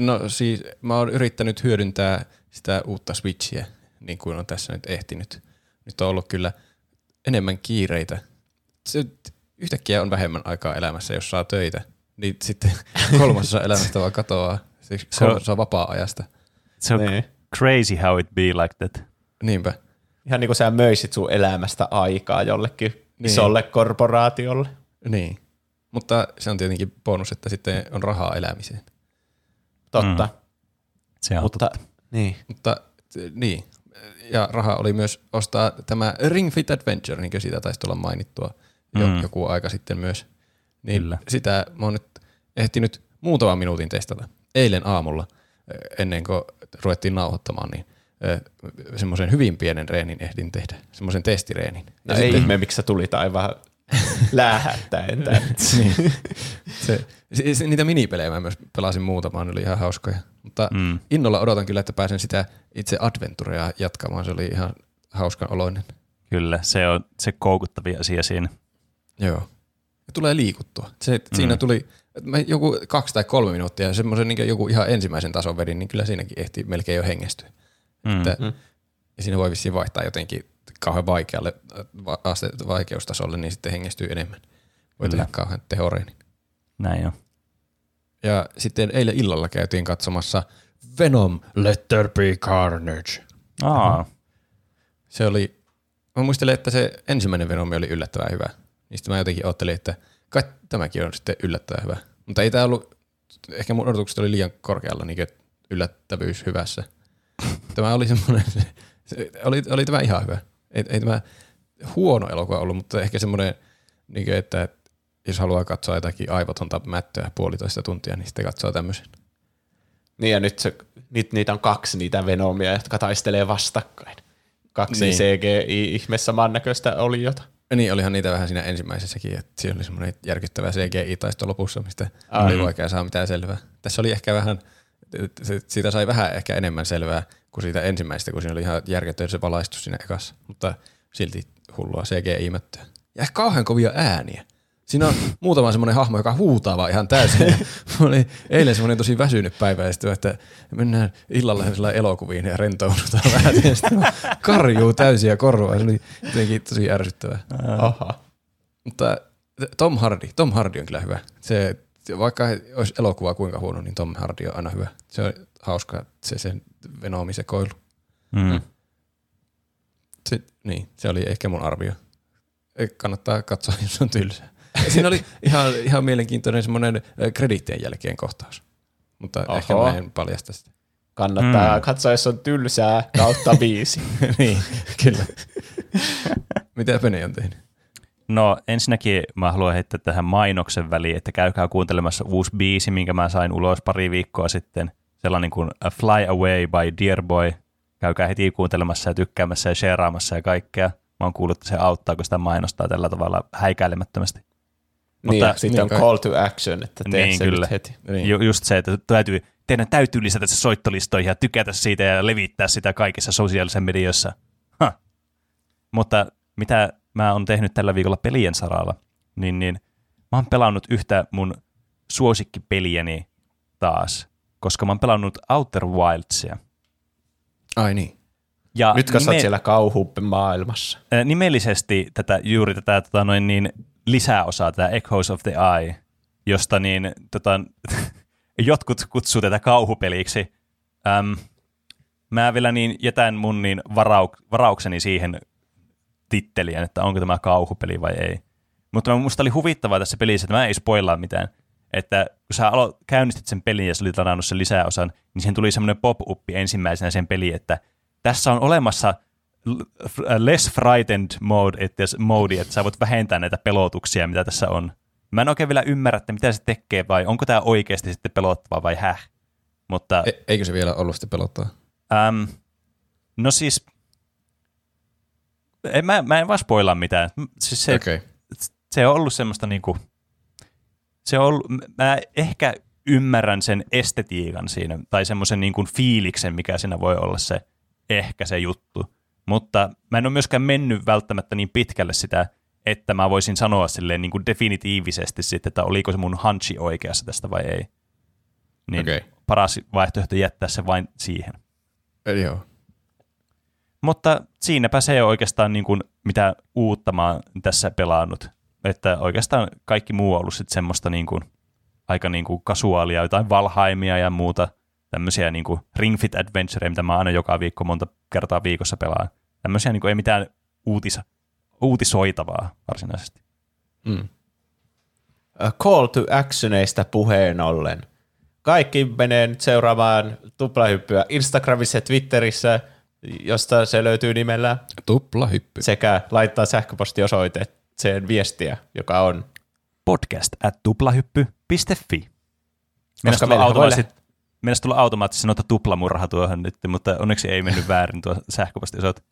No siis mä oon yrittänyt hyödyntää sitä uutta Switchiä, niin kuin on tässä nyt ehtinyt. Nyt on ollut kyllä enemmän kiireitä. Se, yhtäkkiä on vähemmän aikaa elämässä, jos saa töitä. Niin sitten [LAUGHS] kolmasosa elämästä vaan katoaa. Siis Se on- kolmasosa vapaa-ajasta. Se on Niin. crazy how it be like that. Niinpä. Ihan niin kuin sä möisit sun elämästä aikaa jollekin Niin. isolle korporaatiolle. Niin. Mutta se on tietenkin bonus, että sitten on rahaa elämiseen. Totta. Mm. Se on Mutta totta. niin. Mutta niin, ja raha oli myös ostaa tämä Ring Fit Adventure, niin kuin siitä taisi olla mainittua jo, Mm. joku aika sitten myös. Niin Kyllä. sitä mä oon nyt ehtinyt muutaman minuutin testata. Eilen aamulla, eh, ennen kuin ruvettiin nauhoittamaan, niin eh, semmoisen hyvin pienen reenin ehdin tehdä, semmoisen testireenin. No ei ihme, miksi sä tulit aivan lähettäen tänne. [LAUGHS] niin. se, se, se, niitä minipelejä mä myös pelasin muutamaan, ne oli ihan hauskoja. Mutta mm. innolla odotan kyllä, että pääsen sitä itse adventurea jatkamaan. Se oli ihan hauskan oloinen. Kyllä, se on se koukuttavia asia siinä. Joo. Ja tulee liikuttua. Se, mm. Siinä tuli mä joku kaksi tai kolme minuuttia ja semmoisen niin joku ihan ensimmäisen tason vedin, niin kyllä siinäkin ehti melkein jo hengestyä. Mm. Että, ja siinä voi vissiin vaihtaa jotenkin kauhean vaikealle va- aste, vaikeustasolle, niin sitten hengestyy enemmän. Voi tehdä kauhean tehoreeni. Näin on. Ja sitten eilen illalla käytiin katsomassa Venom Let There Be Carnage. Aa, Se oli, mä muistelen, että se ensimmäinen Venom oli yllättävän hyvä. Niistä mä jotenkin ajattelin, että kai tämäkin on sitten yllättävän hyvä. Mutta ei tämä ollut, ehkä mun odotukset oli liian korkealla niin yllättävyys hyvässä. [LAUGHS] Tämä oli semmoinen, [LAUGHS] se, oli, oli tämä ihan hyvä. Ei, ei tämä huono elokuva ollut, mutta ehkä semmoinen, niin kuin, että jos haluaa katsoa jotakin aivotonta mättöä puolitoista tuntia, niin sitten katsoo tämmöisen. Niin ja nyt, se, nyt niitä on kaksi niitä Venomia, jotka taistelee vastakkain. Kaksi Niin. niin. CGI-ihme samannäköistä oliota. Niin, olihan niitä vähän siinä ensimmäisessäkin, että siinä oli semmoinen järkyttävä CGI-taisto lopussa, mistä Aivan. oli vaikea saa mitään selvää. Tässä oli ehkä vähän, siitä sai vähän ehkä enemmän selvää kuin siitä ensimmäisestä, kun siinä oli ihan järkyttävä se valaistus siinä ekassa, mutta silti hullua CGI-mättöä. Ja ehkä kauhean kovia ääniä. Siinä on muutama semmoinen hahmo, joka huutaa vaan ihan täysin. [LAUGHS] Oli eilen semmoinen tosi väsynyt päivä, ja sitten, että mennään illalla sellainen elokuviin ja rentoudutaan [LAUGHS] vähän. Ja sitten karjuu täysiä korvaa. Se oli jotenkin tosi ärsyttävää. Aha. Mutta Tom Hardy, Tom Hardy on kyllä hyvä. Se, vaikka olisi elokuva kuinka huono, niin Tom Hardy on aina hyvä. Se on hauska, se sen Venomi-sekoilu. mm. Se, niin, se oli ehkä mun arvio. Ei, Kannattaa katsoa, jos on tylsää. Siinä oli ihan, ihan mielenkiintoinen semmoinen krediittien jälkeen kohtaus. Mutta Oho. ehkä mä en paljasta sitä. Kannattaa mm. katsoa, jos on tylsää kautta viisi. [LAUGHS] niin, kyllä. Mitä Pene on tehnyt? No ensinnäkin mä haluan heittää tähän mainoksen väliin, että käykää kuuntelemassa uusi biisi, minkä mä sain ulos pari viikkoa sitten. Sellainen kuin A Fly Away by Dear Boy. Käykää heti kuuntelemassa ja tykkäämässä ja shareaamassa ja kaikkea. Mä oon kuullut, että se auttaa, kun sitä mainostaa tällä tavalla häikäilemättömästi. Niin, ja sitten niin on call to action, että tee Niin, se kyllä. nyt heti. Niin. Ju- just se, että täytyy, teidän täytyy lisätä se soittolistoihin ja tykätä siitä ja levittää sitä kaikissa sosiaalisessa medioissa. Huh. Mutta mitä mä oon tehnyt tällä viikolla pelien saralla, niin, niin mä oon pelannut yhtä mun suosikkipeliäni taas, koska mä oon pelannut Outer Wildsia. Ai niin. Ja Nyt nime- siellä kauhuppen maailmassa. Ää, nimellisesti tätä, juuri tätä tota noin, niin, lisäosaa, tätä Echoes of the Eye, josta niin, tota, [LAUGHS] jotkut kutsuu tätä kauhupeliksi. Äm, mä vielä niin jätän mun niin varauk- varaukseni siihen titteliin, että onko tämä kauhupeli vai ei. Mutta musta oli huvittavaa tässä pelissä, että mä ei spoilaa mitään. Että kun sä alo- käynnistit sen pelin ja sä olit ladannut sen lisäosan, niin siihen tuli semmoinen pop-uppi ensimmäisenä sen peliin, että tässä on olemassa less frightened mode, että, mode, että sä voit vähentää näitä pelotuksia, mitä tässä on. Mä en oikein vielä ymmärrä, että mitä se tekee vai onko tämä oikeasti sitten pelottavaa vai häh. Mutta E- eikö se vielä ollut sitten pelottaa? äm, no siis, en, mä, mä en vaan spoilaa mitään. Siis se. Okay. se on ollut semmoista niinku, se on ollut, mä ehkä ymmärrän sen estetiikan siinä, tai semmoisen niinku fiiliksen, mikä siinä voi olla se, ehkä se juttu. Mutta mä en ole myöskään mennyt välttämättä niin pitkälle sitä, että mä voisin sanoa silleen niin kuin definitiivisesti sitten, että oliko se mun hunchi oikeassa tästä vai ei. Niin okay. paras vaihtoehto jättää se vain siihen. Eli joo. Mutta siinäpä se on oikeastaan niin kuin, mitä uutta mä oon tässä pelannut. Että oikeastaan kaikki muu on ollut sitten semmoista niin kuin, aika niin kuin kasuaalia, jotain Valheimia ja muuta tämmöisiä niin kuin Ring Fit Adventure, mitä mä aina joka viikko monta kertaa viikossa pelaan. Tämmöisiä niin kuin, ei mitään uutis, uutisoitavaa varsinaisesti. Mm. A Call to actioneista puheen ollen. Kaikki menee nyt seuraamaan tuplahyppyä Instagramissa ja Twitterissä. josta se löytyy nimellä Tupla hyppy. sekä laittaa sähköpostiosoitteeseen viestiä, joka on Podcast at tuplahyppy.fi. Mennäisi tulla, meillähän voi automaattisesti, tulla automaattisesti noita tuplamurha tuohon nyt, mutta onneksi ei mennyt väärin tuo sähköpostiosoite.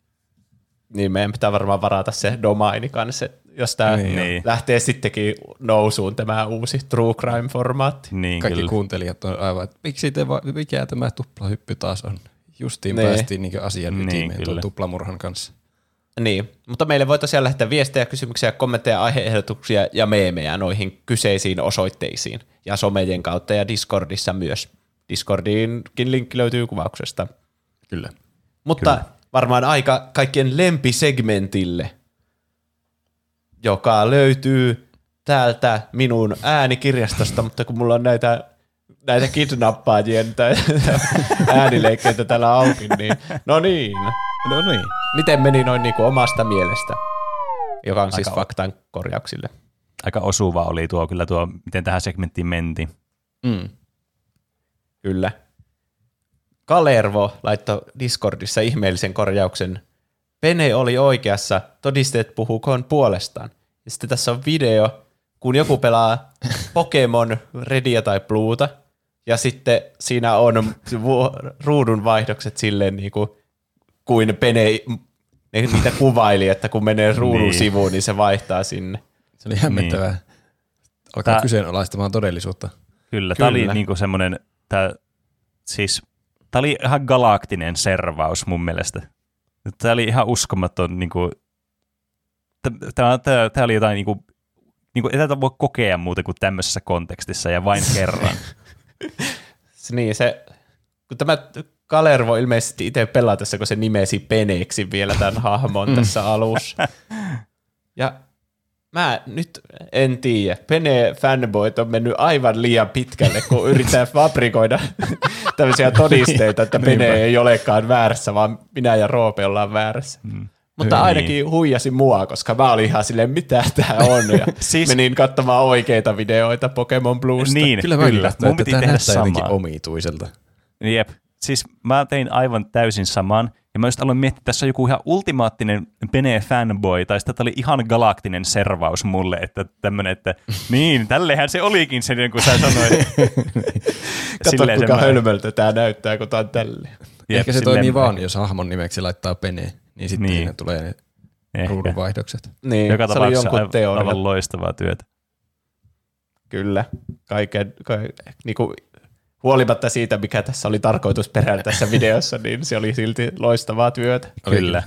Niin meidän pitää varmaan varata se domaini kanssa, jos tämä Niin, niin. lähtee sittenkin nousuun tämä uusi True Crime-formaatti. Niin, Kaikki kyllä. kuuntelijat on aivan, että miksi te va- mikä tämä tuplahyppy taas on? Justiin Niin. päästiin niin asian Niin, ytimeen tuon kyllä. tuplamurhan kanssa. Niin, mutta meille voi tosiaan lähettää viestejä, kysymyksiä, kommentteja, aiheehdotuksia ja meemejä noihin kyseisiin osoitteisiin ja somejen kautta ja Discordissa myös. Discordiinkin linkki löytyy kuvauksesta. Kyllä. Mutta Kyllä. Varmaan aika kaikkien lempisegmentille, joka löytyy täältä minun äänikirjastosta, mutta kun mulla on näitä, näitä kidnappaajien [LAUGHS] äänileikkeitä täällä auki, niin no niin. No niin. Miten meni noin niin kuin omasta mielestä, joka on siis Aika- faktan korjauksille? Aika osuva oli tuo kyllä tuo, miten tähän segmenttiin mentiin. Mm. Kyllä. Kalervo laittoi Discordissa ihmeellisen korjauksen. Pene oli oikeassa, todisteet puhukoon puolestaan. Ja sitten tässä on video, kun joku pelaa Pokemon Redia tai Bluuta, ja sitten siinä on ruudun vaihdokset silleen niin kuin, kuin Pene ne, niitä kuvaili, että kun menee ruudun Niin. sivuun, niin se vaihtaa sinne. Se oli hämmentävää. Alkaa Tää- kyseenalaistamaan todellisuutta. Kyllä, tämä oli Kyllä. niinku semmoinen, tää, siis, tämä oli ihan galaktinen servaus mun mielestä. Tämä oli ihan uskomaton, niinku, tämä, tämä, tämä oli jotain, niinku, niinku, ei tätä voi kokea muuten kuin tämmöisessä kontekstissa ja vain kerran. [LAUGHS] Niin, se, kun tämä Kalervo ilmeisesti itse pelaa tässä, kun se nimesi Peneeksi vielä tämän hahmon tässä alussa. [LAUGHS] Ja mä nyt en tiedä. Pene fanboyt on mennyt aivan liian pitkälle, kun yrittää [LAUGHS] fabrikoida tämmöisiä todisteita, että Pene ei olekaan väärässä, vaan minä ja Roope ollaan väärässä. Mm. Mutta Niin. ainakin huijasi mua, koska mä olin ihan silleen, mitä tää on. Ja [LAUGHS] Siis-. Menin katsomaan oikeita videoita Pokemon Bluesta. niin, Kyllä katsoin, mun piti tämä tehdä näyttää samaa. omituiselta. Jep. Siis mä tein aivan täysin saman. Ja mä just aloin miettiä, että tässä on joku ihan ultimaattinen Bene fanboy, tai sitten tämä oli ihan galaktinen servaus mulle, että tämmönen, että [LAUGHS] niin, tällehän se olikin se, niin kuin sä sanoit. [LAUGHS] Kato, Silleen kuinka semmoinen- hölmöltä tämä näyttää, kun tämä on tälleen. Jep, Ehkä se silleen- toimii vaan, jos hahmon nimeksi laittaa Pene, niin sitten Niin. niin. tulee ne Ehkä. ruudunvaihdokset. Niin, Joka se oli tapauksessa jonkun teoria. aivan loistavaa työtä. Kyllä. Kaiken, ka, niinku, huolimatta siitä, mikä tässä oli tarkoitus perään tässä [LAUGHS] videossa, niin se oli silti loistavaa työtä. Kyllä.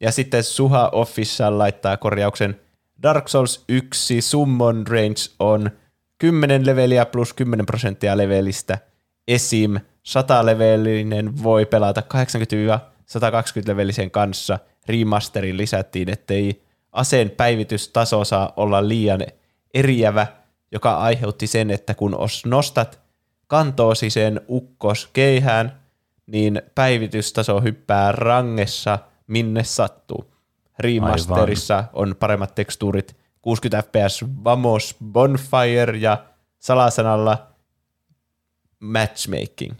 Ja sitten Suha Official laittaa korjauksen Dark Souls 1 Summon Range on 10 leveliä plus 10 prosenttia levelistä. Esim. 100 levelinen voi pelata 80-120 levelisen kanssa. Remasterin lisättiin, ettei aseen päivitystaso saa olla liian eriävä, joka aiheutti sen, että kun os nostat kantoosi sen ukkos keihään, niin päivitystaso hyppää rangessa minne sattuu. Remasterissa on paremmat tekstuurit, 60 fps Vamos Bonfire ja salasanalla Matchmaking.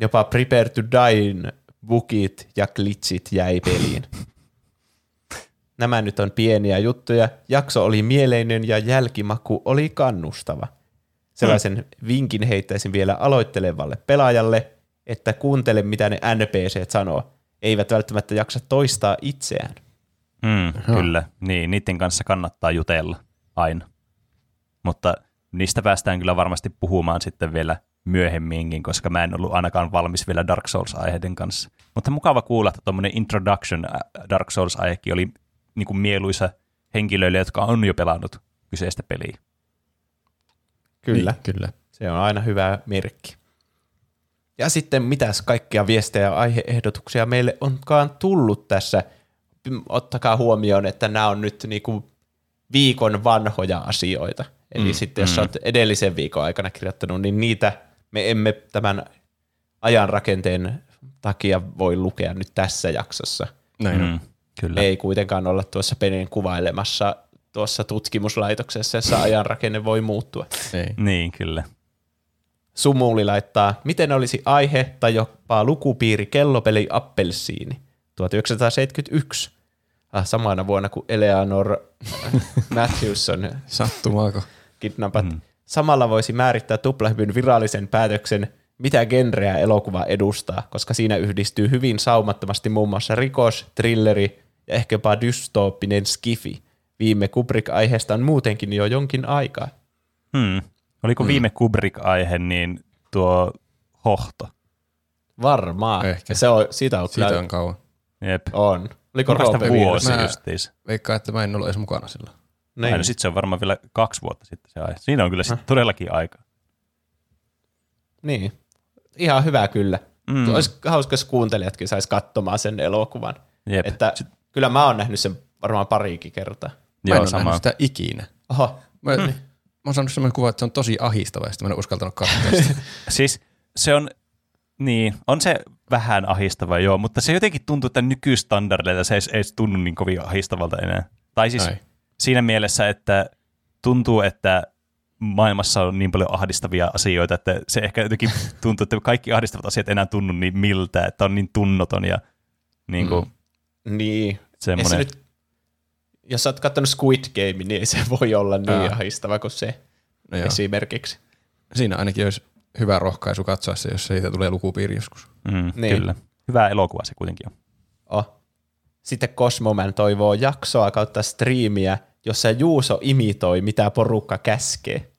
Jopa Prepare to Die bugit ja glitchit jäi peliin. Nämä nyt on pieniä juttuja. Jakso oli mieleinen ja jälkimaku oli kannustava. Sellaisen vinkin heittäisin vielä aloittelevalle pelaajalle, että kuuntele mitä ne NPC sanoo. Eivät välttämättä jaksa toistaa itseään. Mm, kyllä, niin, niiden kanssa kannattaa jutella aina. Mutta niistä päästään kyllä varmasti puhumaan sitten vielä myöhemminkin, koska mä en ollut ainakaan valmis vielä Dark Souls-aiheiden kanssa. Mutta mukava kuulla, että tuommoinen introduction Dark Souls-aihekin oli niin kuin mieluisa henkilöille, jotka on jo pelannut kyseistä peliä. Kyllä. Niin, kyllä. Se on aina hyvä merkki. Ja sitten mitäs kaikkia viestejä ja aiheehdotuksia meille onkaan tullut tässä. Ottakaa huomioon, että nämä on nyt niinku viikon vanhoja asioita. Eli mm, sitten jos mm. olet edellisen viikon aikana kirjoittanut, niin niitä me emme tämän ajan rakenteen takia voi lukea nyt tässä jaksossa. Näin on. Mm, kyllä. Ei kuitenkaan olla tuossa peneen kuvailemassa tuossa tutkimuslaitoksessa, jossa ajanrakenne voi muuttua. Ei. Niin, kyllä. Sumuli laittaa, miten olisi aihe tai jopa lukupiiri kellopeli Appelsiini 1971. Ah, samana vuonna kuin Eleanor [LAUGHS] Matthewson Sattumaako? [LAUGHS] kidnapat. Mm. Samalla voisi määrittää tuplahypyn virallisen päätöksen, mitä genreä elokuva edustaa, koska siinä yhdistyy hyvin saumattomasti muun muassa rikos, thrilleri ja ehkäpä dystooppinen skifi. Viime Kubrick-aiheesta on muutenkin jo jonkin aikaa. Hmm. Oliko viime Kubrick-aihe niin tuo hohto? Varmaan. Ehkä. Ja se on, siitä on Siitä kyllä, on kauan. Jep. on. Oliko Roope vuosi Mä- justiis. Veikkaa, että mä en ollut edes mukana silloin. Niin. No sitten se on varmaan vielä kaksi vuotta sitten se aihe. Siinä on kyllä sit todellakin aika. Niin. Ihan hyvä kyllä. Mm. Olisi hauska, jos kuuntelijatkin sais katsomaan sen elokuvan. Jep. Että kyllä mä oon nähnyt sen varmaan pariikin kertaa. Mä en Joo, ole sama. sitä ikinä. Oho, Mä, mä oon saanut sellainen kuva, että se on tosi ahistava, ja sitten mä en uskaltanut katsoa sitä. [LAUGHS] Siis se on, niin, on se vähän ahistava joo, mutta se jotenkin tuntuu, että nykystandardeilla se ei, ei tunnu niin kovin ahistavalta enää. Tai siis Ai. siinä mielessä, että tuntuu, että maailmassa on niin paljon ahdistavia asioita, että se ehkä jotenkin [LAUGHS] tuntuu, että kaikki ahdistavat asiat enää tunnu niin miltä, että on niin tunnoton ja niin kuin mm. niin. Ei se semmoinen. nyt, jos sä oot kattonut Squid Game, niin ei se voi olla niin Aa. ahistava kuin se No joo. esimerkiksi. Siinä ainakin olisi hyvä rohkaisu katsoa se, jos siitä tulee lukupiiri joskus. Mm, Niin. Kyllä. Hyvä elokuva se kuitenkin on. Oh. Sitten Cosmoman toivoo jaksoa kautta striimiä, jossa Juuso imitoi, mitä porukka käskee.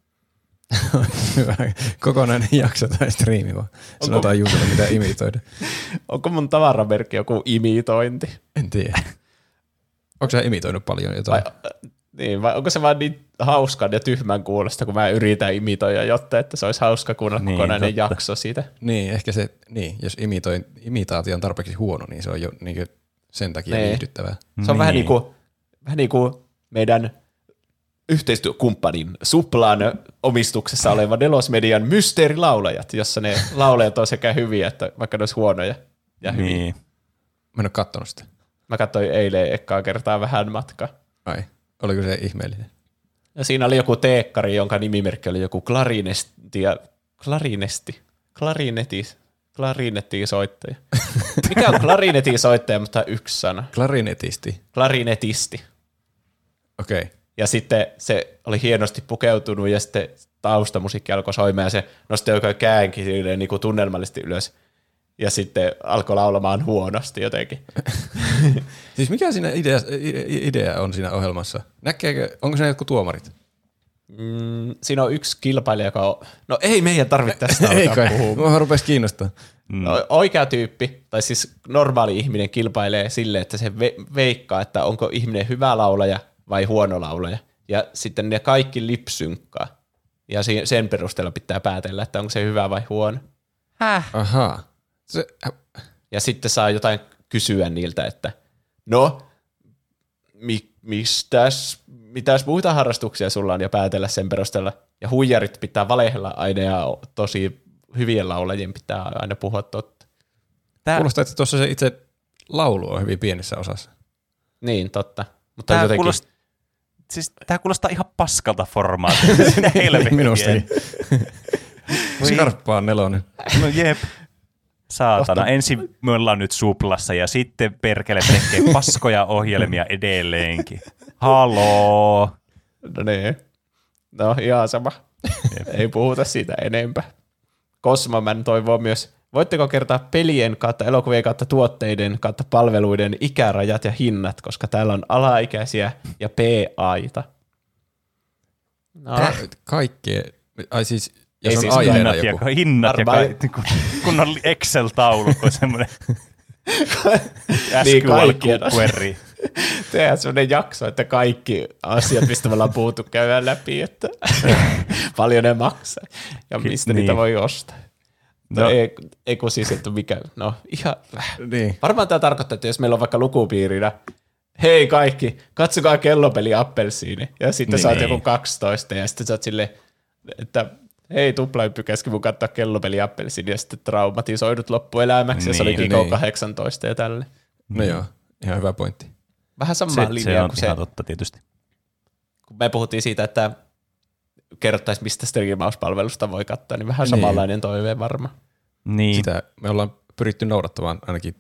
Hyvä. [LAUGHS] Kokonainen jakso tai striimi vaan. Sanotaan Juusolle, mitä imitoida. [LAUGHS] Onko mun tavaramerkki joku imitointi? En tiedä. Onko sä imitoinut paljon jotain? Vai, niin, vai onko se vaan niin hauskan ja tyhmän kuulosta, kun mä yritän imitoida, jotta että se olisi hauska kuunnella Niin, kokonainen totta. jakso siitä. Niin, ehkä se, niin, jos imitoin, imitaatio on tarpeeksi huono, niin se on jo niin sen takia Niin. viihdyttävää. Se on vähän Niin. niin kuin, vähän niin kuin meidän yhteistyökumppanin Suplan omistuksessa oleva Nelosmedian mysteerilaulajat, jossa ne [LAUGHS] laulajat on sekä hyviä että vaikka ne olisi huonoja ja hyviä. Niin. Mä en ole kattonut sitä. Mä katsoin eilen ekkaa kertaa vähän matkaa. Ai, oliko se ihmeellinen? Ja siinä oli joku teekkari, jonka nimimerkki oli joku klarinesti, ja, klarinesti, klarinetis, klarinettisoittaja. [LAUGHS] Mikä on klarinettisoittaja, mutta yksi sana. Klarinetisti. Klarinetisti. Okei. Okay. Ja sitten se oli hienosti pukeutunut ja sitten taustamusiikki alkoi soimaan ja se nosti oikein käänkin silleen niin kuin tunnelmallisesti ylös. Ja sitten alkoi laulamaan huonosti jotenkin. [LAUGHS] Siis mikä siinä idea, idea on siinä ohjelmassa? Näkeekö, onko se jotkut tuomarit? Mm, siinä on yksi kilpailija, joka on... No ei meidän tarvitse tästä [LAUGHS] Ei alkaa kai, puhua. mua rupesi kiinnostaa. No, oikea tyyppi, tai siis normaali ihminen kilpailee silleen, että se ve- veikkaa, että onko ihminen hyvä laulaja vai huono laulaja. Ja sitten ne kaikki lipsynkkaa. Ja sen perusteella pitää päätellä, että onko se hyvä vai huono. Ahaa. Se, Ja sitten saa jotain kysyä niiltä, että no, mi- mistäs, mitäs muita harrastuksia sulla on ja päätellä sen perusteella. Ja huijarit pitää valehella aina ja tosi hyvien laulajien pitää aina puhua totta. Tää, kuulostaa, että tuossa se itse laulu on hyvin pienessä osassa. Niin, totta. Mutta tää jotenkin, kuulostaa, siis tää kuulostaa ihan paskalta formaatilta. [LAUGHS] Sinne helvettiin. Minustakin. Skarppaa nelonen. No jep. Saatana. Ensin me ollaan nyt suplassa ja sitten perkele tekee paskoja ohjelmia edelleenkin. Haloo. no niin. No ihan sama. Ei puhuta siitä enempää. Cosmoman toivoo myös, voitteko kertoa pelien kautta, elokuvien kautta, tuotteiden kautta, palveluiden ikärajat ja hinnat, koska täällä on alaikäisiä ja PAita. No, Ka- kaikkea. Ai siis, jos Ei on siis aiheena Hinnat ja, joku. hinnat ja Varmaan- ka- kun, kun on Excel-taulukko semmoinen Niin, SQL-query. [LAUGHS] tehdään sellainen jakso, että kaikki asiat, mistä me ollaan puhuttu, käydään läpi, että [LAUGHS] paljon ne maksaa ja mistä niin. niitä voi ostaa. No, No. ei, ei kun siis, että mikä, no ihan, Niin. varmaan tämä tarkoittaa, että jos meillä on vaikka lukupiirinä, hei kaikki, katsokaa kellopeli Appelsiini, ja sitten Niin. saat joku 12, ja sitten sä oot silleen, että hei tuplahyppy käski mun katsoa kellopeli Appelsiini, ja sitten traumatisoidut loppuelämäksi, ja se oli Niin. Kiko Niin. 18 ja tälle. No joo, ihan hyvä pointti. Vähän sama Se, linja se on kuin se, ihan totta tietysti. kun me puhuttiin siitä, että kerrottaisi, mistä striimauspalvelusta voi katsoa, niin vähän samanlainen toive varmaan. Niin. Sitä me ollaan pyritty noudattamaan ainakin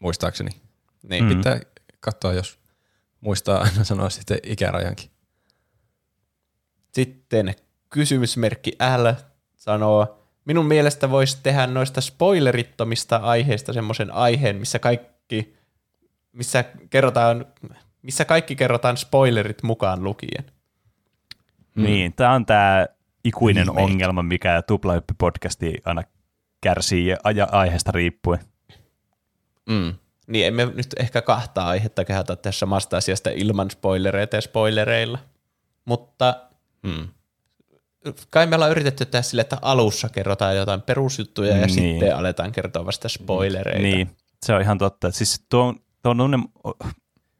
muistaakseni. Niin. Mm. Pitää katsoa, jos muistaa [LAUGHS] aina sanoa sitten ikärajankin. Sitten kysymysmerkki L sanoo, minun mielestä voisi tehdä noista spoilerittomista aiheista semmoisen aiheen, missä kaikki, missä kerrotaan, missä kaikki kerrotaan spoilerit mukaan lukien. Niin, tämä on tämä ikuinen Remake. ongelma, mikä Tuplahyppi-podcasti aina kärsii ja aiheesta riippuen. Mm. Niin emme nyt ehkä kahta aihetta kehata tässä samasta asiasta ilman spoilereita ja spoilereilla. Mutta Mm. Kai me ollaan yritetty tehdä sille, että alussa kerrotaan jotain perusjuttuja ja Niin. sitten aletaan kertoa vasta spoilereita. Niin, se on ihan totta. Siis tuo, tuo on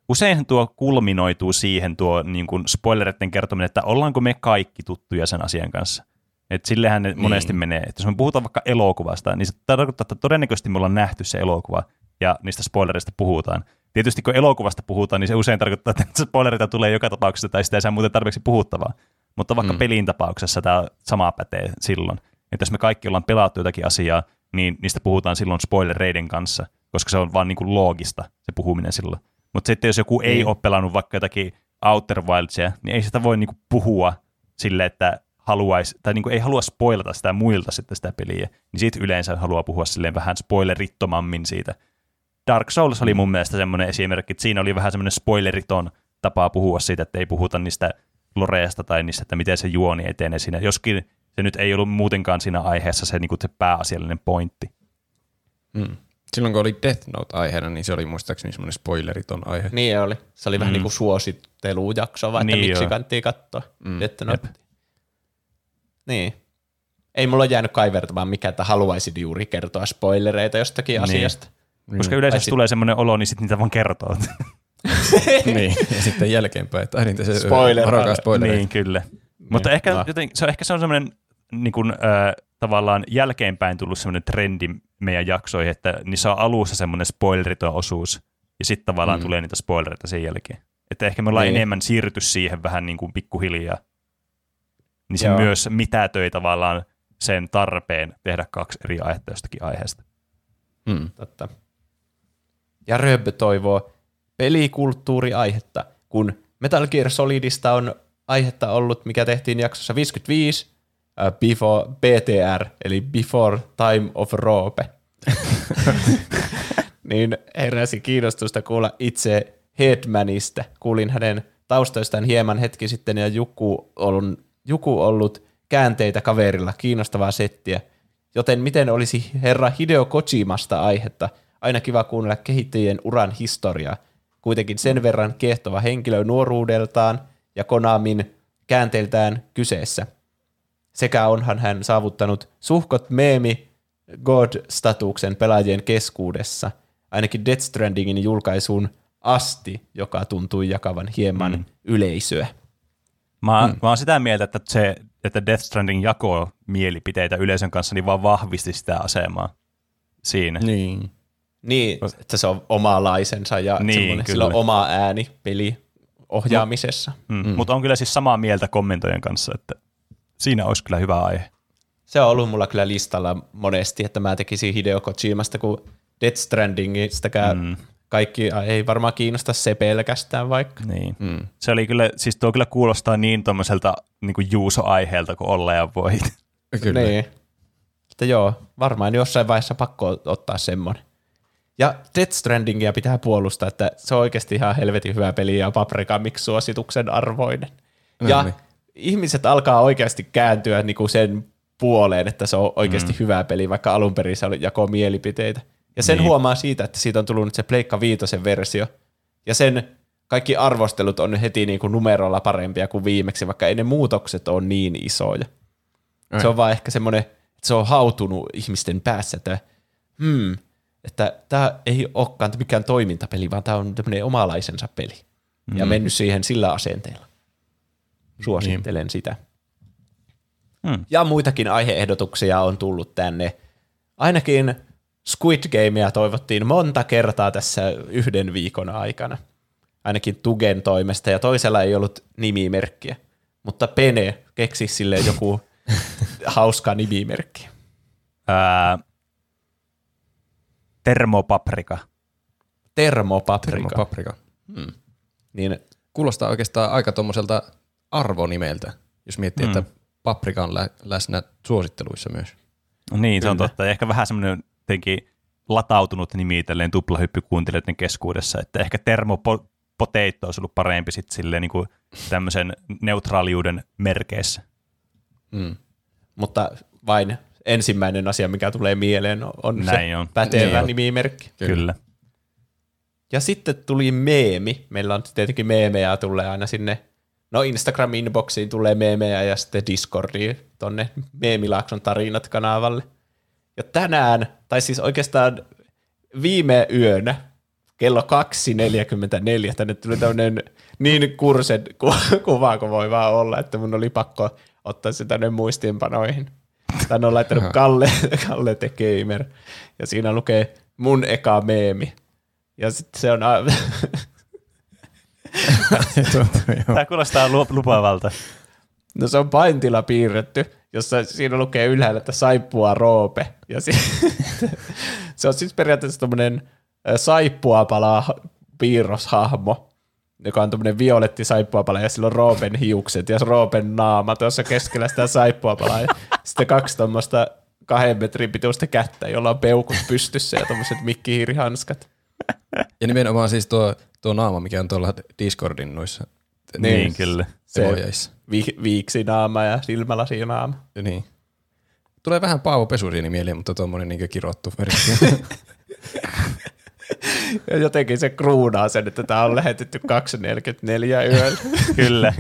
useinhan tuo kulminoituu siihen tuo niin kuin spoilereiden kertominen, että ollaanko me kaikki tuttuja sen asian kanssa. Et sillehän ne niin. monesti menee. Että jos me puhutaan vaikka elokuvasta, niin se tarkoittaa, että todennäköisesti me ollaan nähty se elokuva ja niistä spoilereista puhutaan. Tietysti kun elokuvasta puhutaan, niin se usein tarkoittaa, että [LAUGHS] spoilereita tulee joka tapauksessa tai sitä ei saa muuten tarpeeksi puhuttavaa. Mutta vaikka mm. pelin tapauksessa tämä sama pätee silloin. Että jos me kaikki ollaan pelattu jotakin asiaa, niin niistä puhutaan silloin spoilereiden kanssa, koska se on vaan niin kuin loogista se puhuminen silloin. Mutta sitten jos joku ei Niin. ole pelannut vaikka jotakin Outer Wildsia, niin ei sitä voi niin kuin puhua sille, että haluaisi, tai niin kuin ei halua spoilata sitä muilta sitten sitä peliä, niin siitä yleensä haluaa puhua silleen vähän spoilerittomammin siitä. Dark Souls oli mun mielestä semmoinen esimerkki, että siinä oli vähän semmoinen spoileriton tapa puhua siitä, että ei puhuta niistä loreesta tai niistä, että miten se juoni etenee siinä. Joskin se nyt ei ollut muutenkaan siinä aiheessa se, niin kuin se pääasiallinen pointti. Mm. Silloin kun oli Death Note aiheena, niin se oli muistaakseni semmoinen spoileriton aihe. Niin oli. Se oli vähän niin kuin suosittelujakso, vaan että Niin miksi joo. kannattiin katsoa. Mm. Että no. Jep. Niin. Ei mulla ole jäänyt kaivertamaan mikä, että haluaisin juuri kertoa spoilereita jostakin Niin. asiasta. Koska yleensä sit- tulee semmoinen olo, niin sitten niitä vaan kertoo. [LAUGHS] [LAUGHS] niin, ja sitten jälkeenpäin, että niin, se Spoiler varokaa spoilereita. niin, kyllä. Mutta ehkä, no. joten, se, on, ehkä se on semmoinen niin kuin, äh, tavallaan jälkeenpäin tullut semmoinen trendi meidän jaksoihin, että niissä on alussa semmoinen spoileriton osuus, ja sitten tavallaan mm. tulee niitä spoilereita sen jälkeen. Että ehkä me ollaan Niin. niin. enemmän siirrytty siihen vähän niin kuin pikkuhiljaa. Niin se Joo. myös mitätöi tavallaan sen tarpeen tehdä kaksi eri aihetta jostakin aiheesta. Mm. Totta. Ja Röbb toivoo pelikulttuuriaihetta, kun Metal Gear Solidista on aihetta ollut, mikä tehtiin jaksossa 55, uh, before, BTR, eli Before Time of Rope. [LAUGHS] niin heräsi kiinnostusta kuulla itse Headmanista. Kuulin hänen taustoistaan hieman hetki sitten ja Juku on Juku ollut käänteitä kaverilla, kiinnostavaa settiä. Joten miten olisi herra Hideo Kojimasta aihetta? Aina kiva kuunnella kehittäjien uran historiaa. Kuitenkin sen verran kiehtova henkilö nuoruudeltaan ja Konamin käänteiltään kyseessä. Sekä onhan hän saavuttanut suhkot meemi God-statuksen pelaajien keskuudessa, ainakin Death Strandingin julkaisuun asti, joka tuntui jakavan hieman mm. yleisöä. Mä, mm. mä oon sitä mieltä, että se, että Death Stranding jakoo mielipiteitä yleisön kanssa, niin vaan vahvisti sitä asemaa siinä. Niin. Niin, että se on omalaisensa ja Niin, niin, sillä on oma ääni peli ohjaamisessa. Mm. Mm. Mutta on kyllä siis samaa mieltä kommentojen kanssa, että siinä olisi kyllä hyvä aihe. Se on ollut mulla kyllä listalla monesti, että mä tekisin Hideo Kojimasta, kun Death Strandingistäkään mm. kaikki ei varmaan kiinnosta se pelkästään vaikka. Niin. Mm. Se oli kyllä, siis tuo kyllä kuulostaa niin tuommoiselta niin kuin Juuso-aiheelta kuin olla ja voi. Kyllä. Niin. Että joo, varmaan jossain vaiheessa pakko ottaa semmoinen. Ja Death Strandingia pitää puolustaa, että se on oikeasti ihan helvetin hyvä peli ja Paprika Mix suosituksen arvoinen. No ja niin. ihmiset alkaa oikeasti kääntyä niinku sen puoleen, että se on oikeasti mm. hyvä peli, vaikka alun perin se oli jako mielipiteitä. Ja sen Niin. niin. huomaa siitä, että siitä on tullut nyt se Pleikka Viitosen versio. Ja sen kaikki arvostelut on heti niinku numerolla parempia kuin viimeksi, vaikka ei ne muutokset ole niin isoja. Ai. Se on vaan ehkä semmoinen, että se on hautunut ihmisten päässä, että hmm, että tämä ei olekaan mikään toimintapeli, vaan tämä on tämmöinen omalaisensa peli. Mm. Ja mennyt siihen sillä asenteella. Suosittelen niin. sitä. Hmm. Ja muitakin aiheehdotuksia on tullut tänne. Ainakin Squid Gamea toivottiin monta kertaa tässä yhden viikon aikana. Ainakin Tugen toimesta, ja toisella ei ollut nimimerkkiä. Mutta Pene keksi sille joku [LAUGHS] hauska nimimerkki. Ää, termopaprika. Termopaprika. Termopaprika. Niin Kuulostaa oikeastaan aika tuommoiselta arvonimeltä, jos miettii, mm. että paprika on lä- läsnä suositteluissa myös. Niin, se on totta. Ja ehkä vähän semmoinen jotenkin latautunut nimi tälleen tuplahyppykuuntelijoiden keskuudessa, että ehkä termopoteitto olisi ollut parempi sitten silleen niin kuin tämmöisen neutraaliuden merkeissä. Mm. mutta vain ensimmäinen asia, mikä tulee mieleen, on Näin se on. pätevä Niin. nimimerkki. Kyllä. Kyllä. Ja sitten tuli meemi. Meillä on tietenkin meemejä tulee aina sinne. No Instagram inboxiin tulee meemejä ja sitten Discordiin tonne Meemilaakson tarinat kanavalle. Ja tänään, tai siis oikeastaan viime yönä, kello 2.44, tänne tuli tämmöinen niin kursen ku- kuva kuin voi vaan olla, että mun oli pakko ottaa se tänne muistiinpanoihin. Tänne on laittanut. Kalle, [LAUGHS] Kalle the Gamer, ja siinä lukee mun eka meemi. Ja sitten se on, a- [LAUGHS] Tämä kuulostaa lu- lupaavalta. no se on paintilla piirretty, jossa siinä lukee ylhäällä, että saippua roope. Ja si- [LAUGHS] se on siis periaatteessa tämmöinen saippuapala piirroshahmo, joka on tämmöinen violetti saippuapala ja sillä on Roopen hiukset ja Roopen naama tuossa keskellä sitä saippuapalaa. Sitten kaksi tuommoista kahden metrin pituista kättä, jolla on peukut pystyssä ja tuommoiset mikkihiirihanskat. Ja nimenomaan siis tuo, tuo naama, mikä on tuolla Discordin noissa Niin, niin kyllä. Se emojeissa. vi- viiksinaama ja silmälasinaama. Ja Niin. Tulee vähän Paavo Pesusieni mieleen, mutta tuommoinen niin kirottu versio. [LAUGHS] Ja jotenkin se kruunaa sen, että tämä on lähetetty 2.44 yöllä. Kyllä.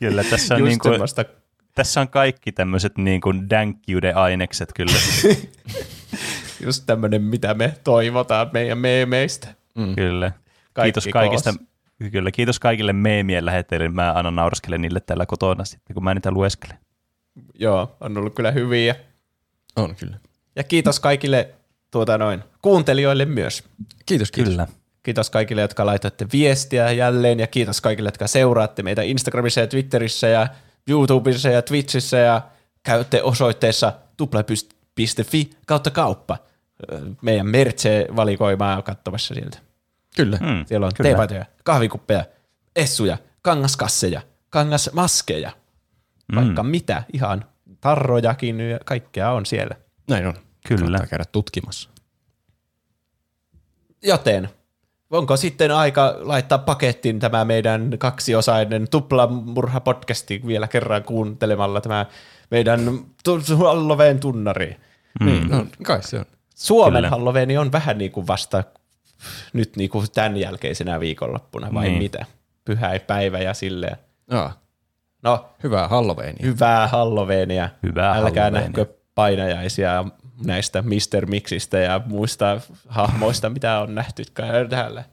Kyllä, tässä on, Just niin kuin, tässä on kaikki tämmöiset niin kuin dänkkiuden ainekset kyllä. [LAUGHS] just tämmöinen, mitä me toivotaan meidän meemeistä. kyllä. Kaikki Kiitos kaikista. koos. Kyllä, kiitos kaikille meemien lähettäjille. Mä aina nauraskelen niille täällä kotona sitten, kun mä niitä lueskelen. Joo, on ollut kyllä hyviä. on kyllä. Ja kiitos kaikille tuota noin, kuuntelijoille myös. Kiitos, kiitos. Kyllä. Kiitos kaikille, jotka laitatte viestiä jälleen ja kiitos kaikille, jotka seuraatte meitä Instagramissa ja Twitterissä ja YouTubessa ja Twitchissä ja käytte osoitteessa tupla.fi kautta kauppa. Meidän merch-valikoimaa katsomassa sieltä. Kyllä. Mm, Siellä on teepaitoja, kahvikuppeja, essuja, kangaskasseja, kangasmaskeja, vaikka mitä, ihan tarrojakin ja kaikkea on siellä. Näin on. Kyllä. Kannattaa käydä tutkimassa. Joten, onko sitten aika laittaa pakettiin tämä meidän kaksiosainen tuplamurha-podcasti vielä kerran kuuntelemalla tämä meidän Halloween tunnari. Mm. Niin, no, kai se on. Suomen Kyllä. Halloween on vähän niin kuin vasta nyt niin kuin tämän jälkeisenä viikonloppuna, vai Niin. mitä? Pyhäipäivä ja silleen. Aa, No, hyvää Halloweenia. hyvää Halloweenia. Hyvää Älkää Halloweenia. nähkö painajaisia näistä Mr. Mixistä ja muista hahmoista, mitä on nähty täällä.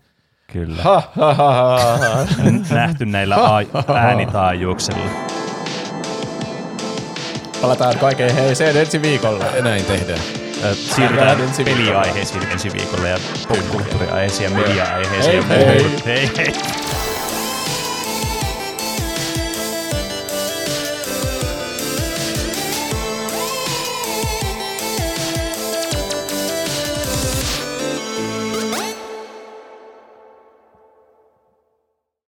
Kyllä. Ha, ha, ha, ha, ha. Nähty näillä a- äänitaajuuksilla. Palataan kaiken heiseen ensi viikolla. Näin tehdään. Siirrytään ensi viikolla. peliaiheisiin ensi viikolla ja popkulttuuriaiheisiin ja media-aiheisiin. Hei, hei. muuhun. hei hei.